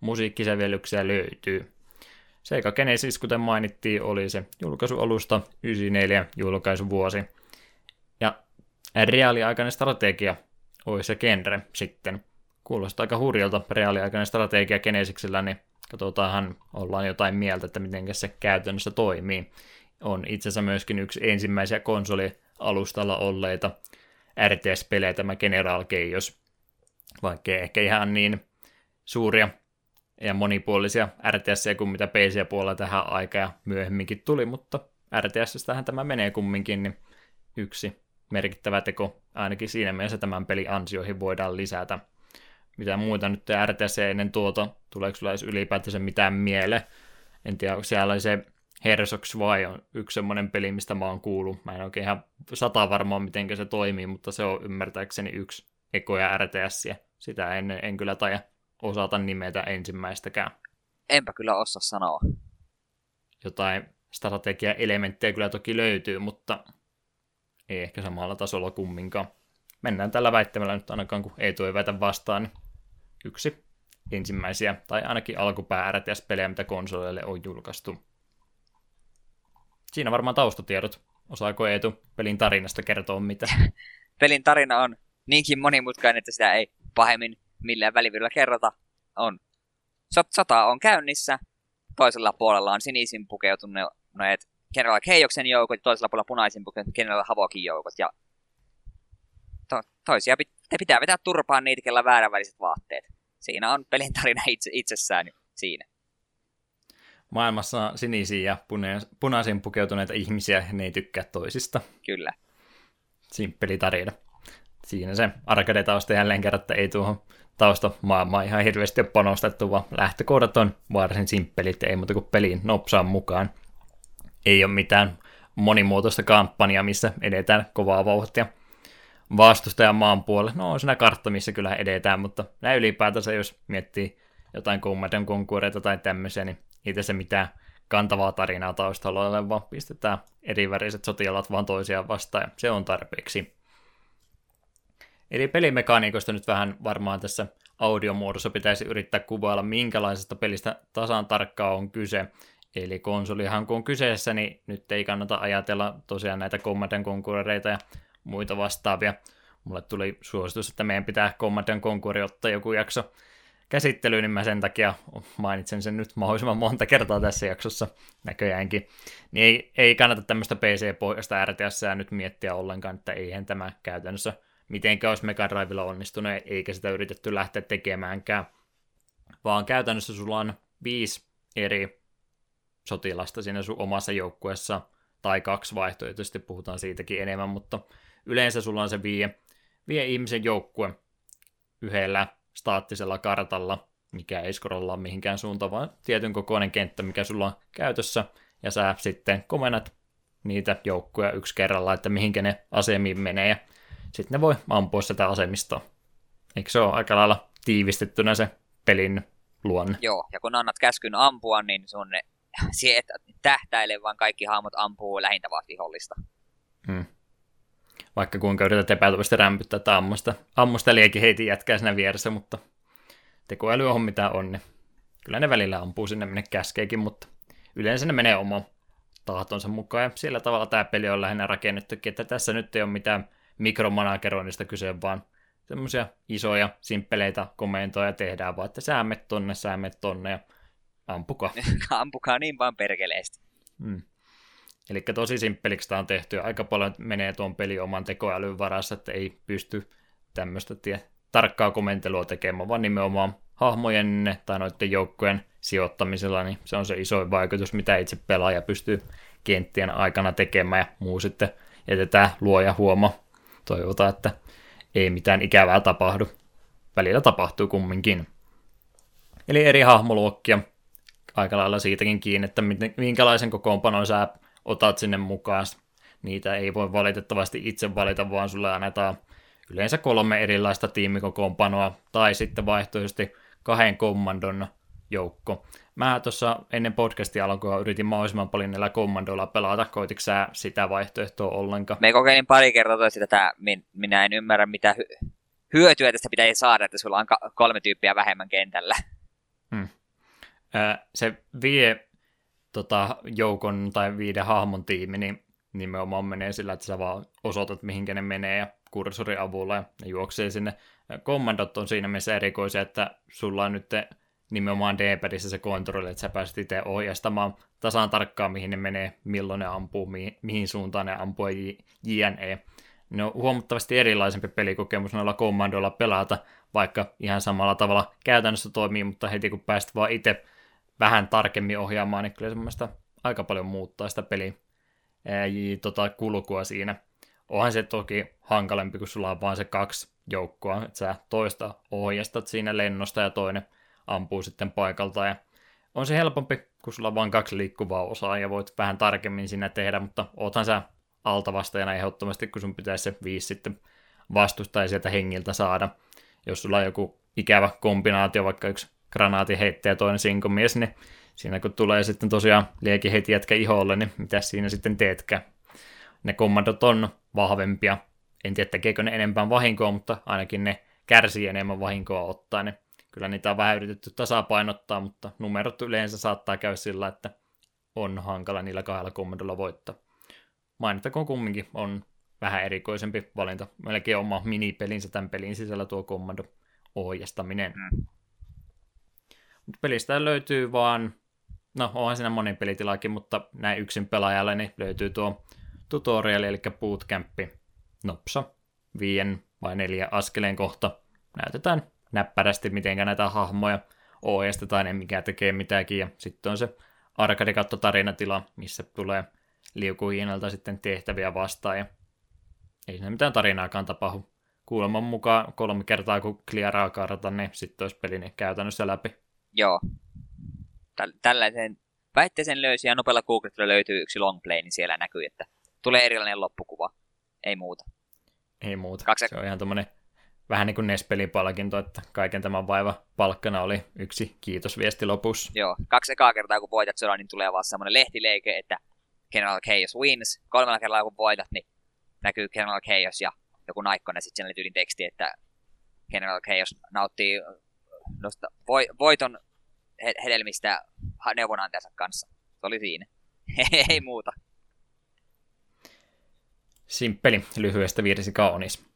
musiikkisävellyksiä löytyy. Sega Genesis, kuten mainittiin, oli se julkaisualusta 94 julkaisuvuosi. Ja reaaliaikainen strategia oli se genre sitten. Kuulostaa aika hurjalta reaaliaikainen strategia Genesiksellä, niin katsotaanhan, ollaan jotain mieltä, että miten se käytännössä toimii. On itse asiassa myöskin yksi ensimmäisiä konsolialustalla olleita RTS-pelejä, tämä General Chaos, vaikka ehkä ihan niin suuria ja monipuolisia RTS kuin mitä PC-puolella tähän aikaan ja myöhemminkin tuli, mutta RTS-tähän tämä menee kumminkin, niin yksi merkittävä teko ainakin siinä mielessä tämän pelin ansioihin voidaan lisätä mitä muuta nyt ennen tuota, tuleeko sulla edes ylipäätänsä mitään mieleen. En tiedä, onko siellä se Herzog's vai on yksi semmoinen peli, mistä mä oon kuullut. Mä en oikein ihan sata varmaan, miten se toimii, mutta se on ymmärtääkseni yksi ekoja RTS. Sitä en, en kyllä taja osata nimetä ensimmäistäkään. Enpä kyllä osaa sanoa. Jotain strategia-elementtejä kyllä toki löytyy, mutta ei ehkä samalla tasolla kumminkaan. Mennään tällä väittämällä nyt ainakaan, kun ei tuo väitä vastaan, niin yksi ensimmäisiä, tai ainakin alkupää RTS-pelejä, mitä konsoleille on julkaistu. Siinä varmaan taustatiedot. Osaako Eetu pelin tarinasta kertoa mitä? pelin tarina on niinkin monimutkainen, että sitä ei pahemmin millään välivyydellä kerrota. On. Sota on käynnissä. Toisella puolella on sinisin pukeutuneet General Keijoksen joukot ja toisella puolella punaisin pukeutuneet General Havokin joukot. Ja to- toisia pit- pitää vetää turpaan niitä, kellä vääränväliset vaatteet siinä on pelin tarina itse, itsessään siinä. Maailmassa sinisiä ja punaisiin pukeutuneita ihmisiä, ne ei tykkää toisista. Kyllä. Simppeli tarina. Siinä se arcade-tausta jälleen kerran, että ei tuohon tausta maailmaa ihan hirveästi ole panostettu, vaan lähtökohdat on varsin simppelit, ei muuta kuin peliin nopsaan mukaan. Ei ole mitään monimuotoista kampanjaa, missä edetään kovaa vauhtia vastustajan maan puolelle. No on siinä kartta, missä kyllä edetään, mutta näin ylipäätänsä, jos miettii jotain Command Conquereita tai tämmöisiä, niin ei tässä mitään kantavaa tarinaa taustalla ole, vaan pistetään eri väriset sotilaat vaan toisiaan vastaan, ja se on tarpeeksi. Eli pelimekaniikoista nyt vähän varmaan tässä audiomuodossa pitäisi yrittää kuvailla, minkälaisesta pelistä tasan tarkkaan on kyse. Eli konsolihan kun on kyseessä, niin nyt ei kannata ajatella tosiaan näitä Command konkureita ja muita vastaavia. Mulle tuli suositus, että meidän pitää Command Conquer ottaa joku jakso käsittelyyn, niin mä sen takia mainitsen sen nyt mahdollisimman monta kertaa tässä jaksossa näköjäänkin. Niin ei, ei kannata tämmöistä PC-pohjasta RTS nyt miettiä ollenkaan, että eihän tämä käytännössä mitenkään olisi Mega Drivella onnistunut, eikä sitä yritetty lähteä tekemäänkään. Vaan käytännössä sulla on viisi eri sotilasta siinä sun omassa joukkueessa, tai kaksi vaihtoehtoisesti, puhutaan siitäkin enemmän, mutta yleensä sulla on se vie, vie ihmisen joukkue yhdellä staattisella kartalla, mikä ei scrollaa mihinkään suuntaan, vaan tietyn kokoinen kenttä, mikä sulla on käytössä, ja sä sitten komennat niitä joukkuja yksi kerralla, että mihinkä ne asemiin menee, ja sitten ne voi ampua sitä asemistoa. Eikö se ole aika lailla tiivistettynä se pelin luonne? Joo, ja kun annat käskyn ampua, niin sun se, että tähtäile, vaan kaikki hahmot ampuu lähintä vaan vihollista. Hmm. Vaikka kuinka yrität epätoivasti rämpyttää, että ammusta, ammusta liekin heiti jätkää siinä vieressä, mutta tekoäly on mitä on, niin kyllä ne välillä ampuu sinne minne käskeekin, mutta yleensä ne menee oma tahtonsa mukaan, ja sillä tavalla tämä peli on lähinnä rakennettukin, että tässä nyt ei ole mitään mikromanageroinnista kyse, vaan semmoisia isoja, simppeleitä komentoja tehdään, vaan että sä tonne, sä tonne ja ampukaa. ampukaa niin vaan perkeleesti. Mm. Eli tosi simppeliksi tämä on tehty aika paljon menee tuon peli oman tekoälyn varassa, että ei pysty tämmöistä tie, tarkkaa komentelua tekemään, vaan nimenomaan hahmojen tai noiden joukkojen sijoittamisella, niin se on se iso vaikutus, mitä itse pelaaja pystyy kenttien aikana tekemään ja muu sitten jätetään luoja huoma toivotaan, että ei mitään ikävää tapahdu. Välillä tapahtuu kumminkin. Eli eri hahmoluokkia, aika lailla siitäkin kiinni, että minkälaisen kokoonpanon sä otat sinne mukaan. Niitä ei voi valitettavasti itse valita, vaan sulle annetaan yleensä kolme erilaista tiimikokoonpanoa, tai sitten vaihtoehtoisesti kahden kommandon joukko. Mä tuossa ennen podcastia alkua yritin mahdollisimman paljon näillä kommandoilla pelata. Koitiko sä sitä vaihtoehtoa ollenkaan? Me kokeilin pari kertaa sitä, että minä en ymmärrä mitä hy- hyötyä tästä pitäisi saada, että sulla on kolme tyyppiä vähemmän kentällä. Hmm. se vie tota, joukon tai viiden hahmon tiimi, niin nimenomaan menee sillä, että sä vaan osoitat, mihinkä ne menee ja kursorin avulla ja ne juoksee sinne. Kommandot on siinä mielessä erikoisia, että sulla on nyt nimenomaan D-padissä se kontrolli, että sä pääset itse ohjastamaan tasan tarkkaan, mihin ne menee, milloin ne ampuu, mihin, mihin suuntaan ne ampuu jne. Ne on huomattavasti erilaisempi pelikokemus noilla kommandoilla pelata, vaikka ihan samalla tavalla käytännössä toimii, mutta heti kun pääst vaan itse vähän tarkemmin ohjaamaan, niin kyllä semmoista aika paljon muuttaa sitä peli tota, kulkua siinä. Onhan se toki hankalempi, kun sulla on vain se kaksi joukkoa, että sä toista ohjastat siinä lennosta ja toinen ampuu sitten paikalta. Ja on se helpompi, kun sulla on vain kaksi liikkuvaa osaa ja voit vähän tarkemmin siinä tehdä, mutta oothan sä altavastajana ehdottomasti, kun sun pitäisi se viisi sitten vastustaa ja sieltä hengiltä saada. Jos sulla on joku ikävä kombinaatio, vaikka yksi granaati heittäjä ja toinen sinkomies, niin siinä kun tulee sitten tosiaan liekin heti jätkä iholle, niin mitä siinä sitten teetkään. Ne kommandot on vahvempia. En tiedä, tekeekö ne enempää vahinkoa, mutta ainakin ne kärsii enemmän vahinkoa ottaa. Ne kyllä niitä on vähän yritetty tasapainottaa, mutta numerot yleensä saattaa käydä sillä, että on hankala niillä kahdella kommandolla voittaa. Mainittakoon kumminkin on vähän erikoisempi valinta. Melkein oma minipelinsä tämän pelin sisällä tuo kommando ohjastaminen. Mm. Pelistä löytyy vaan, no onhan siinä monin pelitilakin, mutta näin yksin pelaajalle niin löytyy tuo tutorial, eli bootcampi, nopsa, viien vai neljä askeleen kohta. Näytetään näppärästi, miten näitä hahmoja ohjastetaan ja mikä tekee mitäkin. Ja sitten on se arkadikatto tarinatila, missä tulee liukuhiinalta sitten tehtäviä vastaan. Ja ei siinä mitään tarinaakaan tapahdu. Kuuleman mukaan kolme kertaa, kun kliaraa kartan, niin sitten olisi peli niin käytännössä läpi. Joo. Täl- tällaisen väitteisen löysi ja nopealla googletilla löytyy yksi longplay, niin siellä näkyy, että tulee erilainen loppukuva. Ei muuta. Ei muuta. Kaksi... Se on ihan tommonen vähän niin kuin NES-pelin palkinto, että kaiken tämän vaiva palkkana oli yksi kiitosviesti lopussa. Joo, kaksi ekaa kertaa kun voitat sodan, niin tulee vaan semmoinen lehtileike, että General Chaos wins. Kolmella kerralla kun voitat, niin näkyy General Chaos ja joku naikkonen sitten siinä tyylin teksti, että General Chaos nauttii nosta voiton hedelmistä neuvonantajansa kanssa. Se oli siinä. Ei muuta. Simppeli, lyhyestä virsi kaunis.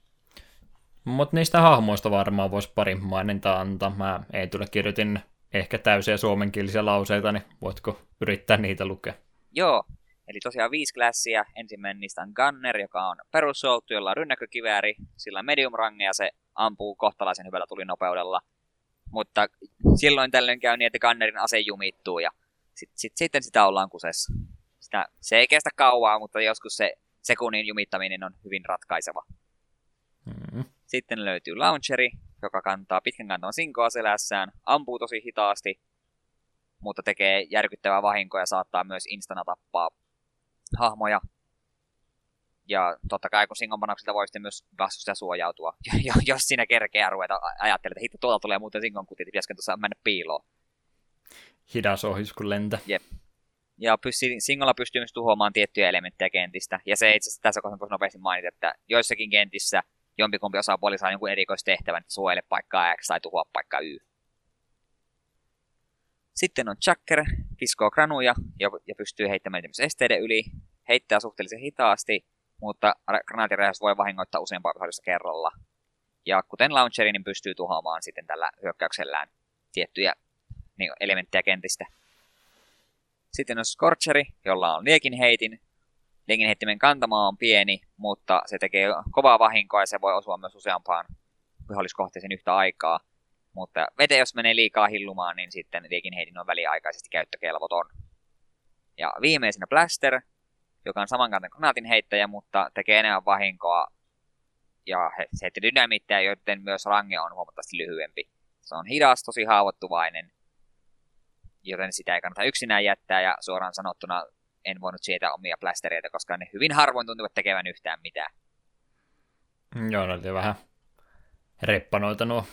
Mutta niistä hahmoista varmaan voisi pari mainintaa antaa. Mä ei tule kirjoitin ehkä täysiä suomenkielisiä lauseita, niin voitko yrittää niitä lukea? Joo, eli tosiaan viisi klassia. Ensimmäinen niistä on Gunner, joka on perussoltu, jolla on rynnäkkökivääri, sillä medium range ja se ampuu kohtalaisen hyvällä tulinopeudella. Mutta silloin tällöin käy niin, että Gunnerin ase jumittuu ja sit, sit, sitten sitä ollaan kusessa. Sitä, se ei kestä kauaa, mutta joskus se sekunnin jumittaminen on hyvin ratkaiseva. Mm. Sitten löytyy launcheri, joka kantaa pitkän kantavan sinkoa selässään, ampuu tosi hitaasti, mutta tekee järkyttävää vahinkoa ja saattaa myös instana tappaa hahmoja. Ja totta kai kun singon panoksesta voi sitten myös vastustaja suojautua, jos siinä kerkeää ruveta ajattelemaan, että hitto tuolta tulee muuten singon kutit, pitäisikö tuossa mennä piiloon. Hidas ohjus kun lentä. Jep. Ja pyssi, singolla pystyy myös tuhoamaan tiettyjä elementtejä kentistä. Ja se itse asiassa tässä voisi nopeasti mainita, että joissakin kentissä jompikumpi osapuoli saa jonkun erikoistehtävän, että suojele paikkaa X tai tuhoa paikkaa Y. Sitten on Chucker, kiskoo granuja ja, ja pystyy heittämään esteiden yli. Heittää suhteellisen hitaasti, mutta granaatiräjähdys voi vahingoittaa useampaa vihollista kerralla. Ja kuten launcheri, niin pystyy tuhoamaan sitten tällä hyökkäyksellään tiettyjä niin, elementtejä kentistä. Sitten on Scorcheri, jolla on liekin heitin, heittimen kantama on pieni, mutta se tekee kovaa vahinkoa ja se voi osua myös useampaan viholliskohteeseen yhtä aikaa. Mutta vete, jos menee liikaa hillumaan, niin sitten heitin on väliaikaisesti käyttökelvoton. Ja viimeisenä Blaster, joka on samankaltainen granaatin heittäjä, mutta tekee enemmän vahinkoa. Ja se heitti dynamiitteja, joiden myös range on huomattavasti lyhyempi. Se on hidas, tosi haavoittuvainen, joten sitä ei kannata yksinään jättää. Ja suoraan sanottuna en voinut sietää omia plastereita, koska ne hyvin harvoin tuntuvat tekevän yhtään mitään. Joo, ne oli vähän reppanoita nuo.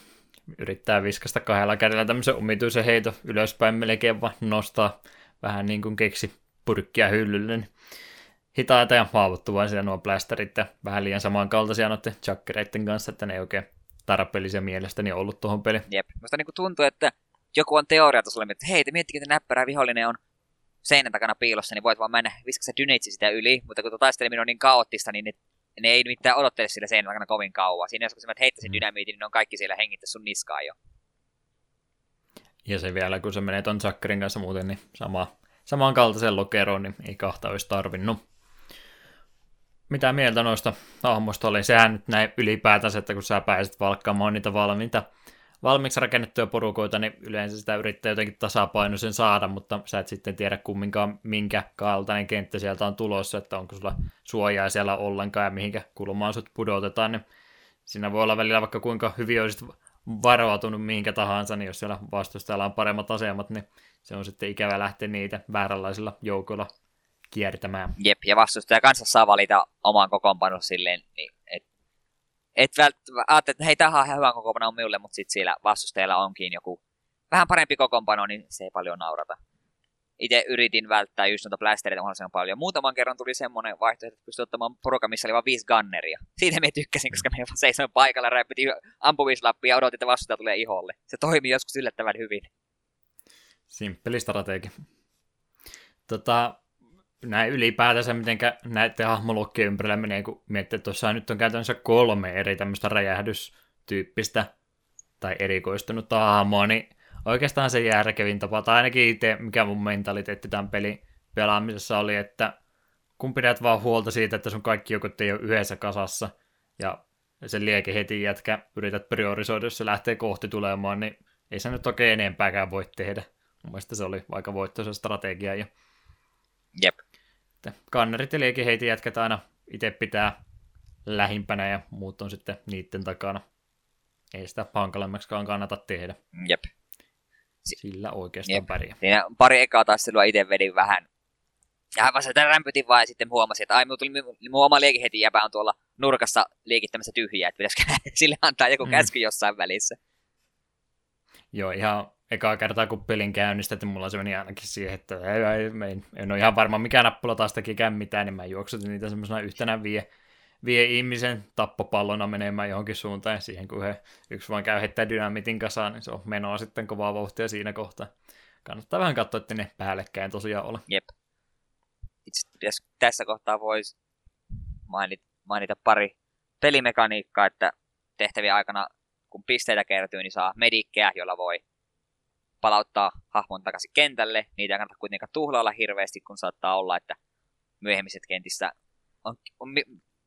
Yrittää viskasta kahdella kädellä tämmöisen omituisen heito ylöspäin melkein vaan nostaa vähän niin kuin keksi purkkia hyllylle. Niin hitaita ja haavoittuvaisia nuo plasterit ja vähän liian samankaltaisia noiden chakkereiden kanssa, että ne ei oikein tarpeellisia mielestäni ollut tuohon peliin. Jep, musta niin tuntuu, että joku on teoria sulle, että hei, te miettikö, että näppärä vihollinen on seinän takana piilossa, niin voit vaan mennä viskassa dyneitsi sitä yli, mutta kun tuo taisteleminen on niin kaoottista, niin ne, ne ei mitään odottele sillä seinän takana kovin kauan. Siinä jos kun sä heittäisit mm. dynamiitin, niin ne on kaikki siellä hengittäisi sun niskaan jo. Ja se vielä, kun se menee ton Zuckerin kanssa muuten, niin sama, samankaltaisen lokeroon, niin ei kahta olisi tarvinnut. Mitä mieltä noista hahmoista oli? Sehän nyt näin ylipäätänsä, että kun sä pääset valkkaamaan niitä valmiita valmiiksi rakennettuja porukoita, niin yleensä sitä yrittää jotenkin tasapainoisen saada, mutta sä et sitten tiedä kumminkaan, minkä kaltainen kenttä sieltä on tulossa, että onko sulla suojaa siellä ollenkaan ja mihinkä kulmaan sut pudotetaan, niin siinä voi olla välillä vaikka kuinka hyvin olisit varoitunut mihinkä tahansa, niin jos siellä vastustajalla on paremmat asemat, niin se on sitten ikävä lähteä niitä vääränlaisilla joukoilla kiertämään. Jep, ja vastustaja kanssa saa valita oman kokoonpanon silleen, niin, että et välttämättä että hei, tämä on hyvä kokoonpano minulle, mutta sitten siellä vastustajalla onkin joku vähän parempi kokoonpano, niin se ei paljon naurata. Itse yritin välttää just noita blastereita mahdollisimman paljon. Muutaman kerran tuli semmoinen vaihtoehto, että pystyi ottamaan porukan, missä oli vain viisi gunneria. Siitä me tykkäsin, koska me vaan seisoin paikalla, räpiti ampumislappia ja odotin, että vastustaja tulee iholle. Se toimii joskus yllättävän hyvin. Simppeli strategi. Tota, näin ylipäätänsä, miten näiden hahmolokkien ympärillä menee, kun miettii, että tuossa nyt on käytännössä kolme eri tämmöistä räjähdystyyppistä tai erikoistunutta hahmoa, niin oikeastaan se järkevin tapa, tai ainakin itse, mikä mun mentaliteetti tämän pelin pelaamisessa oli, että kun pidät vaan huolta siitä, että sun kaikki joukot ei ole yhdessä kasassa, ja sen lieke heti jätkä yrität priorisoida, jos se lähtee kohti tulemaan, niin ei se nyt oikein enempääkään voi tehdä. Mun mielestä se oli aika voittoisa strategia. Ja... Jep. Kannerit ja heitä jätkät aina itse pitää lähimpänä ja muut on sitten niiden takana. Ei sitä hankalemmaksikaan kannata tehdä. Jep. Sillä oikeastaan Jep. pärjää. Siinä pari ekaa taistelua itse vedin vähän. Ja vasta rämpytin vaan ja sitten huomasin, että ai, tuli, mun oma liekeheti jäpä on tuolla nurkassa liikittämässä tyhjiä, että pitäisikö sille antaa joku Mm. käsky jossain välissä. Joo, ihan ekaa kertaa kun pelin käynnistetty, mulla se meni ainakin siihen, että ei, ei, ei, en ole ihan varma mikä nappula taas tekikään mitään, niin mä juoksutin niitä semmoisena yhtenä vie, vie ihmisen tappopallona menemään johonkin suuntaan, ja siihen kun he, yksi vaan käy heittää dynamitin kasaan, niin se on menoa sitten kovaa vauhtia siinä kohtaa. Kannattaa vähän katsoa, että ne päällekkäin tosiaan ole. Jep. Itse tässä kohtaa voisi mainita, mainita pari pelimekaniikkaa, että tehtävien aikana, kun pisteitä kertyy, niin saa medikkejä, jolla voi palauttaa hahmon takaisin kentälle. Niitä ei kannata kuitenkaan tuhlailla hirveästi, kun saattaa olla, että myöhemmiset kentissä on, on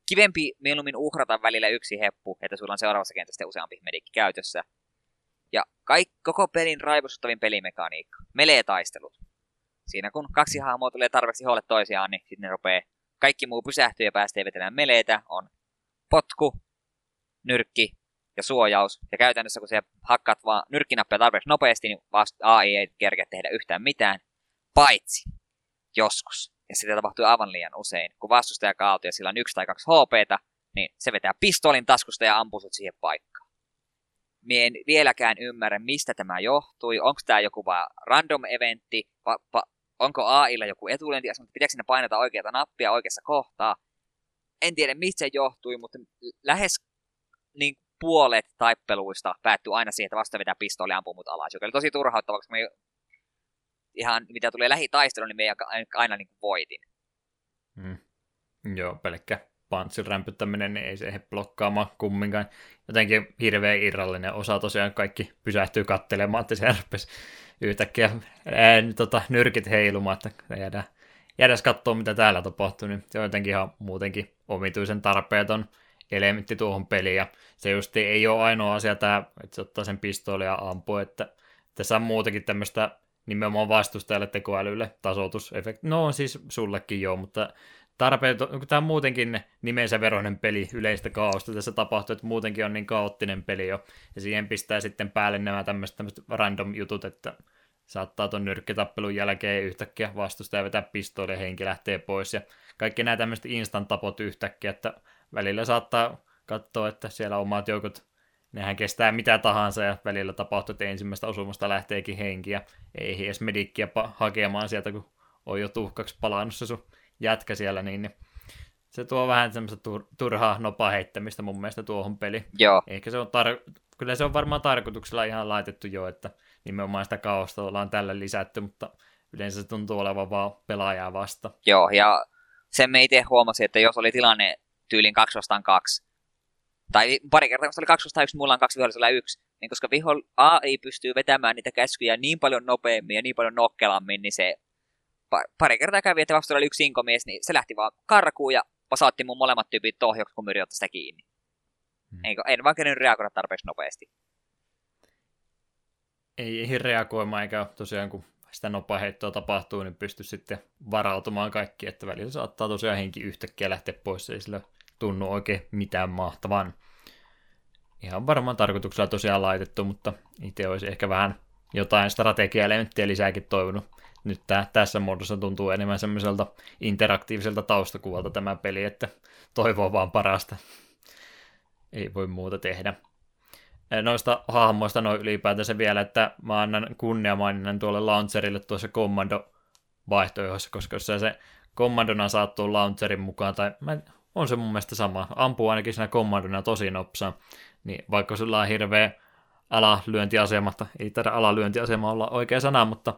kivempi mieluummin uhrata välillä yksi heppu, että sulla on seuraavassa kentässä useampi medikki käytössä. Ja kaik, koko pelin raivostuttavin pelimekaniikka, melee-taistelut. Siinä kun kaksi hahmoa tulee tarpeeksi holle toisiaan, niin sitten ne rupeaa kaikki muu pysähtyy ja päästään vetelemään meleitä. On potku, nyrkki ja suojaus. Ja käytännössä kun se hakkaat vaan nyrkkinappia tarpeeksi nopeasti, niin vasta AI ei kerkeä tehdä yhtään mitään. Paitsi joskus. Ja sitä tapahtuu aivan liian usein. Kun vastustaja kaatuu ja sillä on yksi tai kaksi HPtä, niin se vetää pistoolin taskusta ja ampuu sut siihen paikkaan. Mie en vieläkään ymmärrä, mistä tämä johtui. Onko tämä joku vaan random eventti, va, va, onko AIlla joku etulyöntiasema, pitääkö sinne painata oikeata nappia oikeassa kohtaa. En tiedä, mistä se johtui, mutta lähes niin puolet taippeluista päättyy aina siihen, että vasta vetää pistooli ampuu mut alas, joka oli tosi turhauttavaa, koska me ihan mitä tulee lähitaisteluun, niin me aina, niin voitin. Mm. Joo, pelkkä pantsin rämpyttäminen, niin ei se blokkaamaan kumminkaan. Jotenkin hirveän irrallinen osa tosiaan kaikki pysähtyy kattelemaan, että se rupesi yhtäkkiä ää, tota, nyrkit heilumaan, että jäädään, jäädään katsoa, mitä täällä tapahtuu, niin se on jotenkin ihan muutenkin omituisen tarpeeton elementti tuohon peliin, ja se just ei ole ainoa asia tämä, että se ottaa sen pistooli ja ampuu, että tässä on muutenkin tämmöistä nimenomaan vastustajalle tekoälylle tasoitusefekti. No siis sullekin joo, mutta tarpeet, kun tämä on muutenkin nimensä veroinen peli yleistä kaosta tässä tapahtuu, että muutenkin on niin kaoottinen peli jo, ja siihen pistää sitten päälle nämä tämmöiset, tämmöiset random jutut, että saattaa tuon nyrkkitappelun jälkeen yhtäkkiä vastustaja vetää pistooli ja henki lähtee pois, ja kaikki nämä tämmöiset instant-tapot yhtäkkiä, että välillä saattaa katsoa, että siellä omat joukot, nehän kestää mitä tahansa, ja välillä tapahtuu, että ensimmäistä osumasta lähteekin henkiä, ei edes medikkiä hakemaan sieltä, kun on jo tuhkaksi palannut se sun jätkä siellä, niin, niin se tuo vähän semmoista tur- turhaa nopaa heittämistä mun mielestä tuohon peliin. Joo, Ehkä se on tar- kyllä se on varmaan tarkoituksella ihan laitettu jo, että nimenomaan sitä kaosta ollaan tällä lisätty, mutta yleensä se tuntuu olevan vaan pelaajaa vasta. joo, ja sen me itse huomasin, että jos oli tilanne tyylin 2 vastaan 2, tai pari kertaa, kun se oli 2 vastaan 1, mulla on kaksi vihollisella yksi, niin koska viho AI pystyy vetämään niitä käskyjä niin paljon nopeammin ja niin paljon nokkelammin, niin se pa- pari kertaa kävi, että vastuulla oli yksi inkomies, niin se lähti vaan karkuun ja pasaatti mun molemmat tyypit tohjoksi, kun myri sitä kiinni. Hmm. Eikö, en vaan kerennyt reagoida tarpeeksi nopeasti. Ei ehdi reagoimaan, eikä tosiaan kun sitä nopea heittoa tapahtuu, niin pysty sitten varautumaan kaikki, että välillä saattaa tosiaan henki yhtäkkiä lähteä pois, ei sillä tunnu oikein mitään mahtavan. Ihan varmaan tarkoituksella tosiaan laitettu, mutta itse olisi ehkä vähän jotain strategiaelementtiä lisääkin toivonut. Nyt tää, tässä muodossa tuntuu enemmän semmoiselta interaktiiviselta taustakuvalta tämä peli, että toivoo vaan parasta. Ei voi muuta tehdä noista hahmoista noin ylipäätänsä vielä, että mä annan kunniamaininnan tuolle launcherille tuossa kommando-vaihtoehdossa, koska jos se kommandona saat tuon launcherin mukaan, tai mä, on se mun mielestä sama, ampuu ainakin siinä kommandona tosi nopsaa, niin vaikka sulla on hirveä alalyöntiasema, ei taida alalyöntiasema olla oikea sana, mutta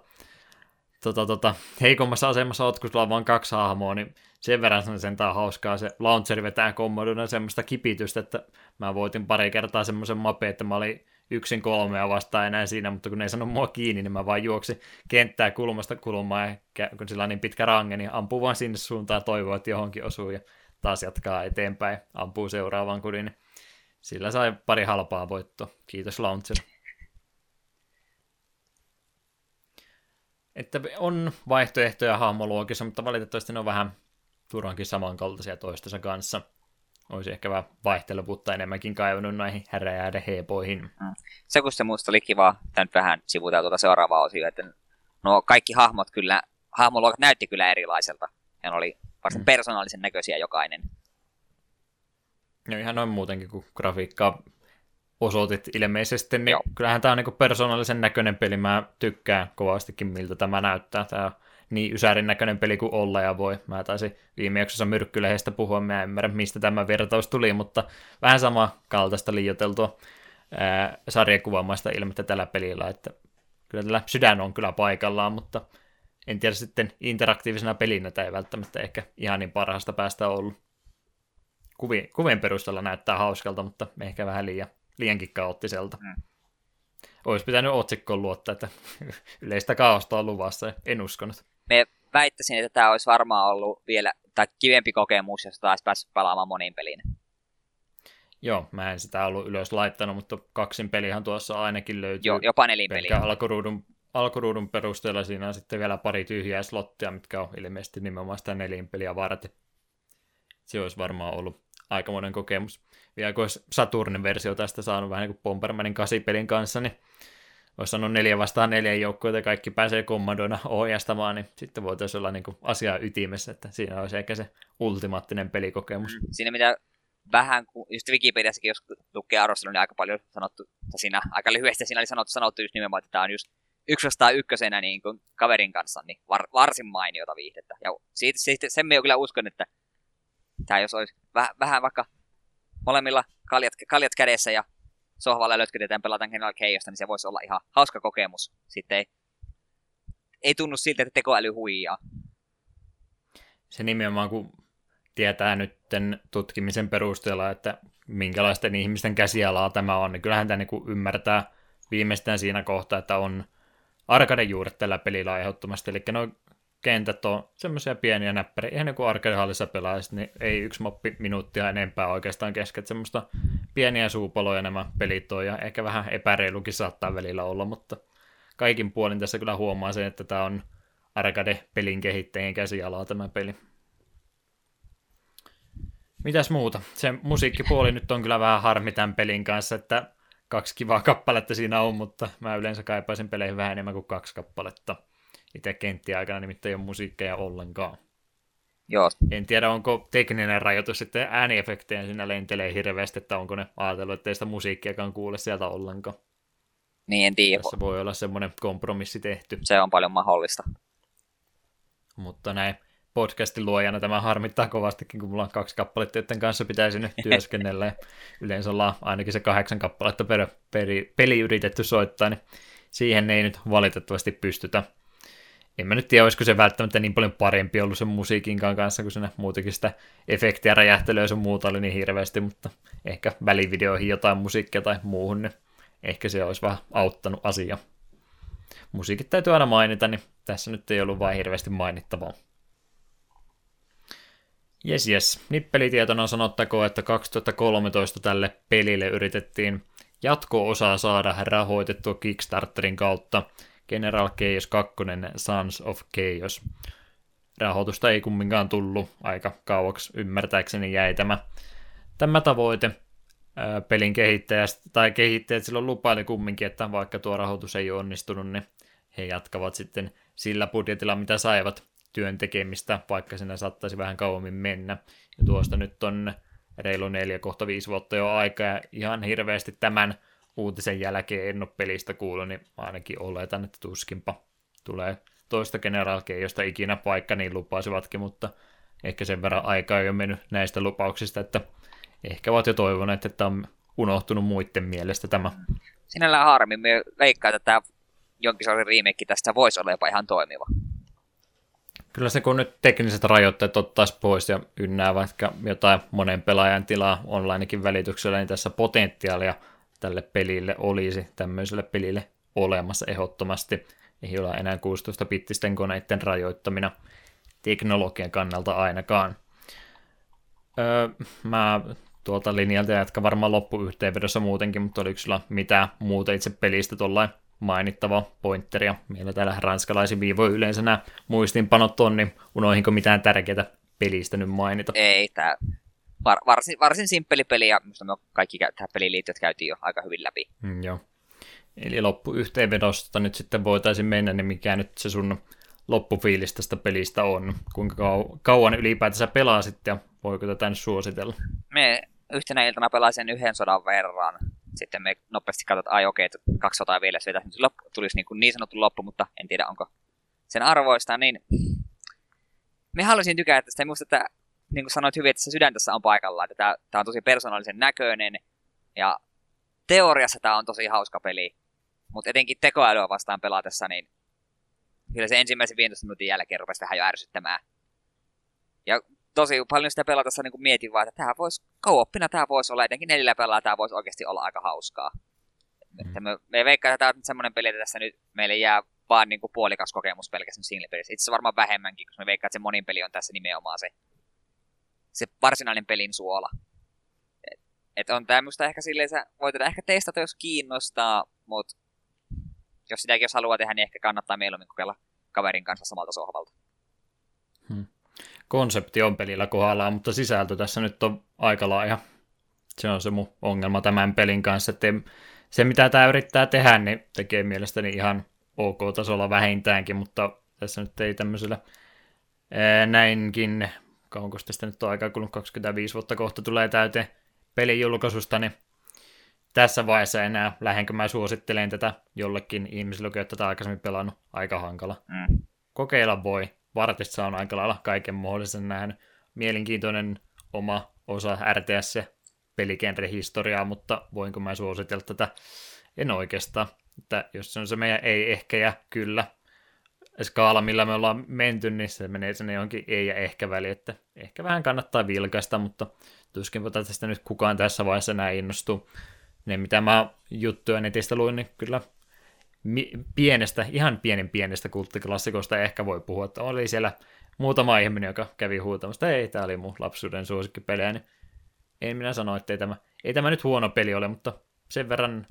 tota, tota, heikommassa asemassa oot, kun sulla on vain kaksi hahmoa, niin sen verran se sentään hauskaa. Se launcheri vetää kommodona semmoista kipitystä, että mä voitin pari kertaa semmoisen mape, että mä olin yksin kolmea vastaan enää siinä, mutta kun ne ei sano mua kiinni, niin mä vaan juoksin kenttää kulmasta kulmaan, ja kun sillä on niin pitkä range, niin ampuu vaan sinne suuntaan ja toivoo, että johonkin osuu, ja taas jatkaa eteenpäin, ampuu seuraavaan kudin. Sillä sai pari halpaa voittoa. Kiitos launcher. Että on vaihtoehtoja hahmoluokissa, mutta valitettavasti ne on vähän turhankin samankaltaisia toistensa kanssa. Olisi ehkä vähän vaihtelevuutta enemmänkin kaivannut näihin häräjääden heepoihin. Se kun se musta oli kiva, tämä nyt vähän sivutaan tuota seuraavaa osioa, että nuo kaikki hahmot kyllä, hahmoluokat näytti kyllä erilaiselta. Ja ne oli varsin Mm. persoonallisen näköisiä jokainen. No ihan noin muutenkin, kun grafiikkaa osoitit ilmeisesti, niin Joo. kyllähän tämä on niin persoonallisen näköinen peli. Mä tykkään kovastikin, miltä tämä näyttää. Tämä on niin ysärin näköinen peli kuin olla ja voi. Mä taisin viime jaksossa myrkkylehdestä puhua, mä en ymmärrä, mistä tämä vertaus tuli, mutta vähän sama kaltaista liioteltua ää, sarjakuvaamaista ilmettä tällä pelillä, että kyllä tällä sydän on kyllä paikallaan, mutta en tiedä sitten interaktiivisena pelinä tämä ei välttämättä ehkä ihan niin parhaasta päästä ollut. Kuvien, kuvien perusteella näyttää hauskalta, mutta ehkä vähän liian, liiankin kaoottiselta. Mm. Olisi pitänyt otsikkoon luottaa, että yleistä kaosta on luvassa, en uskonut. Me väittäisin, että tämä olisi varmaan ollut vielä tai kivempi kokemus, jos taas päässyt pelaamaan monin peliin. Joo, mä en sitä ollut ylös laittanut, mutta kaksin pelihan tuossa ainakin löytyy. Jo, jopa nelinpeliä. pelkkä alkuruudun, alkuruudun perusteella siinä on sitten vielä pari tyhjää slottia, mitkä on ilmeisesti nimenomaan sitä nelinpeliä varten. Se olisi varmaan ollut aikamoinen kokemus. Vielä kun olisi Saturnin versio tästä saanut vähän niin kuin Bombermanin kasipelin kanssa, niin olisi sanonut neljä vastaan neljä joukkoita ja kaikki pääsee kommandoina ohjastamaan, niin sitten voitaisiin olla niin kuin asiaa ytimessä, että siinä olisi ehkä se ultimaattinen pelikokemus. Mm. Siinä mitä vähän, kun just Wikipediassakin, jos lukee arvostelun, niin aika paljon sanottu, siinä aika lyhyesti siinä oli sanottu, sanottu just nimenomaan, että tämä on just yksi vastaan ykkösenä niin kuin kaverin kanssa, niin var, varsin mainiota viihdettä. Ja siitä, siitä, sen me kyllä uskon, että tämä jos olisi väh, vähän vaikka molemmilla kaljat, kaljat kädessä ja sohvalla lötkötetään pelataan General Chaosta, niin se voisi olla ihan hauska kokemus. Sitten ei, ei tunnu siltä, että tekoäly huijaa. Se nimenomaan, kun tietää nytten tutkimisen perusteella, että minkälaisten ihmisten käsialaa tämä on, niin kyllähän tämä niin ymmärtää viimeistään siinä kohtaa, että on arcade juuret tällä pelillä ehdottomasti, eli nuo kentät on semmoisia pieniä näppäriä, ihan niin kuin arcade-hallissa niin ei yksi moppi minuuttia enempää oikeastaan kesken, semmoista pieniä suupaloja nämä pelit on, ja ehkä vähän epäreilukin saattaa välillä olla, mutta kaikin puolin tässä kyllä huomaa sen, että tämä on arcade-pelin kehittäjien käsialaa tämä peli. Mitäs muuta? Se musiikkipuoli nyt on kyllä vähän harmi tämän pelin kanssa, että kaksi kivaa kappaletta siinä on, mutta mä yleensä kaipaisin peleihin vähän enemmän kuin kaksi kappaletta. Itse kenttien aikana nimittäin ei ole musiikkeja ollenkaan. Joo. En tiedä, onko tekninen rajoitus sitten ääniefektejä siinä lentelee hirveästi, että onko ne ajatellut, että ei sitä musiikkiakaan kuule sieltä ollenkaan. Niin, en tiedä. Tässä voi olla semmoinen kompromissi tehty. Se on paljon mahdollista. Mutta näin podcastin luojana tämä harmittaa kovastikin, kun mulla on kaksi kappaletta, joiden kanssa pitäisi nyt työskennellä. Ja yleensä ollaan ainakin se kahdeksan kappaletta per, per peli yritetty soittaa, niin siihen ei nyt valitettavasti pystytä. En mä nyt tiedä, olisiko se välttämättä niin paljon parempi ollut sen musiikinkaan kanssa, kun siinä muutenkin sitä efektiä, räjähtelyä ja muuta oli niin hirveästi, mutta ehkä välivideoihin jotain musiikkia tai muuhun, niin ehkä se olisi vähän auttanut asia. Musiikit täytyy aina mainita, niin tässä nyt ei ollut vain hirveästi mainittavaa. Jes, jes. Nippelitietona sanottakoon, että 2013 tälle pelille yritettiin jatko-osaa saada rahoitettua Kickstarterin kautta General Chaos 2 Sons of Chaos. Rahoitusta ei kumminkaan tullut aika kauaksi, ymmärtääkseni jäi tämä, tämä tavoite. Pelin kehittäjästä, tai kehittäjät silloin lupaili kumminkin, että vaikka tuo rahoitus ei onnistunut, niin he jatkavat sitten sillä budjetilla, mitä saivat työn tekemistä, vaikka sinne saattaisi vähän kauemmin mennä. Ja tuosta nyt on reilu 4 kohta 5 vuotta jo aikaa, ja ihan hirveästi tämän uutisen jälkeen en ole pelistä kuullut, niin ainakin oletan, että tuskinpa tulee toista generalkea, josta ikinä paikka niin lupasivatkin, mutta ehkä sen verran aikaa ei ole mennyt näistä lupauksista, että ehkä ovat jo toivoneet, että on unohtunut muiden mielestä tämä. Sinällään harmi, me veikkaan, että tämä jonkin sortin remake tästä voisi olla jopa ihan toimiva. Kyllä se, kun nyt tekniset rajoitteet ottaisi pois ja ynnää vaikka jotain monen pelaajan tilaa onlinekin välityksellä, niin tässä potentiaalia tälle pelille olisi, tämmöiselle pelille olemassa ehdottomasti. Ei ole enää 16-bittisten koneiden rajoittamina teknologian kannalta ainakaan. Öö, mä tuolta linjalta jatkan varmaan loppuyhteenvedossa muutenkin, mutta oliko sulla mitään muuta itse pelistä tuollain mainittava pointteria. Meillä täällä ranskalaisin viivoin yleensä nämä muistinpanot on, niin unoihinko mitään tärkeää pelistä nyt mainita? Ei, tämä var, varsin, varsin simppeli peli, ja minusta me kaikki tähän peliin liittyvät käytiin jo aika hyvin läpi. Mm, joo. Eli loppuyhteenvedosta nyt sitten voitaisiin mennä, niin mikä nyt se sun loppufiilis tästä pelistä on? Kuinka kau- kauan ylipäätänsä pelaasit ja voiko tätä nyt suositella? Me yhtenä iltana pelasin yhden sodan verran. Sitten me nopeasti katsotaan, että ai okei, kaksi sotaa vielä, se loppu, tulisi niin, kuin niin sanottu loppu, mutta en tiedä onko sen arvoista, niin me haluaisin tykätä tästä. Minusta, että niin kuin sanoit hyvin, että se sydän tässä on paikallaan, että tämä, tämä on tosi persoonallisen näköinen, ja teoriassa tämä on tosi hauska peli, mutta etenkin tekoälyä vastaan pelatessa, niin kyllä se ensimmäisen 15 minuutin jälkeen rupesi vähän jo ärsyttämään. Ja tosi paljon sitä pelatessa niin kuin mietin vaan, että tämä voisi, kauoppina tämä voisi olla, etenkin neljällä pelaa tämä voisi oikeasti olla aika hauskaa. Mm. Että me, me veikkaa, että tämä on semmoinen peli, että tässä nyt meille jää vaan niin kuin puolikas kokemus pelkästään single pelissä. Itse asiassa varmaan vähemmänkin, koska me veikkaa, että se monin peli on tässä nimenomaan se, se varsinainen pelin suola. Et, et on tämmöistä ehkä silleen, sä voit ehkä testata, jos kiinnostaa, mutta jos sitäkin jos haluaa tehdä, niin ehkä kannattaa mieluummin kokeilla kaverin kanssa samalta sohvalta. Konsepti on pelillä kohdallaan, mutta sisältö tässä nyt on aika laaja. Se on se mun ongelma tämän pelin kanssa, että se mitä tämä yrittää tehdä, niin tekee mielestäni ihan ok-tasolla vähintäänkin, mutta tässä nyt ei tämmöisellä ää, näinkin, kauanko tästä nyt on aikaa kulunut 25 vuotta kohta tulee täyteen pelin julkaisusta, niin tässä vaiheessa enää lähdenkö mä suosittelen tätä jollekin ihmiselle, joka on tätä aikaisemmin pelannut, aika hankala. Mm. Kokeilla voi. Vartissa on aika lailla kaiken mahdollisen nähnyt. Mielenkiintoinen oma osa RTS pelikenre historiaa, mutta voinko mä suositella tätä? En oikeastaan. Että jos se on se meidän ei ehkä ja kyllä skaala, millä me ollaan menty, niin se menee sinne johonkin ei ja ehkä väli, että ehkä vähän kannattaa vilkaista, mutta tuskin tästä nyt kukaan tässä vaiheessa näin innostuu ne mitä mä juttuja netistä luin, niin kyllä pienestä, ihan pienen pienestä kulttiklassikosta ehkä voi puhua, että oli siellä muutama ihminen, joka kävi huutamasta, ei, tämä oli mun lapsuuden suosikkipelejä, niin en minä sano, että ei tämä, ei tämä nyt huono peli ole, mutta sen verran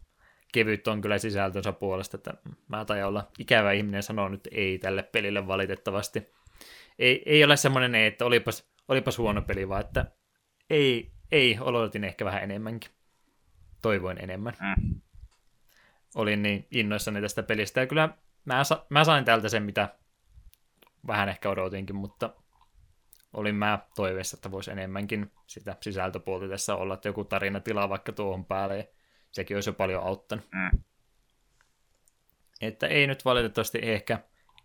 kevyt on kyllä sisältönsä puolesta, että mä tajan olla ikävä ihminen sanoo nyt ei tälle pelille valitettavasti. Ei, ei ole semmoinen, että olipas, olipas huono peli, vaan että ei, ei, odotin ehkä vähän enemmänkin toivoin enemmän. Mm. Olin niin innoissani tästä pelistä, ja kyllä mä, sa- mä sain täältä sen, mitä vähän ehkä odotinkin, mutta olin mä toiveessa, että voisi enemmänkin sitä sisältöpuolta tässä olla, että joku tarina tilaa vaikka tuohon päälle, ja sekin olisi jo paljon auttanut. Mm. Että ei nyt valitettavasti ehkä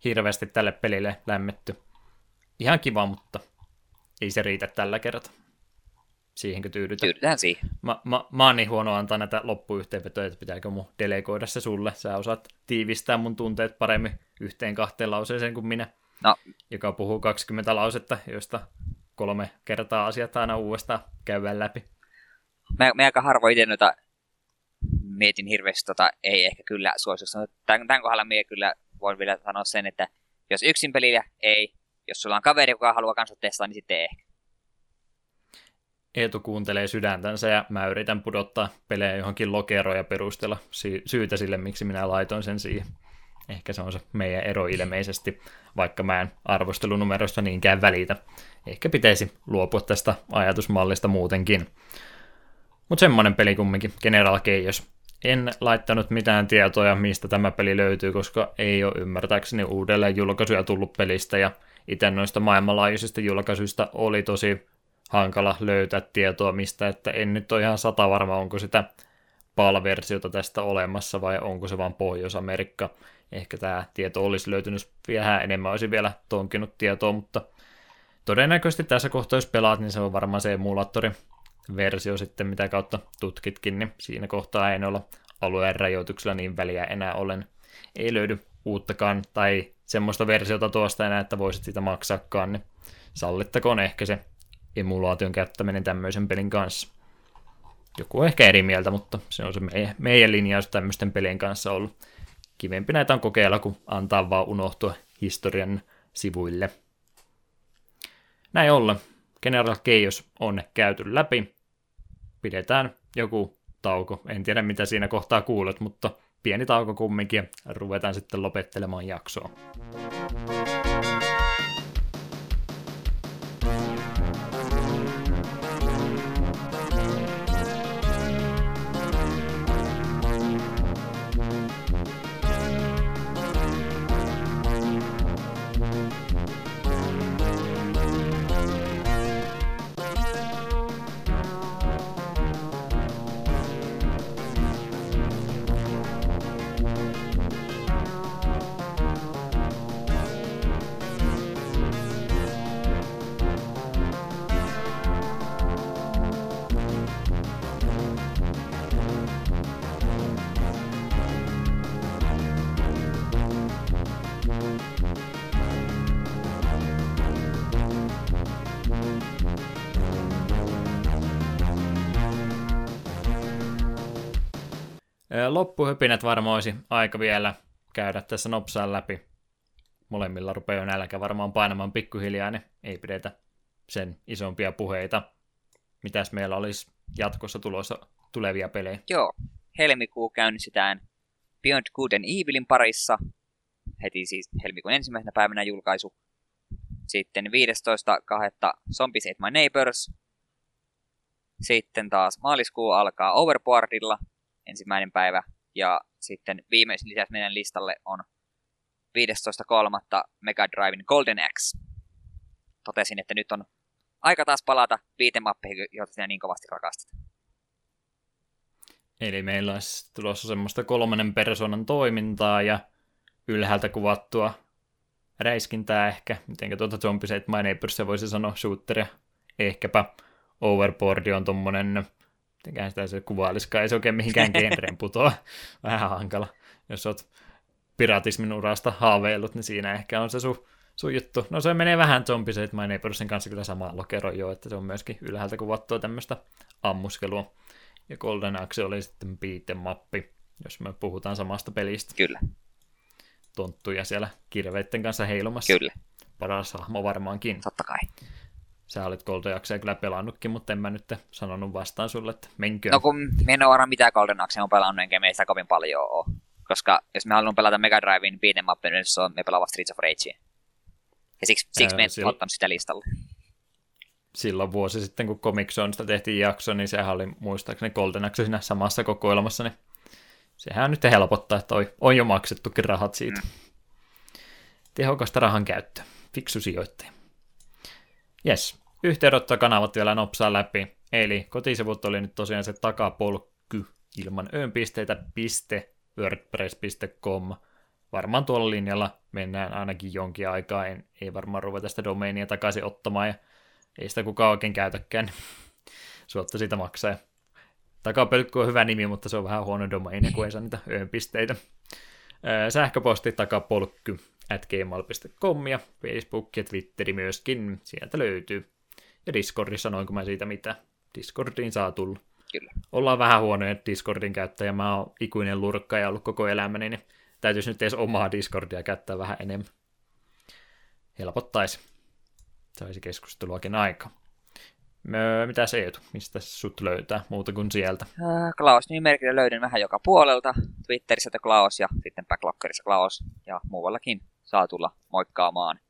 hirveästi tälle pelille lämmetty. Ihan kiva, mutta ei se riitä tällä kertaa siihenkö tyydytään? Tyydytään siihen. Mä, mä, mä oon niin huono antaa näitä loppuyhteenvetoja, että pitääkö mun delegoida se sulle. Sä osaat tiivistää mun tunteet paremmin yhteen kahteen lauseeseen kuin minä, no. joka puhuu 20 lausetta, joista kolme kertaa asiat aina uudestaan käydään läpi. Mä, mä aika harvoin itse noita mietin hirveästi, tota, ei ehkä kyllä suositusta. Tämän, tämän kohdalla minä kyllä voin vielä sanoa sen, että jos yksin pelillä ei, jos sulla on kaveri, joka haluaa kanssa testaa, niin sitten ehkä. Eetu kuuntelee sydäntänsä ja mä yritän pudottaa pelejä johonkin lokeroon ja perustella sy- syytä sille, miksi minä laitoin sen siihen. Ehkä se on se meidän ero ilmeisesti, vaikka mä en arvostelunumerosta niinkään välitä. Ehkä pitäisi luopua tästä ajatusmallista muutenkin. Mutta semmonen peli kumminkin, General Chaos. En laittanut mitään tietoja, mistä tämä peli löytyy, koska ei ole ymmärtääkseni uudelleen julkaisuja tullut pelistä, ja itse noista maailmanlaajuisista julkaisuista oli tosi hankala löytää tietoa mistä, että en nyt ole ihan sata varma, onko sitä PAL-versiota tästä olemassa vai onko se vain Pohjois-Amerikka. Ehkä tämä tieto olisi löytynyt vähän enemmän, olisi vielä tonkinut tietoa, mutta todennäköisesti tässä kohtaa, jos pelaat, niin se on varmaan se emulaattori versio sitten, mitä kautta tutkitkin, niin siinä kohtaa ei olla alueen rajoituksella niin väliä enää olen. Ei löydy uuttakaan tai semmoista versiota tuosta enää, että voisit sitä maksaakaan, niin sallittakoon ehkä se emulaation käyttäminen tämmöisen pelin kanssa. Joku on ehkä eri mieltä, mutta se on se meidän, meidän linjaus tämmöisten pelien kanssa ollut. Kivempi näitä on kokeilla, kun antaa vaan unohtua historian sivuille. Näin ollen, General Chaos on käyty läpi. Pidetään joku tauko. En tiedä, mitä siinä kohtaa kuulet, mutta pieni tauko kumminkin ja ruvetaan sitten lopettelemaan jaksoa. Loppuhypinät varmaan olisi aika vielä käydä tässä nopsaan läpi. Molemmilla rupeaa nälkä varmaan painamaan pikkuhiljaa, niin ei pidetä sen isompia puheita. Mitäs meillä olisi jatkossa tulossa tulevia pelejä? Joo, helmikuu käynnistetään Beyond Good and Evilin parissa. Heti siis helmikuun ensimmäisenä päivänä julkaisu. Sitten 15.2. Zombies Ate My Neighbors. Sitten taas maaliskuu alkaa Overboardilla, ensimmäinen päivä. Ja sitten viimeisin lisäksi meidän listalle on 15.3. Mega Driven Golden Axe. Totesin, että nyt on aika taas palata viitemappeihin, joita sinä niin kovasti rakastat. Eli meillä olisi tulossa semmoista kolmannen persoonan toimintaa ja ylhäältä kuvattua räiskintää ehkä. Mitenkä tuota Zombies Ate My Neighbors voisi sanoa shooteria. Ehkäpä Overboard on tommonen, mitenkään sitä se kuvailisikaan, ei se oikein mihinkään genreen putoa. Vähän hankala. Jos oot piratismin urasta haaveillut, niin siinä ehkä on se sun, sun juttu. No se menee vähän Zombies Ate My Neighborsin kanssa kyllä samaa lokero jo, että se on myöskin ylhäältä kuvattua tämmöistä ammuskelua. Ja Golden Axe oli sitten mappi, jos me puhutaan samasta pelistä. Kyllä. Tonttuja siellä kirveitten kanssa heilumassa. Kyllä. Paras hahmo varmaankin. Totta kai. Sä olet Golden Axea kyllä pelannutkin, mutta en mä nyt sanonut vastaan sulle, että menkö. No kun me en ole varmaan mitään Golden Axea on pelannut, enkä meistä kovin paljon ole. Koska jos me haluamme pelata Mega Drivein beat'em up, niin se on me pelaavat Streets of Ragea. Ja siksi, siksi me en silloin... ottanut sitä listalle. Silloin vuosi sitten, kun Comic Zonesta tehtiin jakso, niin sehän oli muistaakseni Golden Axe siinä samassa kokoelmassa, niin sehän nyt helpottaa, että on jo maksettukin rahat siitä. Mm. Tehokasta rahan käyttöä. Fiksu sijoittaja. Yes, yhteydenottokanavat vielä nopsaa läpi. Eli kotisivut oli nyt tosiaan se takapolkky ilman öönpisteitä piste wordpress.com. Varmaan tuolla linjalla mennään ainakin jonkin aikaa, en, ei varmaan ruveta sitä domainia takaisin ottamaan, ja ei sitä kukaan oikein käytäkään, suotta siitä maksaa. Takapölkky on hyvä nimi, mutta se on vähän huono domaini, kun ei saa niitä öönpisteitä. Sähköposti takapolkky at gmail.com ja Facebook ja Twitteri myöskin, sieltä löytyy. Ja Discordissa sanoinko mä siitä mitä. Discordiin saa tulla. Kyllä. Ollaan vähän huonoja Discordin käyttäjä, mä oon ikuinen lurkka ja ollut koko elämäni, niin täytyisi nyt edes omaa Discordia käyttää vähän enemmän. Helpottaisi. Saisi keskusteluakin aika. Mitä se Eetu? Mistä sut löytää muuta kuin sieltä? Äh, Klaus nimimerkillä löydän vähän joka puolelta. Twitterissä Klaus ja sitten Backlockerissa Klaus ja muuallakin saa tulla moikkaamaan.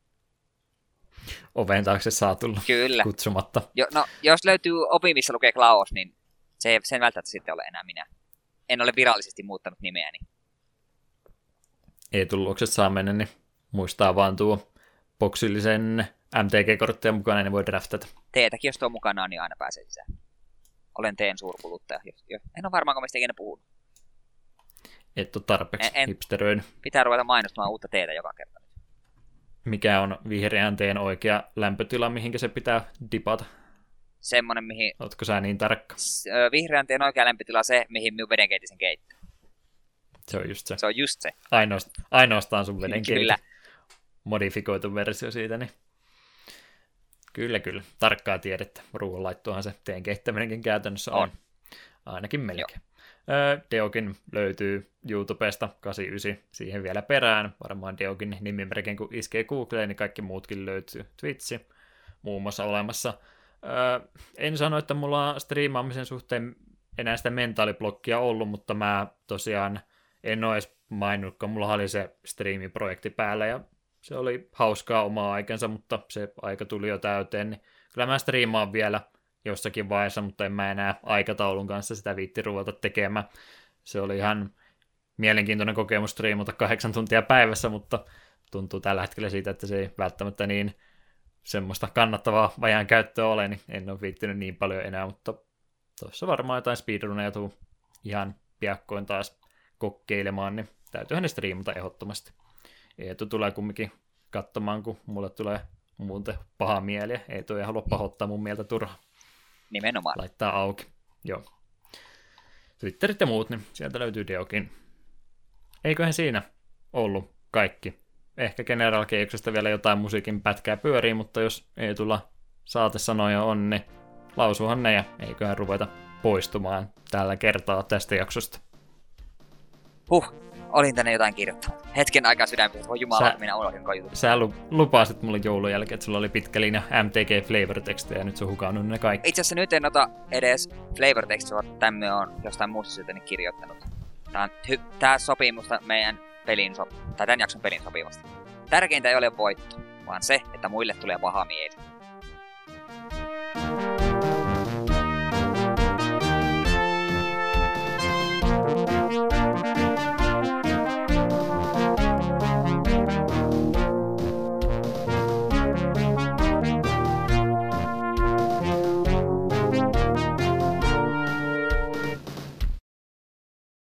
Oven taakse saa tulla Kyllä. kutsumatta. Jo, no, jos löytyy opi, missä lukee Klaus, niin se ei sen välttämättä sitten ole enää minä. En ole virallisesti muuttanut nimeäni. Ei tulluokset saa mennä, niin muistaa vaan tuo boksillisen MTG-kortteja mukana, niin voi draftata. Teetäkin, jos tuo mukana niin aina pääsee sisään. Olen teen suurkuluttaja. En ole varmaan, kun mistä ikinä puhunut. Et ole tarpeeksi en, en, hipsteröinyt. Pitää ruveta mainostamaan uutta teetä joka kerta. Mikä on vihreän teen oikea lämpötila, mihinkä se pitää dipata? Semmonen, mihin... Ootko sä niin tarkka? Vihreän teen oikea lämpötila se, mihin minun vedenkeitisen keittää. Se on just se. Se on just se. Ainoastaan, ainoastaan sun vedenkeitin. Kyllä. Modifikoitu versio siitä, niin Kyllä, kyllä. Tarkkaa tiedettä. Ruoanlaittoahan se teen keittäminenkin käytännössä on. on. Ainakin melkein. Joo. Deokin löytyy YouTubesta 89 siihen vielä perään. Varmaan Deokin nimimerkin, kun iskee Googleen, niin kaikki muutkin löytyy. Twitchi muun muassa olemassa. En sano, että mulla on striimaamisen suhteen enää sitä mentaaliblokkia ollut, mutta mä tosiaan en ole edes maininnut, kun mulla oli se striimiprojekti päällä ja se oli hauskaa omaa aikansa, mutta se aika tuli jo täyteen, niin kyllä mä striimaan vielä jossakin vaiheessa, mutta en mä enää aikataulun kanssa sitä viitti ruveta tekemään. Se oli ihan mielenkiintoinen kokemus striimata kahdeksan tuntia päivässä, mutta tuntuu tällä hetkellä siitä, että se ei välttämättä niin semmoista kannattavaa vajan käyttöä ole, niin en ole viittinyt niin paljon enää, mutta tuossa varmaan jotain speedruneja tuu ihan piakkoin taas kokeilemaan, niin täytyyhän ne striimata ehdottomasti. Eetu tulee kumminkin katsomaan, kun mulle tulee muuten paha mieli. Ei halua pahoittaa mun mieltä turha. Nimenomaan. Laittaa auki. Joo. Twitterit ja muut, niin sieltä löytyy Deokin. Eiköhän siinä ollut kaikki. Ehkä General Keiksesta vielä jotain musiikin pätkää pyörii, mutta jos ei tulla saatesanoja on, niin lausuhan ne ja eiköhän ruveta poistumaan tällä kertaa tästä jaksosta. Huh, olin tänne jotain kirjoittanut. Hetken aikaa sydämessä, voi jumala, Sä- minä unohdin jutun. Sä lu- lupasit mulle joulun jälkeen, että sulla oli pitkä linja MTG flavor-tekstejä ja nyt se on hukannut ne kaikki. Itse asiassa nyt en ota edes flavor text, vaan tämmöinen on jostain muusta syystä nyt kirjoittanut. Tää, on hy- tää sopii musta meidän pelin so- tai tämän jakson pelin sopivasti. Tärkeintä ei ole voitto, vaan se, että muille tulee paha mieli.